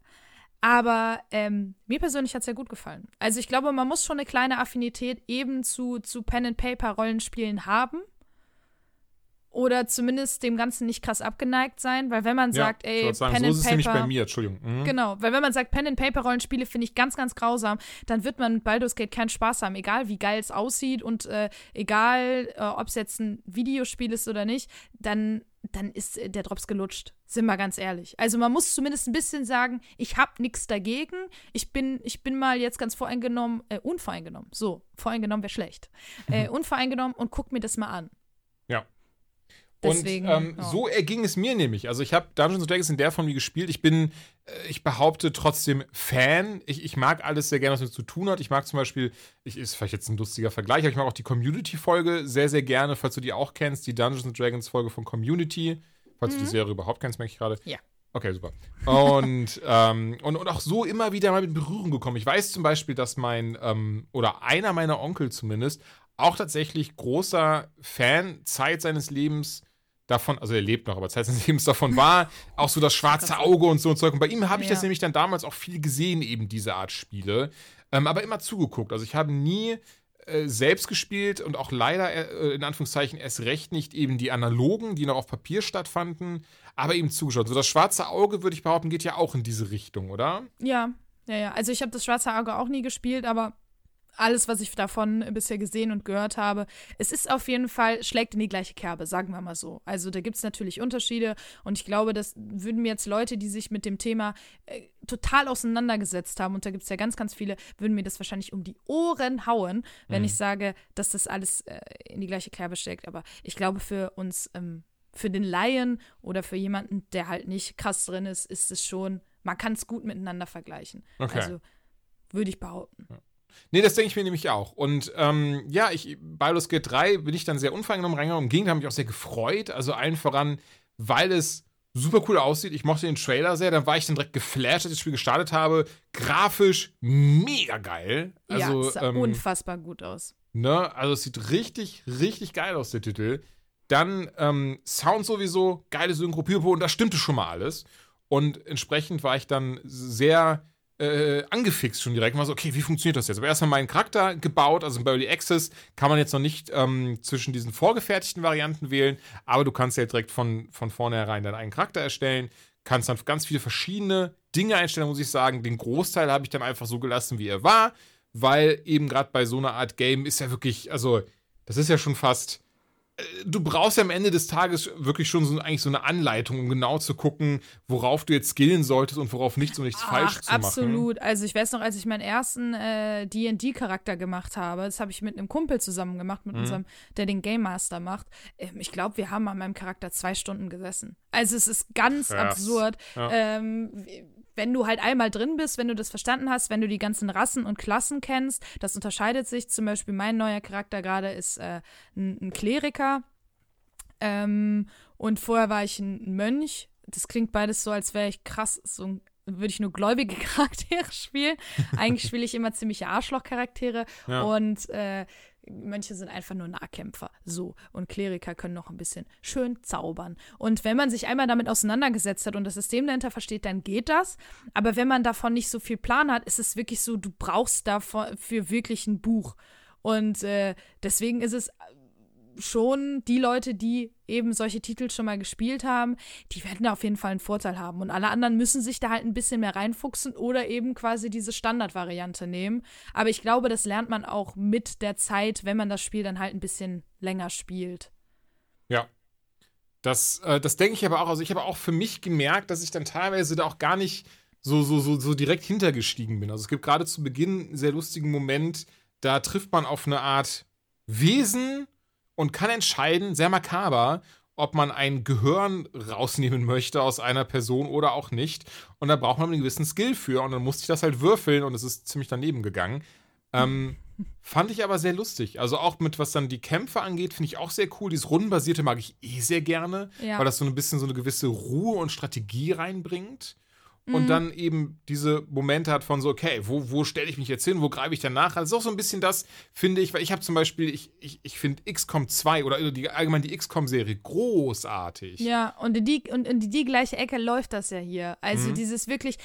Aber ähm, mir persönlich hat es ja gut gefallen. Also ich glaube, man muss schon eine kleine Affinität eben zu, zu Pen-and-Paper-Rollenspielen haben oder zumindest dem Ganzen nicht krass abgeneigt sein, weil wenn man sagt, ey, Pen sagen, and so Paper, nicht bei mir, Entschuldigung. Mhm. Genau, weil wenn man sagt, Pen and Paper Rollenspiele finde ich ganz, ganz grausam, dann wird man mit Baldur's Gate keinen Spaß haben, egal wie geil es aussieht und äh, egal, äh, ob es jetzt ein Videospiel ist oder nicht, dann dann ist äh, der Drops gelutscht. Sind wir ganz ehrlich. Also man muss zumindest ein bisschen sagen, ich habe nichts dagegen. Ich bin, ich bin mal jetzt ganz voreingenommen, äh, unvoreingenommen. So, voreingenommen wäre schlecht. Äh, unvoreingenommen und guck mir das mal an. Deswegen, und ähm, ja. so erging es mir nämlich. Also ich habe Dungeons Dragons in der Form nie gespielt. Ich bin, äh, ich behaupte trotzdem Fan. Ich, ich mag alles sehr gerne, was mit zu tun hat. Ich mag zum Beispiel, ich, ist vielleicht jetzt ein lustiger Vergleich, aber ich mag auch die Community-Folge sehr, sehr gerne, falls du die auch kennst, die Dungeons Dragons-Folge von Community. Falls mhm. du die mhm. Serie überhaupt kennst, merke ich gerade. Ja. Okay, super. Und, ähm, und, und auch so immer wieder mal mit Berührung gekommen. Ich weiß zum Beispiel, dass mein, ähm, oder einer meiner Onkel zumindest, auch tatsächlich großer Fan Zeit seines Lebens davon, also er lebt noch, aber Zeit seines Lebens davon war, auch so das schwarze Auge und so und Zeug. Und bei ihm habe ich ja. das nämlich dann damals auch viel gesehen, eben diese Art Spiele. Ähm, aber immer zugeguckt. Also ich habe nie äh, selbst gespielt und auch leider äh, in Anführungszeichen erst recht nicht eben die analogen, die noch auf Papier stattfanden, aber eben zugeschaut. So das schwarze Auge, würde ich behaupten, geht ja auch in diese Richtung, oder? Ja, ja, ja. Also ich habe das schwarze Auge auch nie gespielt, aber alles, was ich davon bisher gesehen und gehört habe, es ist auf jeden Fall, schlägt in die gleiche Kerbe, sagen wir mal so. Also da gibt es natürlich Unterschiede und ich glaube, das würden mir jetzt Leute, die sich mit dem Thema äh, total auseinandergesetzt haben, und da gibt es ja ganz, ganz viele, würden mir das wahrscheinlich um die Ohren hauen, wenn mhm. ich sage, dass das alles äh, in die gleiche Kerbe steckt. Aber ich glaube, für uns, ähm, für den Laien oder für jemanden, der halt nicht krass drin ist, ist es schon, man kann es gut miteinander vergleichen. Okay. Also würde ich behaupten. Ja. Nee, das denke ich mir nämlich auch. Und ähm, ja, ich, Baldur's Gate 3 bin ich dann sehr unvoreingenommen reingegangen. Im Gegenteil, habe mich auch sehr gefreut. Also allen voran, weil es super cool aussieht. Ich mochte den Trailer sehr. Dann war ich dann direkt geflasht, als ich das Spiel gestartet habe. Grafisch mega geil. Also, ja, es sah ähm, unfassbar gut aus. Ne? Also es sieht richtig, richtig geil aus, der Titel. Dann ähm, Sound sowieso, geile Synchro, und das stimmte schon mal alles. Und entsprechend war ich dann sehr äh, angefixt schon direkt. Mal so, okay, wie funktioniert das jetzt? Aber erstmal meinen Charakter gebaut, also bei Early Access kann man jetzt noch nicht ähm, zwischen diesen vorgefertigten Varianten wählen, aber du kannst ja direkt von, von vornherein deinen eigenen Charakter erstellen, kannst dann ganz viele verschiedene Dinge einstellen, muss ich sagen. Den Großteil habe ich dann einfach so gelassen, wie er war weil eben gerade bei so einer Art Game ist ja wirklich, also das ist ja schon fast, du brauchst ja am Ende des Tages wirklich schon so, eigentlich so eine Anleitung, um genau zu gucken, worauf du jetzt skillen solltest und worauf nichts und nichts Ach, falsch zu machen. absolut. Also ich weiß noch, als ich meinen ersten äh, D&D-Charakter gemacht habe, das habe ich mit einem Kumpel zusammen gemacht, mit Mhm. unserem, der den Game Master macht. Ähm, ich glaube, wir haben an meinem Charakter zwei Stunden gesessen. Also es ist ganz Krass. absurd. Ja. Ähm, wenn du halt einmal drin bist, wenn du das verstanden hast, wenn du die ganzen Rassen und Klassen kennst, das unterscheidet sich. Zum Beispiel mein neuer Charakter gerade ist äh, ein, ein Kleriker. Ähm, und vorher war ich ein Mönch. Das klingt beides so, als wäre ich krass, so würde ich nur gläubige Charaktere spielen. Eigentlich spiele ich immer ziemliche Arschloch-Charaktere. Ja. Und äh, Mönche sind einfach nur Nahkämpfer. So. Und Kleriker können noch ein bisschen schön zaubern. Und wenn man sich einmal damit auseinandergesetzt hat und das System dahinter versteht, dann geht das. Aber wenn man davon nicht so viel Plan hat, ist es wirklich so, du brauchst dafür für wirklich ein Buch. Und äh, deswegen ist es schon die Leute, die eben solche Titel schon mal gespielt haben, die werden da auf jeden Fall einen Vorteil haben. Und alle anderen müssen sich da halt ein bisschen mehr reinfuchsen oder eben quasi diese Standardvariante nehmen. Aber ich glaube, das lernt man auch mit der Zeit, wenn man das Spiel dann halt ein bisschen länger spielt. Ja. Das, äh, das denke ich aber auch. Also ich habe auch für mich gemerkt, dass ich dann teilweise da auch gar nicht so, so, so, so direkt hintergestiegen bin. Also es gibt gerade zu Beginn einen sehr lustigen Moment, da trifft man auf eine Art Wesen und kann entscheiden, sehr makaber, ob man ein Gehirn rausnehmen möchte aus einer Person oder auch nicht. Und da braucht man einen gewissen Skill für. Und dann musste ich das halt würfeln und es ist ziemlich daneben gegangen. Ähm, fand ich aber sehr lustig. Also auch mit, was dann die Kämpfe angeht, finde ich auch sehr cool. Dieses Rundenbasierte mag ich eh sehr gerne, Ja. weil das so ein bisschen so eine gewisse Ruhe und Strategie reinbringt. Mhm. Und dann eben diese Momente hat von so, okay, wo, wo stelle ich mich jetzt hin, wo greife ich dann nach? Also auch so ein bisschen das, finde ich, weil ich habe zum Beispiel, ich, ich, ich finde XCOM 2 oder die, allgemein die XCOM-Serie großartig. Ja, und in die, und in die, die gleiche Ecke läuft das ja hier. Also Mhm. dieses wirklich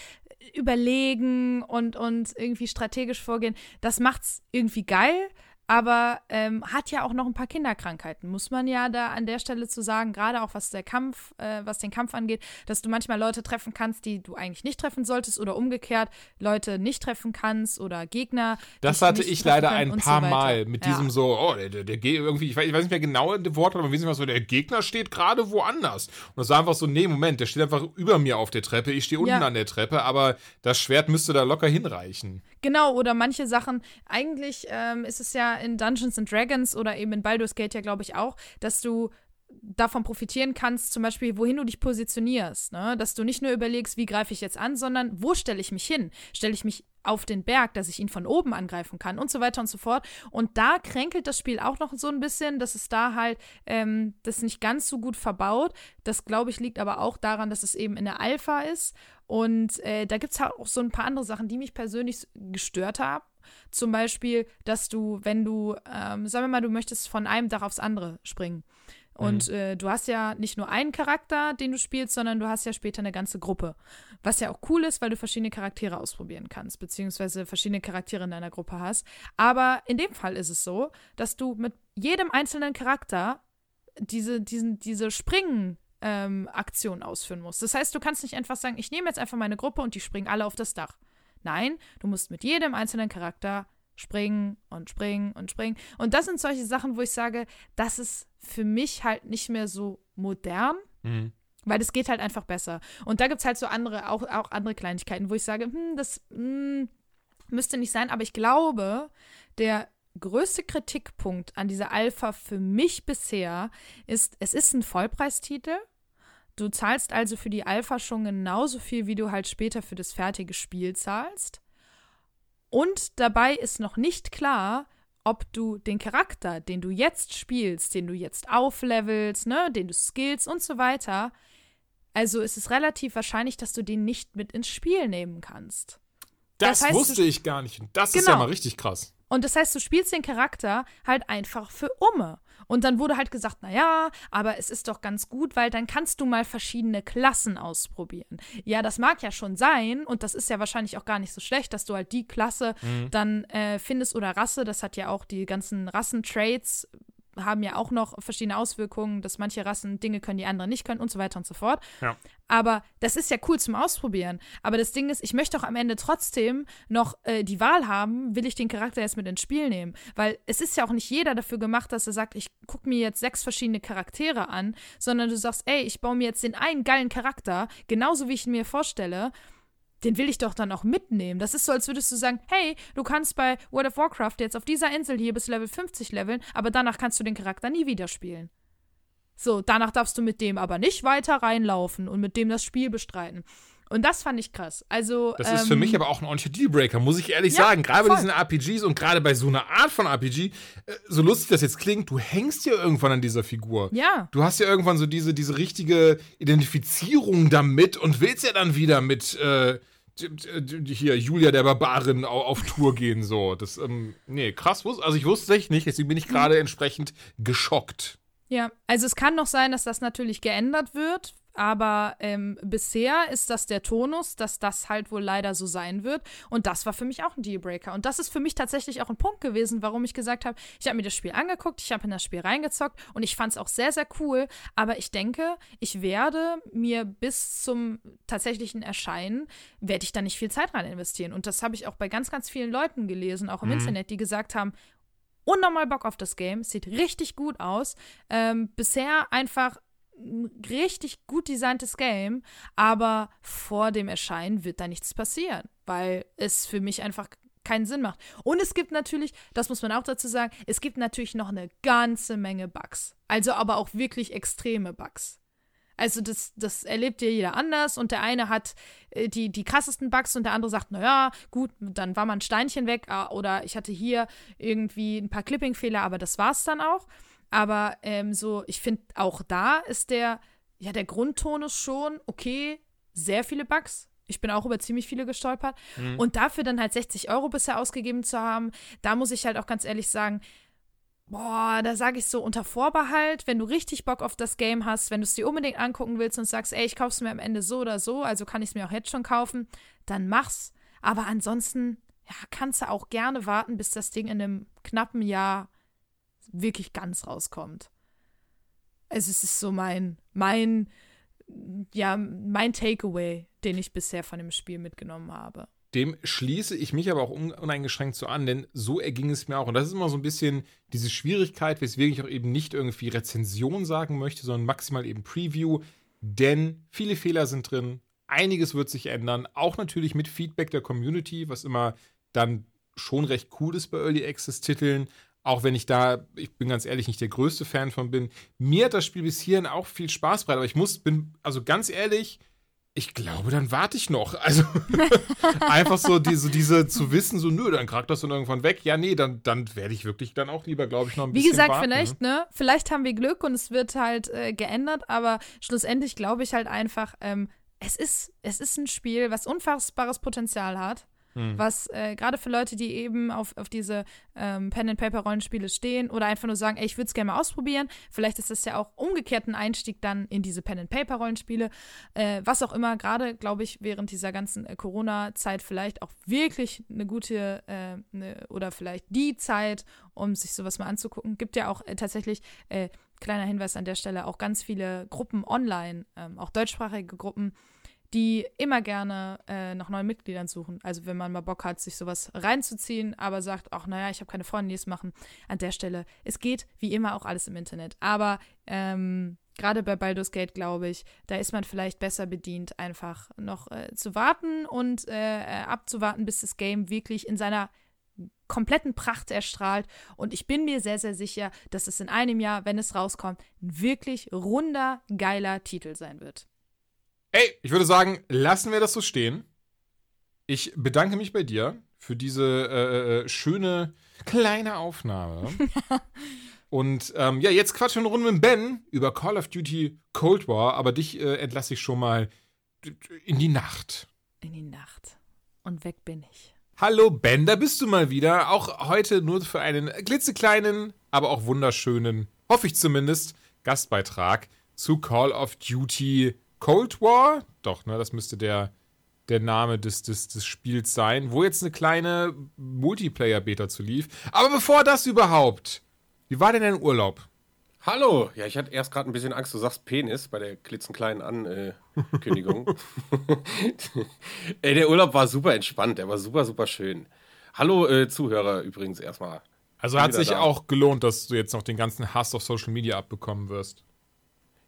Überlegen und, und irgendwie strategisch vorgehen, das macht's irgendwie geil, aber ähm, hat ja auch noch ein paar Kinderkrankheiten, muss man ja da an der Stelle zu sagen, gerade auch was der Kampf, äh, was den Kampf angeht, dass du manchmal Leute treffen kannst, die du eigentlich nicht treffen solltest oder umgekehrt Leute nicht treffen kannst oder Gegner. Das hatte ich leider ein paar so. Mal mit Ja. diesem so, oh, der, der, der Ge- irgendwie, ich weiß, ich weiß nicht mehr genau das Wort, aber wesentlich was so, der Gegner steht gerade woanders. Und das war einfach so, nee, Moment, der steht einfach über mir auf der Treppe, ich stehe unten Ja. an der Treppe, aber das Schwert müsste da locker hinreichen. Genau, oder manche Sachen, eigentlich ähm, ist es ja in Dungeons and Dragons oder eben in Baldur's Gate ja, glaube ich, auch, dass du davon profitieren kannst, zum Beispiel, wohin du dich positionierst. Ne? Dass du nicht nur überlegst, wie greife ich jetzt an, sondern wo stelle ich mich hin? Stelle ich mich auf den Berg, dass ich ihn von oben angreifen kann und so weiter und so fort. Und da kränkelt das Spiel auch noch so ein bisschen, dass es da halt ähm, das nicht ganz so gut verbaut. Das, glaube ich, liegt aber auch daran, dass es eben in der Alpha ist. Und äh, da gibt es halt auch so ein paar andere Sachen, die mich persönlich gestört haben. Zum Beispiel, dass du, wenn du, ähm, sagen wir mal, du möchtest von einem Dach aufs andere springen. Und äh, du hast ja nicht nur einen Charakter, den du spielst, sondern du hast ja später eine ganze Gruppe. Was ja auch cool ist, weil du verschiedene Charaktere ausprobieren kannst, beziehungsweise verschiedene Charaktere in deiner Gruppe hast. Aber in dem Fall ist es so, dass du mit jedem einzelnen Charakter diese, diesen, diese Springen ähm, Aktion ausführen musst. Das heißt, du kannst nicht einfach sagen, ich nehme jetzt einfach meine Gruppe und die springen alle auf das Dach. Nein, du musst mit jedem einzelnen Charakter springen und springen und springen. Und das sind solche Sachen, wo ich sage, das ist für mich halt nicht mehr so modern, weil es geht halt einfach besser. Und da gibt es halt so andere, auch, auch andere Kleinigkeiten, wo ich sage, hm, das hm, müsste nicht sein, aber ich glaube, der größte Kritikpunkt an dieser Alpha für mich bisher ist, es ist ein Vollpreistitel. Du zahlst also für die Alpha schon genauso viel, wie du halt später für das fertige Spiel zahlst. Und dabei ist noch nicht klar, ob du den Charakter, den du jetzt spielst, den du jetzt auflevelst, ne, den du skillst und so weiter, also ist es relativ wahrscheinlich, dass du den nicht mit ins Spiel nehmen kannst. Das, Das heißt, wusste ich gar nicht. Und das ist ja Genau. mal richtig krass. Und das heißt, du spielst den Charakter halt einfach für Umme. Und dann wurde halt gesagt, naja, aber es ist doch ganz gut, weil dann kannst du mal verschiedene Klassen ausprobieren. Ja, das mag ja schon sein und das ist ja wahrscheinlich auch gar nicht so schlecht, dass du halt die Klasse dann äh, findest oder Rasse. Das hat ja auch die ganzen Rassentraits haben ja auch noch verschiedene Auswirkungen, dass manche Rassen Dinge können, die andere nicht können und so weiter und so fort. Ja. Aber das ist ja cool zum Ausprobieren. Aber das Ding ist, ich möchte auch am Ende trotzdem noch äh, die Wahl haben, will ich den Charakter jetzt mit ins Spiel nehmen. Weil es ist ja auch nicht jeder dafür gemacht, dass er sagt, ich gucke mir jetzt sechs verschiedene Charaktere an, sondern du sagst, ey, ich baue mir jetzt den einen geilen Charakter, genauso wie ich ihn mir vorstelle. Den will ich doch dann auch mitnehmen. Das ist so, als würdest du sagen, hey, du kannst bei World of Warcraft jetzt auf dieser Insel hier bis Level 50 leveln, aber danach kannst du den Charakter nie wieder spielen. So, danach darfst du mit dem aber nicht weiter reinlaufen und mit dem das Spiel bestreiten. Und das fand ich krass. Also, Das ist für ähm, mich aber auch ein ordentlicher Dealbreaker, muss ich ehrlich Ja, sagen. Gerade bei diesen RPGs und gerade bei so einer Art von RPG, äh, so lustig das jetzt klingt, du hängst ja irgendwann an dieser Figur. Ja. Du hast ja irgendwann so diese, diese richtige Identifizierung damit und willst ja dann wieder mit äh, hier Julia der Barbarin au- auf Tour gehen. So. Das, ähm, nee, krass. Also ich wusste es echt nicht, deswegen bin ich gerade entsprechend geschockt. Ja, also es kann noch sein, dass das natürlich geändert wird, aber ähm, bisher ist das der Tonus, dass das halt wohl leider so sein wird. Und das war für mich auch ein Dealbreaker. Und das ist für mich tatsächlich auch ein Punkt gewesen, warum ich gesagt habe, ich habe mir das Spiel angeguckt, ich habe in das Spiel reingezockt und ich fand es auch sehr, sehr cool. Aber ich denke, ich werde mir bis zum tatsächlichen Erscheinen, werde ich da nicht viel Zeit rein investieren. Und das habe ich auch bei ganz, ganz vielen Leuten gelesen, auch im Internet, die gesagt haben, unnormal Bock auf das Game. Es Sieht richtig gut aus. Ähm, bisher einfach ein richtig gut designtes Game, aber vor dem Erscheinen wird da nichts passieren, weil es für mich einfach keinen Sinn macht. Und es gibt natürlich, das muss man auch dazu sagen, es gibt natürlich noch eine ganze Menge Bugs. Also aber auch wirklich extreme Bugs. Also das, das erlebt ja jeder anders und der eine hat äh, die, die krassesten Bugs und der andere sagt, naja, gut, dann war mal ein Steinchen weg ah, oder ich hatte hier irgendwie ein paar Clipping-Fehler, aber das war's dann auch. Aber ähm, so, ich finde, auch da ist der, ja, der Grundtonus schon, okay, sehr viele Bugs. Ich bin auch über ziemlich viele gestolpert. Und dafür dann halt 60 Euro bisher ausgegeben zu haben, da muss ich halt auch ganz ehrlich sagen, Boah, da sage ich so unter Vorbehalt, wenn du richtig Bock auf das Game hast, wenn du es dir unbedingt angucken willst und sagst, ey, ich kauf's mir am Ende so oder so, also kann ich es mir auch jetzt schon kaufen, dann mach's. Aber ansonsten, ja, kannst du auch gerne warten, bis das Ding in einem knappen Jahr wirklich ganz rauskommt. Also es ist so mein, mein, ja, mein Takeaway, den ich bisher von dem Spiel mitgenommen habe. Dem schließe ich mich aber auch un uneingeschränkt so an, denn so erging es mir auch. Und das ist immer so ein bisschen diese Schwierigkeit, weswegen ich auch eben nicht irgendwie Rezension sagen möchte, sondern maximal eben Preview. Denn viele Fehler sind drin, einiges wird sich ändern, auch natürlich mit Feedback der Community, was immer dann schon recht cool ist bei Early Access-Titeln. Auch wenn ich da, ich bin ganz ehrlich, nicht der größte Fan von bin. Mir hat das Spiel bis hierhin auch viel Spaß bereitet, aber ich muss, bin, also ganz ehrlich, ich glaube, dann warte ich noch. Also einfach so diese, diese zu wissen, so, nö, dein Charakter ist dann irgendwann weg. Ja, nee, dann, dann werde ich wirklich dann auch lieber, glaube ich, noch ein Wie bisschen gesagt, warten. vielleicht, ne? Vielleicht haben wir Glück und es wird halt äh, geändert, aber schlussendlich glaube ich halt einfach, ähm, es ist, es ist ein Spiel, was unfassbares Potenzial hat. Hm. Was äh, gerade für Leute, die eben auf, auf diese ähm, Pen-and-Paper-Rollenspiele stehen oder einfach nur sagen, ey, ich würde es gerne mal ausprobieren. Vielleicht ist das ja auch umgekehrt ein Einstieg dann in diese Pen-and-Paper-Rollenspiele. Äh, was auch immer, gerade, glaube ich, während dieser ganzen äh, Corona-Zeit vielleicht auch wirklich eine gute äh, ne, oder vielleicht die Zeit, um sich sowas mal anzugucken. Gibt ja auch äh, tatsächlich, äh, kleiner Hinweis an der Stelle, auch ganz viele Gruppen online, ähm, auch deutschsprachige Gruppen, die immer gerne äh, nach neuen Mitgliedern suchen. Also wenn man mal Bock hat, sich sowas reinzuziehen, aber sagt, ach naja, ich habe keine Freunde, die es machen. An der Stelle, es geht wie immer auch alles im Internet. Aber ähm, gerade bei Baldur's Gate, glaube ich, da ist man vielleicht besser bedient, einfach noch äh, zu warten und äh, äh, abzuwarten, bis das Game wirklich in seiner kompletten Pracht erstrahlt. Und ich bin mir sehr, sehr sicher, dass es in einem Jahr, wenn es rauskommt, ein wirklich runder, geiler Titel sein wird. Ey, ich würde sagen, lassen wir das so stehen. Ich bedanke mich bei dir für diese äh, äh schöne kleine Aufnahme. Und ähm, ja, jetzt quatschen wir eine Runde mit Ben über Call of Duty Cold War, aber dich äh, entlasse ich schon mal in die Nacht. In die Nacht. Und weg bin ich. Hallo Ben, da bist du mal wieder. Auch heute nur für einen klitzekleinen, aber auch wunderschönen, hoffe ich zumindest, Gastbeitrag zu Call of Duty Cold War. Doch, ne, das müsste der, der Name des, des, des Spiels sein, wo jetzt eine kleine Multiplayer-Beta zu lief. Aber bevor das überhaupt, wie war denn dein Urlaub? Hallo! Ja, ich hatte erst gerade ein bisschen Angst, du sagst Penis bei der klitzenkleinen Ankündigung. Ey, der Urlaub war super entspannt, der war super, super schön. Hallo äh, Zuhörer übrigens erstmal. Also hat sich da. auch gelohnt, dass du jetzt noch den ganzen Hass auf Social Media abbekommen wirst.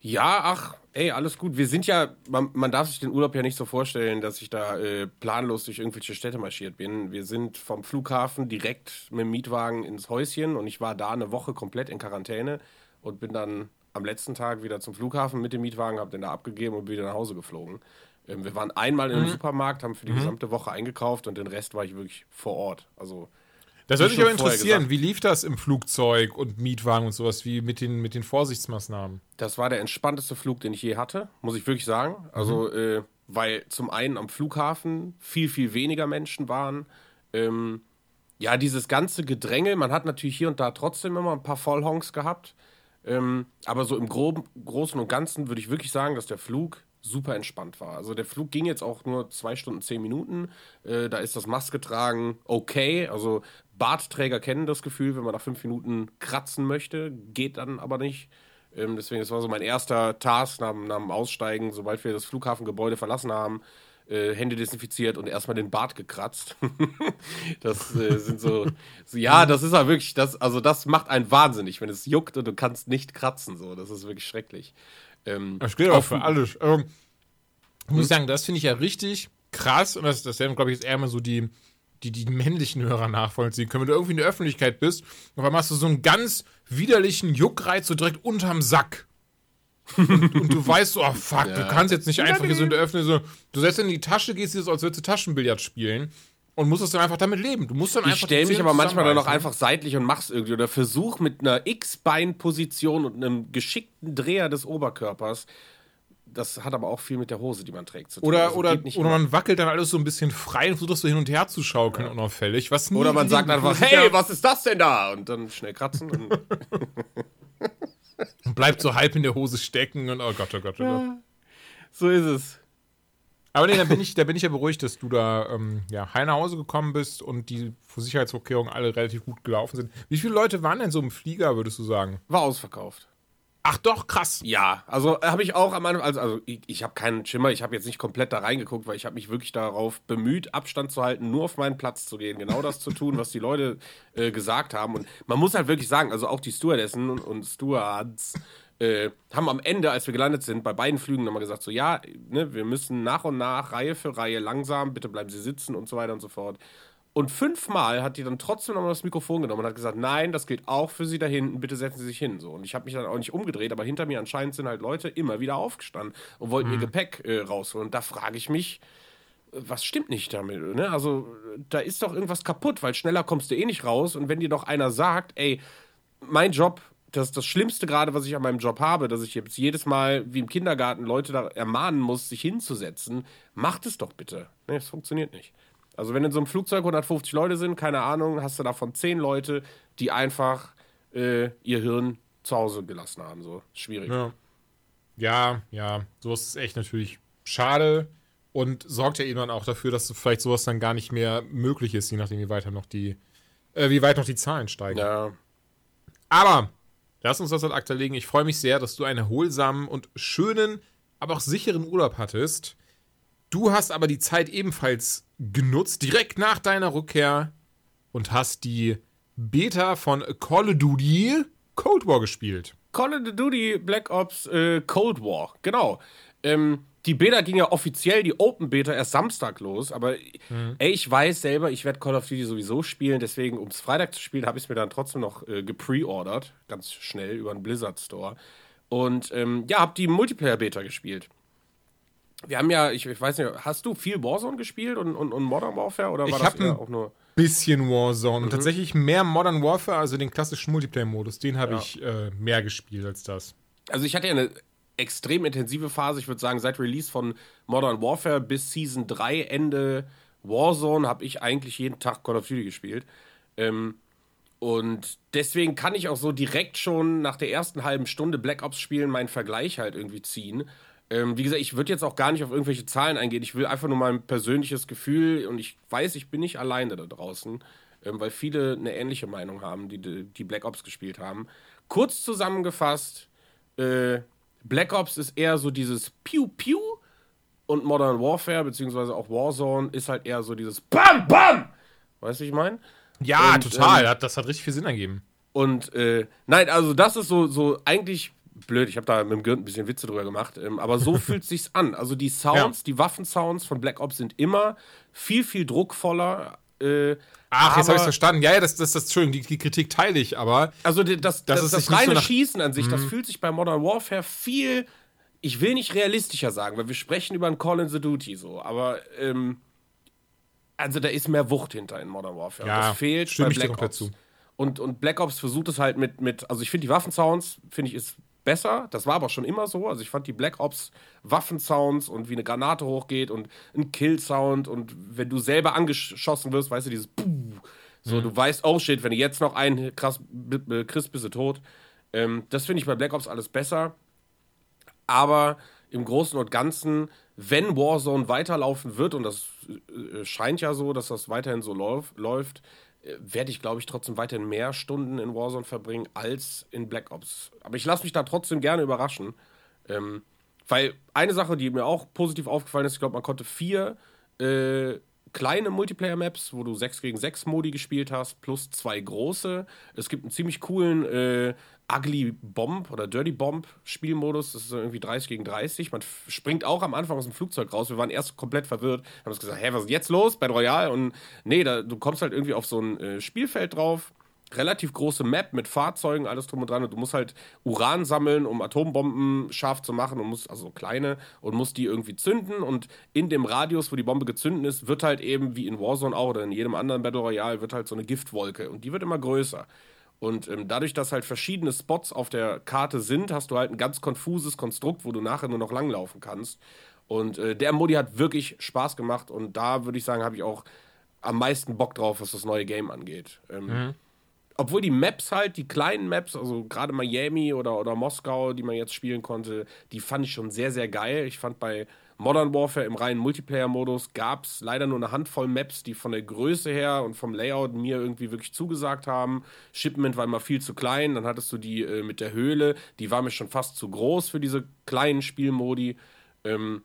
Ja, ach, ey, alles gut. Wir sind ja, man, man darf sich den Urlaub ja nicht so vorstellen, dass ich da äh, planlos durch irgendwelche Städte marschiert bin. Wir sind vom Flughafen direkt mit dem Mietwagen ins Häuschen und ich war da eine Woche komplett in Quarantäne und bin dann am letzten Tag wieder zum Flughafen mit dem Mietwagen, hab den da abgegeben und bin wieder nach Hause geflogen. Ähm, wir waren einmal mhm. im Supermarkt, haben für die mhm. gesamte Woche eingekauft und den Rest war ich wirklich vor Ort. Also das würde mich aber interessieren. Wie lief das im Flugzeug und Mietwagen und sowas wie mit den, mit den Vorsichtsmaßnahmen? Das war der entspannteste Flug, den ich je hatte, muss ich wirklich sagen. Also, mhm. äh, weil zum einen am Flughafen viel, viel weniger Menschen waren. Ähm, ja, dieses ganze Gedränge, man hat natürlich hier und da trotzdem immer ein paar Vollhonks gehabt. Ähm, aber so im Groben, Großen und Ganzen würde ich wirklich sagen, dass der Flug super entspannt war. Also der Flug ging jetzt auch nur zwei Stunden, zehn Minuten. Äh, da ist das Maske tragen okay. Also Bartträger kennen das Gefühl, wenn man nach fünf Minuten kratzen möchte, geht dann aber nicht. Ähm, deswegen, das war so mein erster Task nach, nach dem Aussteigen, sobald wir das Flughafengebäude verlassen haben. Äh, Hände desinfiziert und erstmal den Bart gekratzt. das äh, sind so, so, ja, das ist ja wirklich, das, also das macht einen wahnsinnig, wenn es juckt und du kannst nicht kratzen, so, das ist wirklich schrecklich. Ähm, das geht auch für alles. Ähm, muss ich sagen, das finde ich ja richtig krass und das, das werden, glaube ich, jetzt eher mal so die, die, die männlichen Hörer nachvollziehen können. Wenn du irgendwie in der Öffentlichkeit bist, und dann machst du so einen ganz widerlichen Juckreiz so direkt unterm Sack. und, und, du weißt so, oh fuck, ja. du kannst jetzt nicht einfach hier so in der Öffentlichkeit so, du setzt in die Tasche, gehst jetzt, als würdest du Taschenbillard spielen und musst es dann einfach damit leben. Du musst dann ich einfach. Ich stelle mich aber manchmal dann auch einfach seitlich und mach's irgendwie oder versuch mit einer X-Bein-Position und einem geschickten Dreher des Oberkörpers das hat aber auch viel mit der Hose, die man trägt, zu tun. Oder, also oder, oder man wackelt dann alles so ein bisschen frei und versucht so hin und her zu schaukeln, ja. unauffällig. Was oder man sagt einfach, hey, was ist das denn da? Und dann schnell kratzen. und, und bleibt so halb in der Hose stecken und oh Gott, oh Gott, oh Gott. Ja, so ist es. Aber nee, da bin ich, da bin ich ja beruhigt, dass du da ähm, ja, heil nach Hause gekommen bist und die Sicherheitsvorkehrungen alle relativ gut gelaufen sind. Wie viele Leute waren denn so im Flieger, würdest du sagen? War ausverkauft. Ach doch, krass. Ja, also habe ich auch am Anfang, also, also ich, ich habe keinen Schimmer, ich habe jetzt nicht komplett da reingeguckt, weil ich habe mich wirklich darauf bemüht, Abstand zu halten, nur auf meinen Platz zu gehen, genau das zu tun, was die Leute äh, gesagt haben. Und man muss halt wirklich sagen, also auch die Stewardessen und, und Stewards äh, haben am Ende, als wir gelandet sind, bei beiden Flügen nochmal gesagt, so ja, ne, wir müssen nach und nach, Reihe für Reihe, langsam, bitte bleiben Sie sitzen und so weiter und so fort. Und fünfmal hat die dann trotzdem nochmal das Mikrofon genommen und hat gesagt, nein, das gilt auch für Sie da hinten, bitte setzen Sie sich hin. So. Und ich habe mich dann auch nicht umgedreht, aber hinter mir anscheinend sind halt Leute immer wieder aufgestanden und wollten mhm. ihr Gepäck äh, rausholen. Und da frage ich mich, was stimmt nicht damit? Ne? Also da ist doch irgendwas kaputt, weil schneller kommst du eh nicht raus. Und wenn dir doch einer sagt, ey, mein Job, das ist das Schlimmste gerade, was ich an meinem Job habe, dass ich jetzt jedes Mal wie im Kindergarten Leute da ermahnen muss, sich hinzusetzen, macht es doch bitte. Ne, es funktioniert nicht. Also wenn in so einem Flugzeug 150 Leute sind, keine Ahnung, hast du davon 10 Leute, die einfach äh, ihr Hirn zu Hause gelassen haben. So schwierig. Ja. ja, ja, sowas ist echt natürlich schade und sorgt ja irgendwann auch dafür, dass vielleicht sowas dann gar nicht mehr möglich ist, je nachdem, wie weiter noch die, äh, wie weit noch die Zahlen steigen. Ja. Aber lass uns das ad acta legen. Ich freue mich sehr, dass du einen erholsamen und schönen, aber auch sicheren Urlaub hattest. Du hast aber die Zeit ebenfalls genutzt, direkt nach deiner Rückkehr und hast die Beta von Call of Duty Cold War gespielt. Call of Duty Black Ops äh, Cold War, genau. Ähm, die Beta ging ja offiziell, die Open Beta, erst Samstag los, aber mhm. ey, ich weiß selber, ich werde Call of Duty sowieso spielen, deswegen, um es Freitag zu spielen, habe ich es mir dann trotzdem noch äh, gepreordert, ganz schnell über den Blizzard Store. Und ähm, ja, habe die Multiplayer Beta gespielt. Wir haben ja, ich, ich weiß nicht, hast du viel Warzone gespielt und, und, und Modern Warfare oder war Ich das ein- auch nur. Bisschen Warzone Mhm. und tatsächlich mehr Modern Warfare, also den klassischen Multiplayer-Modus, den habe ich äh, mehr gespielt als das. Also ich hatte ja eine extrem intensive Phase, ich würde sagen, seit Release von Modern Warfare bis Season 3, Ende Warzone, habe ich eigentlich jeden Tag Call of Duty gespielt. Ähm, und deswegen kann ich auch so direkt schon nach der ersten halben Stunde Black Ops spielen meinen Vergleich halt irgendwie ziehen. Ähm, wie gesagt, ich würde jetzt auch gar nicht auf irgendwelche Zahlen eingehen. Ich will einfach nur mein persönliches Gefühl und ich weiß, ich bin nicht alleine da draußen, ähm, weil viele eine ähnliche Meinung haben, die die Black Ops gespielt haben. Kurz zusammengefasst, äh, Black Ops ist eher so dieses Piu Piu und Modern Warfare, beziehungsweise auch Warzone, ist halt eher so dieses Bam Bam! Weißt du, ich meine? Ja, Und, total. ähm, das hat richtig viel Sinn ergeben. Und äh, nein, also das ist so, so eigentlich blöd. Ich habe da mit dem Gürtel ein bisschen Witze drüber gemacht, ähm, aber so fühlt sich's an. Also die Sounds, Ja. die Waffensounds von Black Ops sind immer viel, viel druckvoller. Äh, Ach, jetzt habe ich verstanden. Ja, ja, das, das, das, Entschuldigung, die, die Kritik teile ich, aber Also das, Das das, das, sich reine so Schießen an sich, das fühlt sich bei Modern Warfare viel, ich will nicht realistischer sagen, weil wir sprechen über ein Call in the Duty so, aber ähm, also da ist mehr Wucht hinter in Modern Warfare. Ja, das fehlt stimme bei Black Ops. zu. Und, und Black Ops versucht es halt mit, mit also ich finde die Waffensounds, finde ich, ist besser. Das war aber schon immer so. Also ich fand die Black Ops Waffensounds und wie eine Granate hochgeht und ein Kill-Sound und wenn du selber angeschossen wirst, weißt du, dieses Puh, so, du weißt, oh shit, wenn du jetzt noch einen krass b- äh, kriegst, bist du tot. Ähm, das finde ich bei Black Ops alles besser. Aber im Großen und Ganzen, wenn Warzone weiterlaufen wird, und das äh, scheint ja so, dass das weiterhin so lauf, läuft, äh, werde ich, glaube ich, trotzdem weiterhin mehr Stunden in Warzone verbringen als in Black Ops. Aber ich lasse mich da trotzdem gerne überraschen. Ähm, weil eine Sache, die mir auch positiv aufgefallen ist, ich glaube, man konnte vier äh, kleine Multiplayer-Maps, wo du 6 gegen 6 Modi gespielt hast, plus zwei große. Es gibt einen ziemlich coolen äh, Ugly Bomb oder Dirty Bomb Spielmodus. Das ist irgendwie 30 gegen 30. Man springt auch am Anfang aus dem Flugzeug raus. Wir waren erst komplett verwirrt. Haben uns gesagt, hä, was ist jetzt los bei Royal? Und nee, da, du kommst halt irgendwie auf so ein äh, Spielfeld drauf. Relativ große Map mit Fahrzeugen, alles drum und dran. Und du musst halt Uran sammeln, um Atombomben scharf zu machen. Und musst, also kleine, und musst die irgendwie zünden. Und in dem Radius, wo die Bombe gezündet ist, wird halt eben, wie in Warzone auch oder in jedem anderen Battle Royale, wird halt so eine Giftwolke. Und die wird immer größer. Und ähm, dadurch, dass halt verschiedene Spots auf der Karte sind, hast du halt ein ganz konfuses Konstrukt, wo du nachher nur noch langlaufen kannst. Und äh, der Modi hat wirklich Spaß gemacht und da würde ich sagen, habe ich auch am meisten Bock drauf, was das neue Game angeht. Ähm, Obwohl die Maps halt, die kleinen Maps, also gerade Miami oder, oder Moskau, die man jetzt spielen konnte, die fand ich schon sehr, sehr geil. Ich fand bei Modern Warfare im reinen Multiplayer-Modus gab es leider nur eine Handvoll Maps, die von der Größe her und vom Layout mir irgendwie wirklich zugesagt haben. Shipment war immer viel zu klein, dann hattest du die äh, mit der Höhle, die war mir schon fast zu groß für diese kleinen Spielmodi. Ähm,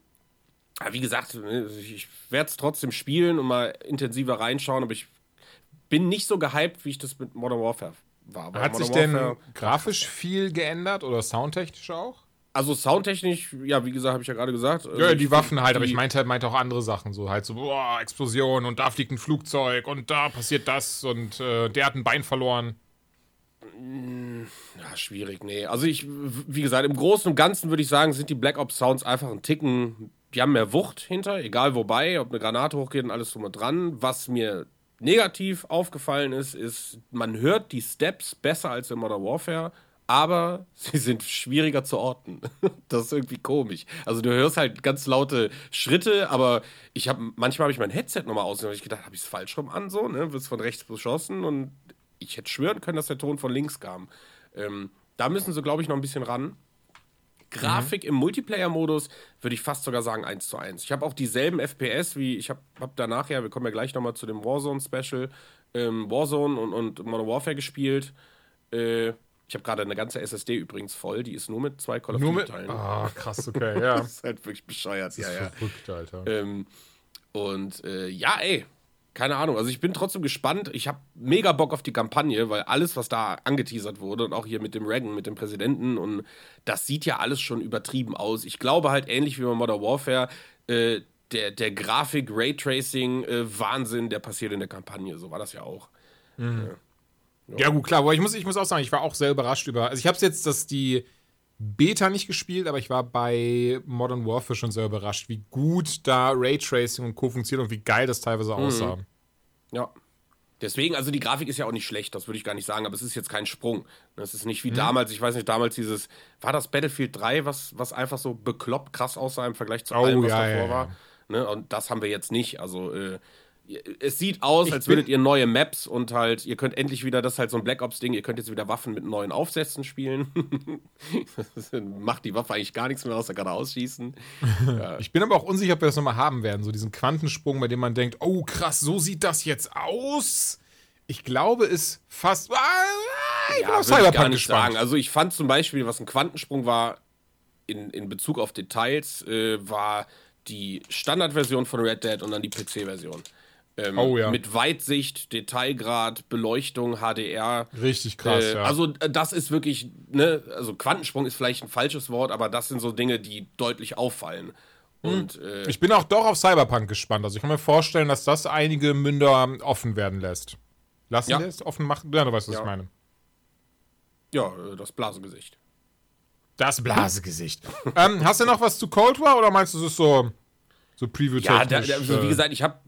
aber wie gesagt, ne, ich werde es trotzdem spielen und mal intensiver reinschauen, aber ich bin nicht so gehypt, wie ich das mit Modern Warfare war. Hat Modern sich denn Warfare- grafisch viel geändert oder soundtechnisch auch? Also soundtechnisch, ja, wie gesagt, habe ich ja gerade gesagt. Ja, ich die Waffen halt, aber die- ich meinte, meinte auch andere Sachen, so halt so, boah, Explosion und da fliegt ein Flugzeug und da passiert das und äh, der hat ein Bein verloren. Ja, schwierig, nee. Also ich, wie gesagt, im Großen und Ganzen würde ich sagen, sind die Black Ops Sounds einfach ein Ticken, die haben mehr Wucht hinter, egal wobei, ob eine Granate hochgeht und alles drum und dran. Was mir negativ aufgefallen ist, ist, man hört die Steps besser als in Modern Warfare, aber sie sind schwieriger zu orten. Das ist irgendwie komisch. Also du hörst halt ganz laute Schritte, aber ich habe manchmal habe ich mein Headset nochmal aus und habe ich gedacht, habe ich es falsch rum an so, ne? Wirst von rechts beschossen und ich hätte schwören können, dass der Ton von links kam. Ähm, da müssen sie, glaube ich, noch ein bisschen ran. Grafik im Multiplayer-Modus würde ich fast sogar sagen 1 zu 1. Ich habe auch dieselben FPS wie, ich habe hab danach ja, wir kommen ja gleich nochmal zu dem Warzone-Special, ähm, Warzone und, und Modern Warfare gespielt. Äh, ich habe gerade eine ganze SSD übrigens voll, die ist nur mit zwei Call of. Duty-Teilen. Ah, krass, okay, ja. Das ist halt wirklich bescheuert. Ja, ja. Verrückt, Alter. Ähm, und äh, ja, ey, keine Ahnung. Also ich bin trotzdem gespannt. Ich habe mega Bock auf die Kampagne, weil alles, was da angeteasert wurde und auch hier mit dem Reagan, mit dem Präsidenten und das sieht ja alles schon übertrieben aus. Ich glaube halt ähnlich wie bei Modern Warfare, äh, der, der Grafik, Raytracing, äh, Wahnsinn, der passiert in der Kampagne. So war das ja auch. Ja, gut, klar, aber ich muss, ich muss auch sagen, ich war auch sehr überrascht über. Also, ich habe es jetzt, dass die Beta nicht gespielt, aber ich war bei Modern Warfare schon sehr überrascht, wie gut da Raytracing und Co. funktioniert und wie geil das teilweise aussah. Ja. Deswegen, also die Grafik ist ja auch nicht schlecht, das würde ich gar nicht sagen, aber es ist jetzt kein Sprung. Es ist nicht wie damals, ich weiß nicht, damals dieses, war das Battlefield 3, was, was einfach so bekloppt krass aussah im Vergleich zu Oh, allem, was ja, davor ja, war. Ne? Und das haben wir jetzt nicht. Also äh, es sieht aus, Ich als bin- würdet ihr neue Maps und halt, ihr könnt endlich wieder, das ist halt so ein Black Ops-Ding, ihr könnt jetzt wieder Waffen mit neuen Aufsätzen spielen. Macht die Waffe eigentlich gar nichts mehr, außer gerade ausschießen. Ich bin aber auch unsicher, ob wir das nochmal haben werden. So diesen Quantensprung, bei dem man denkt, oh krass, so sieht das jetzt aus. Ich glaube, es fast. Ah, ich bin Ja, auf würde ich gar Cyberpunk nicht gespannt. sagen. Also ich fand zum Beispiel, was ein Quantensprung war in, in Bezug auf Details, äh, war die Standardversion von Red Dead und dann die PC-Version. Ähm, Oh ja. Mit Weitsicht, Detailgrad, Beleuchtung, HDR. Richtig krass, Äh, ja. Also äh, das ist wirklich, ne, also Quantensprung ist vielleicht ein falsches Wort, aber das sind so Dinge, die deutlich auffallen. Und äh, ich bin auch doch auf Cyberpunk gespannt. Also ich kann mir vorstellen, dass das einige Münder offen werden lässt. Lassen Ja. lässt? Offen machen? Ja, du weißt, was Ja. ich meine. ja, äh, das Blasegesicht. Das Blasegesicht. ähm, hast du noch was zu Cold War oder meinst du, es ist so, so Preview-technisch? Ja, da, da, also, wie äh, gesagt, ich hab,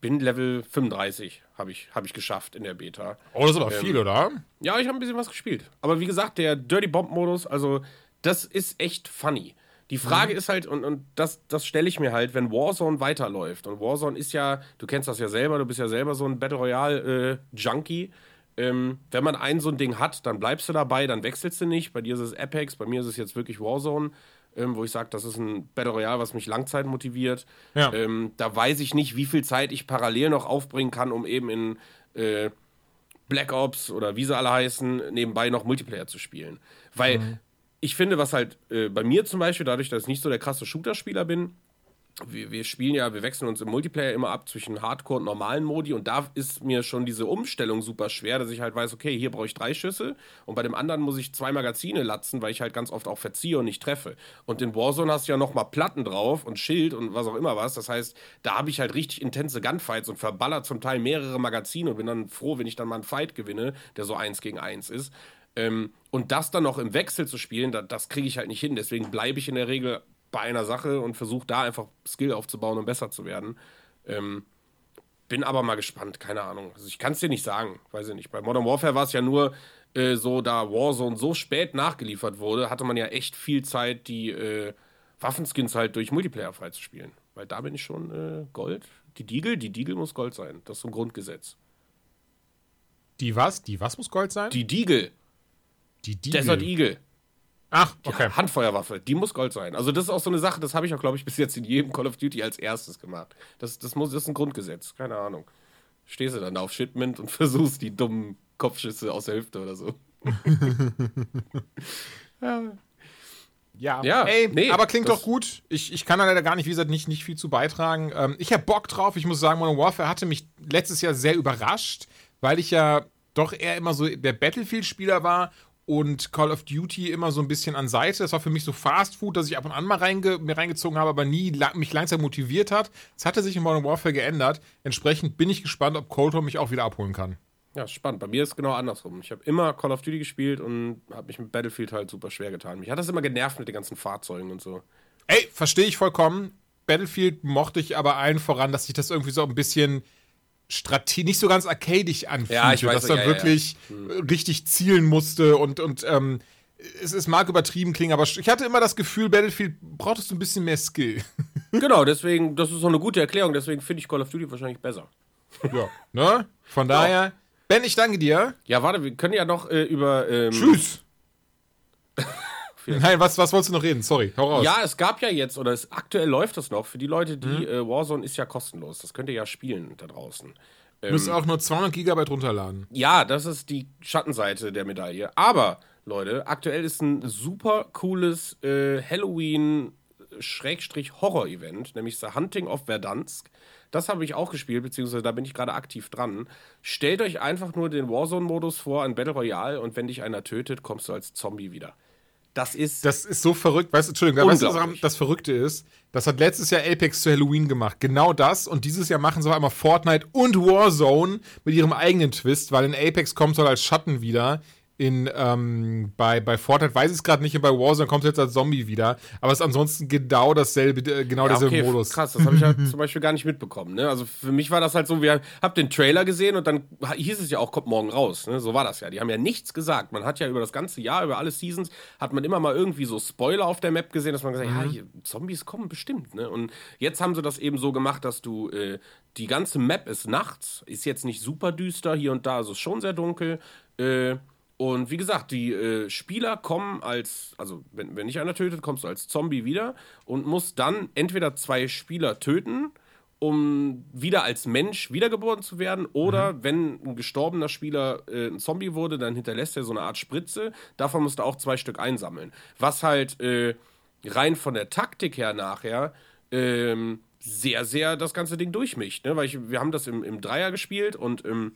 bin Level 35, habe ich, hab ich geschafft in der Beta. Oh, das ist aber viel, oder? Ja, ich habe ein bisschen was gespielt. Aber wie gesagt, der Dirty Bomb-Modus, also das ist echt funny. Die Frage ist halt, und, und das, das stelle ich mir halt, wenn Warzone weiterläuft. Und Warzone ist ja, du kennst das ja selber, du bist ja selber so ein Battle Royale-Junkie. ähm, wenn man ein so ein Ding hat, dann bleibst du dabei, dann wechselst du nicht. Bei dir ist es Apex, bei mir ist es jetzt wirklich Warzone, ähm, wo ich sage, das ist ein Battle Royale, was mich Langzeit motiviert. Ja. Ähm, da weiß ich nicht, wie viel Zeit ich parallel noch aufbringen kann, um eben in äh, Black Ops oder wie sie alle heißen, nebenbei noch Multiplayer zu spielen. Weil ich finde, was halt äh, bei mir zum Beispiel, dadurch, dass ich nicht so der krasse Shooter-Spieler bin, wir, wir spielen ja, wir wechseln uns im Multiplayer immer ab zwischen Hardcore und normalen Modi und da ist mir schon diese Umstellung super schwer, dass ich halt weiß, okay, hier brauche ich drei Schüsse und bei dem anderen muss ich zwei Magazine latzen, weil ich halt ganz oft auch verziehe und nicht treffe. Und in Warzone hast du ja nochmal Platten drauf und Schild und was auch immer was. Das heißt, da habe ich halt richtig intense Gunfights und verballer zum Teil mehrere Magazine und bin dann froh, wenn ich dann mal einen Fight gewinne, der so eins gegen eins ist. Ähm, und das dann noch im Wechsel zu spielen, da, das kriege ich halt nicht hin. Deswegen bleibe ich in der Regel bei einer Sache und versuche da einfach Skill aufzubauen und besser zu werden. Ähm, bin aber mal gespannt, keine Ahnung. Also ich kann es dir nicht sagen, weiß ich nicht. Bei Modern Warfare war es ja nur äh, so, da Warzone so spät nachgeliefert wurde, hatte man ja echt viel Zeit, die äh, Waffenskins halt durch Multiplayer freizuspielen. Weil da bin ich schon äh, Gold. Die Deagle, die Deagle muss Gold sein. Das ist so ein Grundgesetz. Die was? Die was muss Gold sein? Die Deagle, die Desert Eagle. Ach, okay. Ja, Handfeuerwaffe, die muss Gold sein. Also das ist auch so eine Sache, das habe ich auch, glaube ich, bis jetzt in jedem Call of Duty als erstes gemacht. Das, das, muss, das ist ein Grundgesetz, keine Ahnung. Stehst du dann da auf Shipment und versuchst die dummen Kopfschüsse aus der Hüfte oder so. Ja, Ja, ey, nee, aber klingt doch gut. Ich, ich kann da leider gar nicht, wie gesagt, nicht, nicht viel zu beitragen. Ähm, ich habe Bock drauf. Ich muss sagen, Modern Warfare hatte mich letztes Jahr sehr überrascht, weil ich ja doch eher immer so der Battlefield-Spieler war und Call of Duty immer so ein bisschen an Seite. Das war für mich so Fast Food, dass ich ab und an mal reinge mir reingezogen habe, aber nie la mich langsam motiviert hat. Es hatte sich in Modern Warfare geändert. Entsprechend bin ich gespannt, ob Cold War mich auch wieder abholen kann. Ja, spannend. Bei mir ist es genau andersrum. Ich habe immer Call of Duty gespielt und habe mich mit Battlefield halt super schwer getan. Mich hat das immer genervt mit den ganzen Fahrzeugen und so. Ey, verstehe ich vollkommen. Battlefield mochte ich aber allen voran, dass sich das irgendwie so ein bisschen strate nicht so ganz arcadisch anfühlte, Ja, weiß, dass man ja, ja, ja. wirklich richtig zielen musste und, und ähm, es, es mag übertrieben klingen, aber ich hatte immer das Gefühl, Battlefield brauchtest du ein bisschen mehr Skill. genau, deswegen, das ist so eine gute Erklärung. Deswegen finde ich Call of Duty wahrscheinlich besser. ja, ne? Von daher, Ben, ich danke dir. Ja, warte, wir können ja noch äh, über. Ähm, Tschüss. Nein, was, was wolltest du noch reden? Sorry, hau raus. Ja, es gab ja jetzt, oder es, aktuell läuft das noch, für die Leute, die äh, Warzone ist ja kostenlos. Das könnt ihr ja spielen da draußen. Du musst auch nur 200 Gigabyte runterladen. Ja, das ist die Schattenseite der Medaille. Aber, Leute, aktuell ist ein super cooles äh, Halloween-Horror-Event, nämlich The Hunting of Verdansk. Das habe ich auch gespielt, beziehungsweise da bin ich gerade aktiv dran. Stellt euch einfach nur den Warzone-Modus vor, ein Battle Royale, und wenn dich einer tötet, kommst du als Zombie wieder. Das ist. Das ist so verrückt. Weißt du, Entschuldigung, weißt du, das Verrückte ist? Das hat letztes Jahr Apex zu Halloween gemacht. Genau das. Und dieses Jahr machen sie auf einmal Fortnite und Warzone mit ihrem eigenen Twist, weil in Apex kommt soll als Schatten wieder. In ähm, bei, bei Fortnite weiß ich es gerade nicht, und bei Warzone kommt es jetzt als Zombie wieder. Aber es ist ansonsten genau dasselbe, äh, genau Ja, derselbe okay, Modus. Krass, das habe ich ja zum Beispiel gar nicht mitbekommen. Ne? Also für mich war das halt so, wir hab den Trailer gesehen und dann hieß es ja auch, kommt morgen raus. Ne? So war das ja. Die haben ja nichts gesagt. Man hat ja über das ganze Jahr, über alle Seasons, hat man immer mal irgendwie so Spoiler auf der Map gesehen, dass man gesagt hat, ja, hier, Zombies kommen bestimmt. Ne? Und jetzt haben sie das eben so gemacht, dass du äh, die ganze Map ist nachts, ist jetzt nicht super düster, hier und da ist es schon sehr dunkel. Äh, und wie gesagt, die äh, Spieler kommen als, also wenn, wenn dich einer tötet, kommst du als Zombie wieder und musst dann entweder zwei Spieler töten, um wieder als Mensch wiedergeboren zu werden, oder wenn ein gestorbener Spieler äh, ein Zombie wurde, dann hinterlässt er so eine Art Spritze. Davon musst du auch zwei Stück einsammeln. Was halt äh, rein von der Taktik her nachher ähm, sehr, sehr das ganze Ding durchmischt. Ne? Weil ich, wir haben das im, im Dreier gespielt und im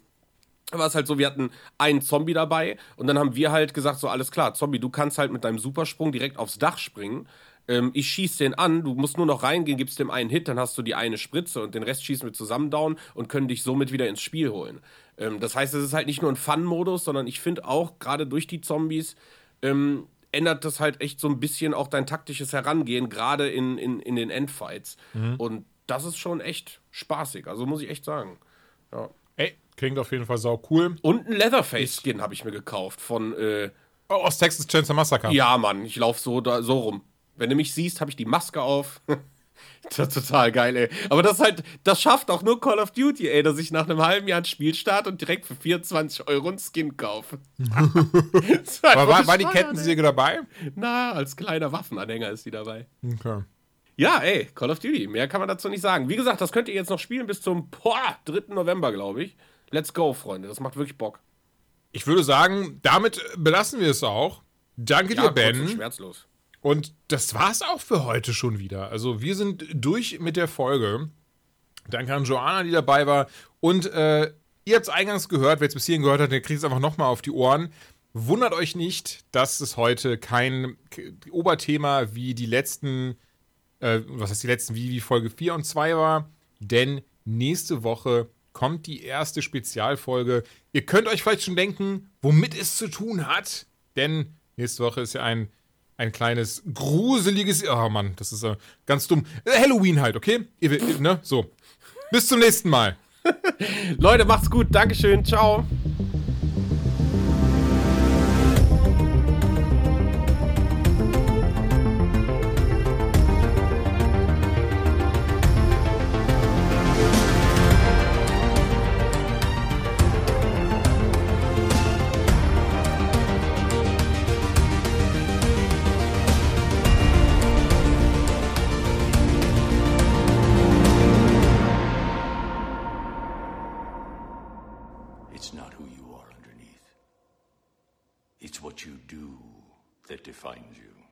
war es halt so, wir hatten einen Zombie dabei und dann haben wir halt gesagt, so alles klar, Zombie, du kannst halt mit deinem Supersprung direkt aufs Dach springen. Ähm, ich schieß den an, du musst nur noch reingehen, gibst dem einen Hit, dann hast du die eine Spritze und den Rest schießen wir zusammen down und können dich somit wieder ins Spiel holen. Ähm, das heißt, es ist halt nicht nur ein Fun-Modus, sondern ich finde auch, gerade durch die Zombies, ähm, ändert das halt echt so ein bisschen auch dein taktisches Herangehen, gerade in, in, in den Endfights. Und das ist schon echt spaßig, also muss ich echt sagen. Ja. Ey, klingt auf jeden Fall sau cool. Und ein Leatherface-Skin habe ich mir gekauft von, äh, Oh, aus Texas Chainsaw Massacre. ja, Mann, ich laufe so, da, so rum. Wenn du mich siehst, habe ich die Maske auf. das ist total geil, ey. Aber das halt, das schafft auch nur Call of Duty, ey, dass ich nach einem halben Jahr ein Spiel starte und direkt für 24 Euro ein Skin kaufe. War, einfach war die Kettensäge dabei? Na, als kleiner Waffenanhänger ist die dabei. Okay. Ja, ey, Call of Duty. Mehr kann man dazu nicht sagen. Wie gesagt, das könnt ihr jetzt noch spielen bis zum boah, 3. November, glaube ich. Let's go, Freunde. Das macht wirklich Bock. Ich würde sagen, damit belassen wir es auch. Danke Ja, dir, kurz und Ben. schmerzlos. Und das war's auch für heute schon wieder. Also wir sind durch mit der Folge. Danke an Joanna, die dabei war. Und äh, ihr habt es eingangs gehört, wer es bis hierhin gehört hat, der kriegt es einfach nochmal auf die Ohren. Wundert euch nicht, dass es heute kein Oberthema wie die letzten, äh, was heißt die letzten, wie, wie Folge 4 und 2 war. Denn nächste Woche kommt die erste Spezialfolge. Ihr könnt euch vielleicht schon denken, womit es zu tun hat. Denn nächste Woche ist ja ein ein kleines gruseliges. Oh Mann, das ist äh, ganz dumm. Äh, Halloween halt, okay? Ihr, ihr, ne? So. Bis zum nächsten Mal. Leute, macht's gut. Dankeschön. Ciao.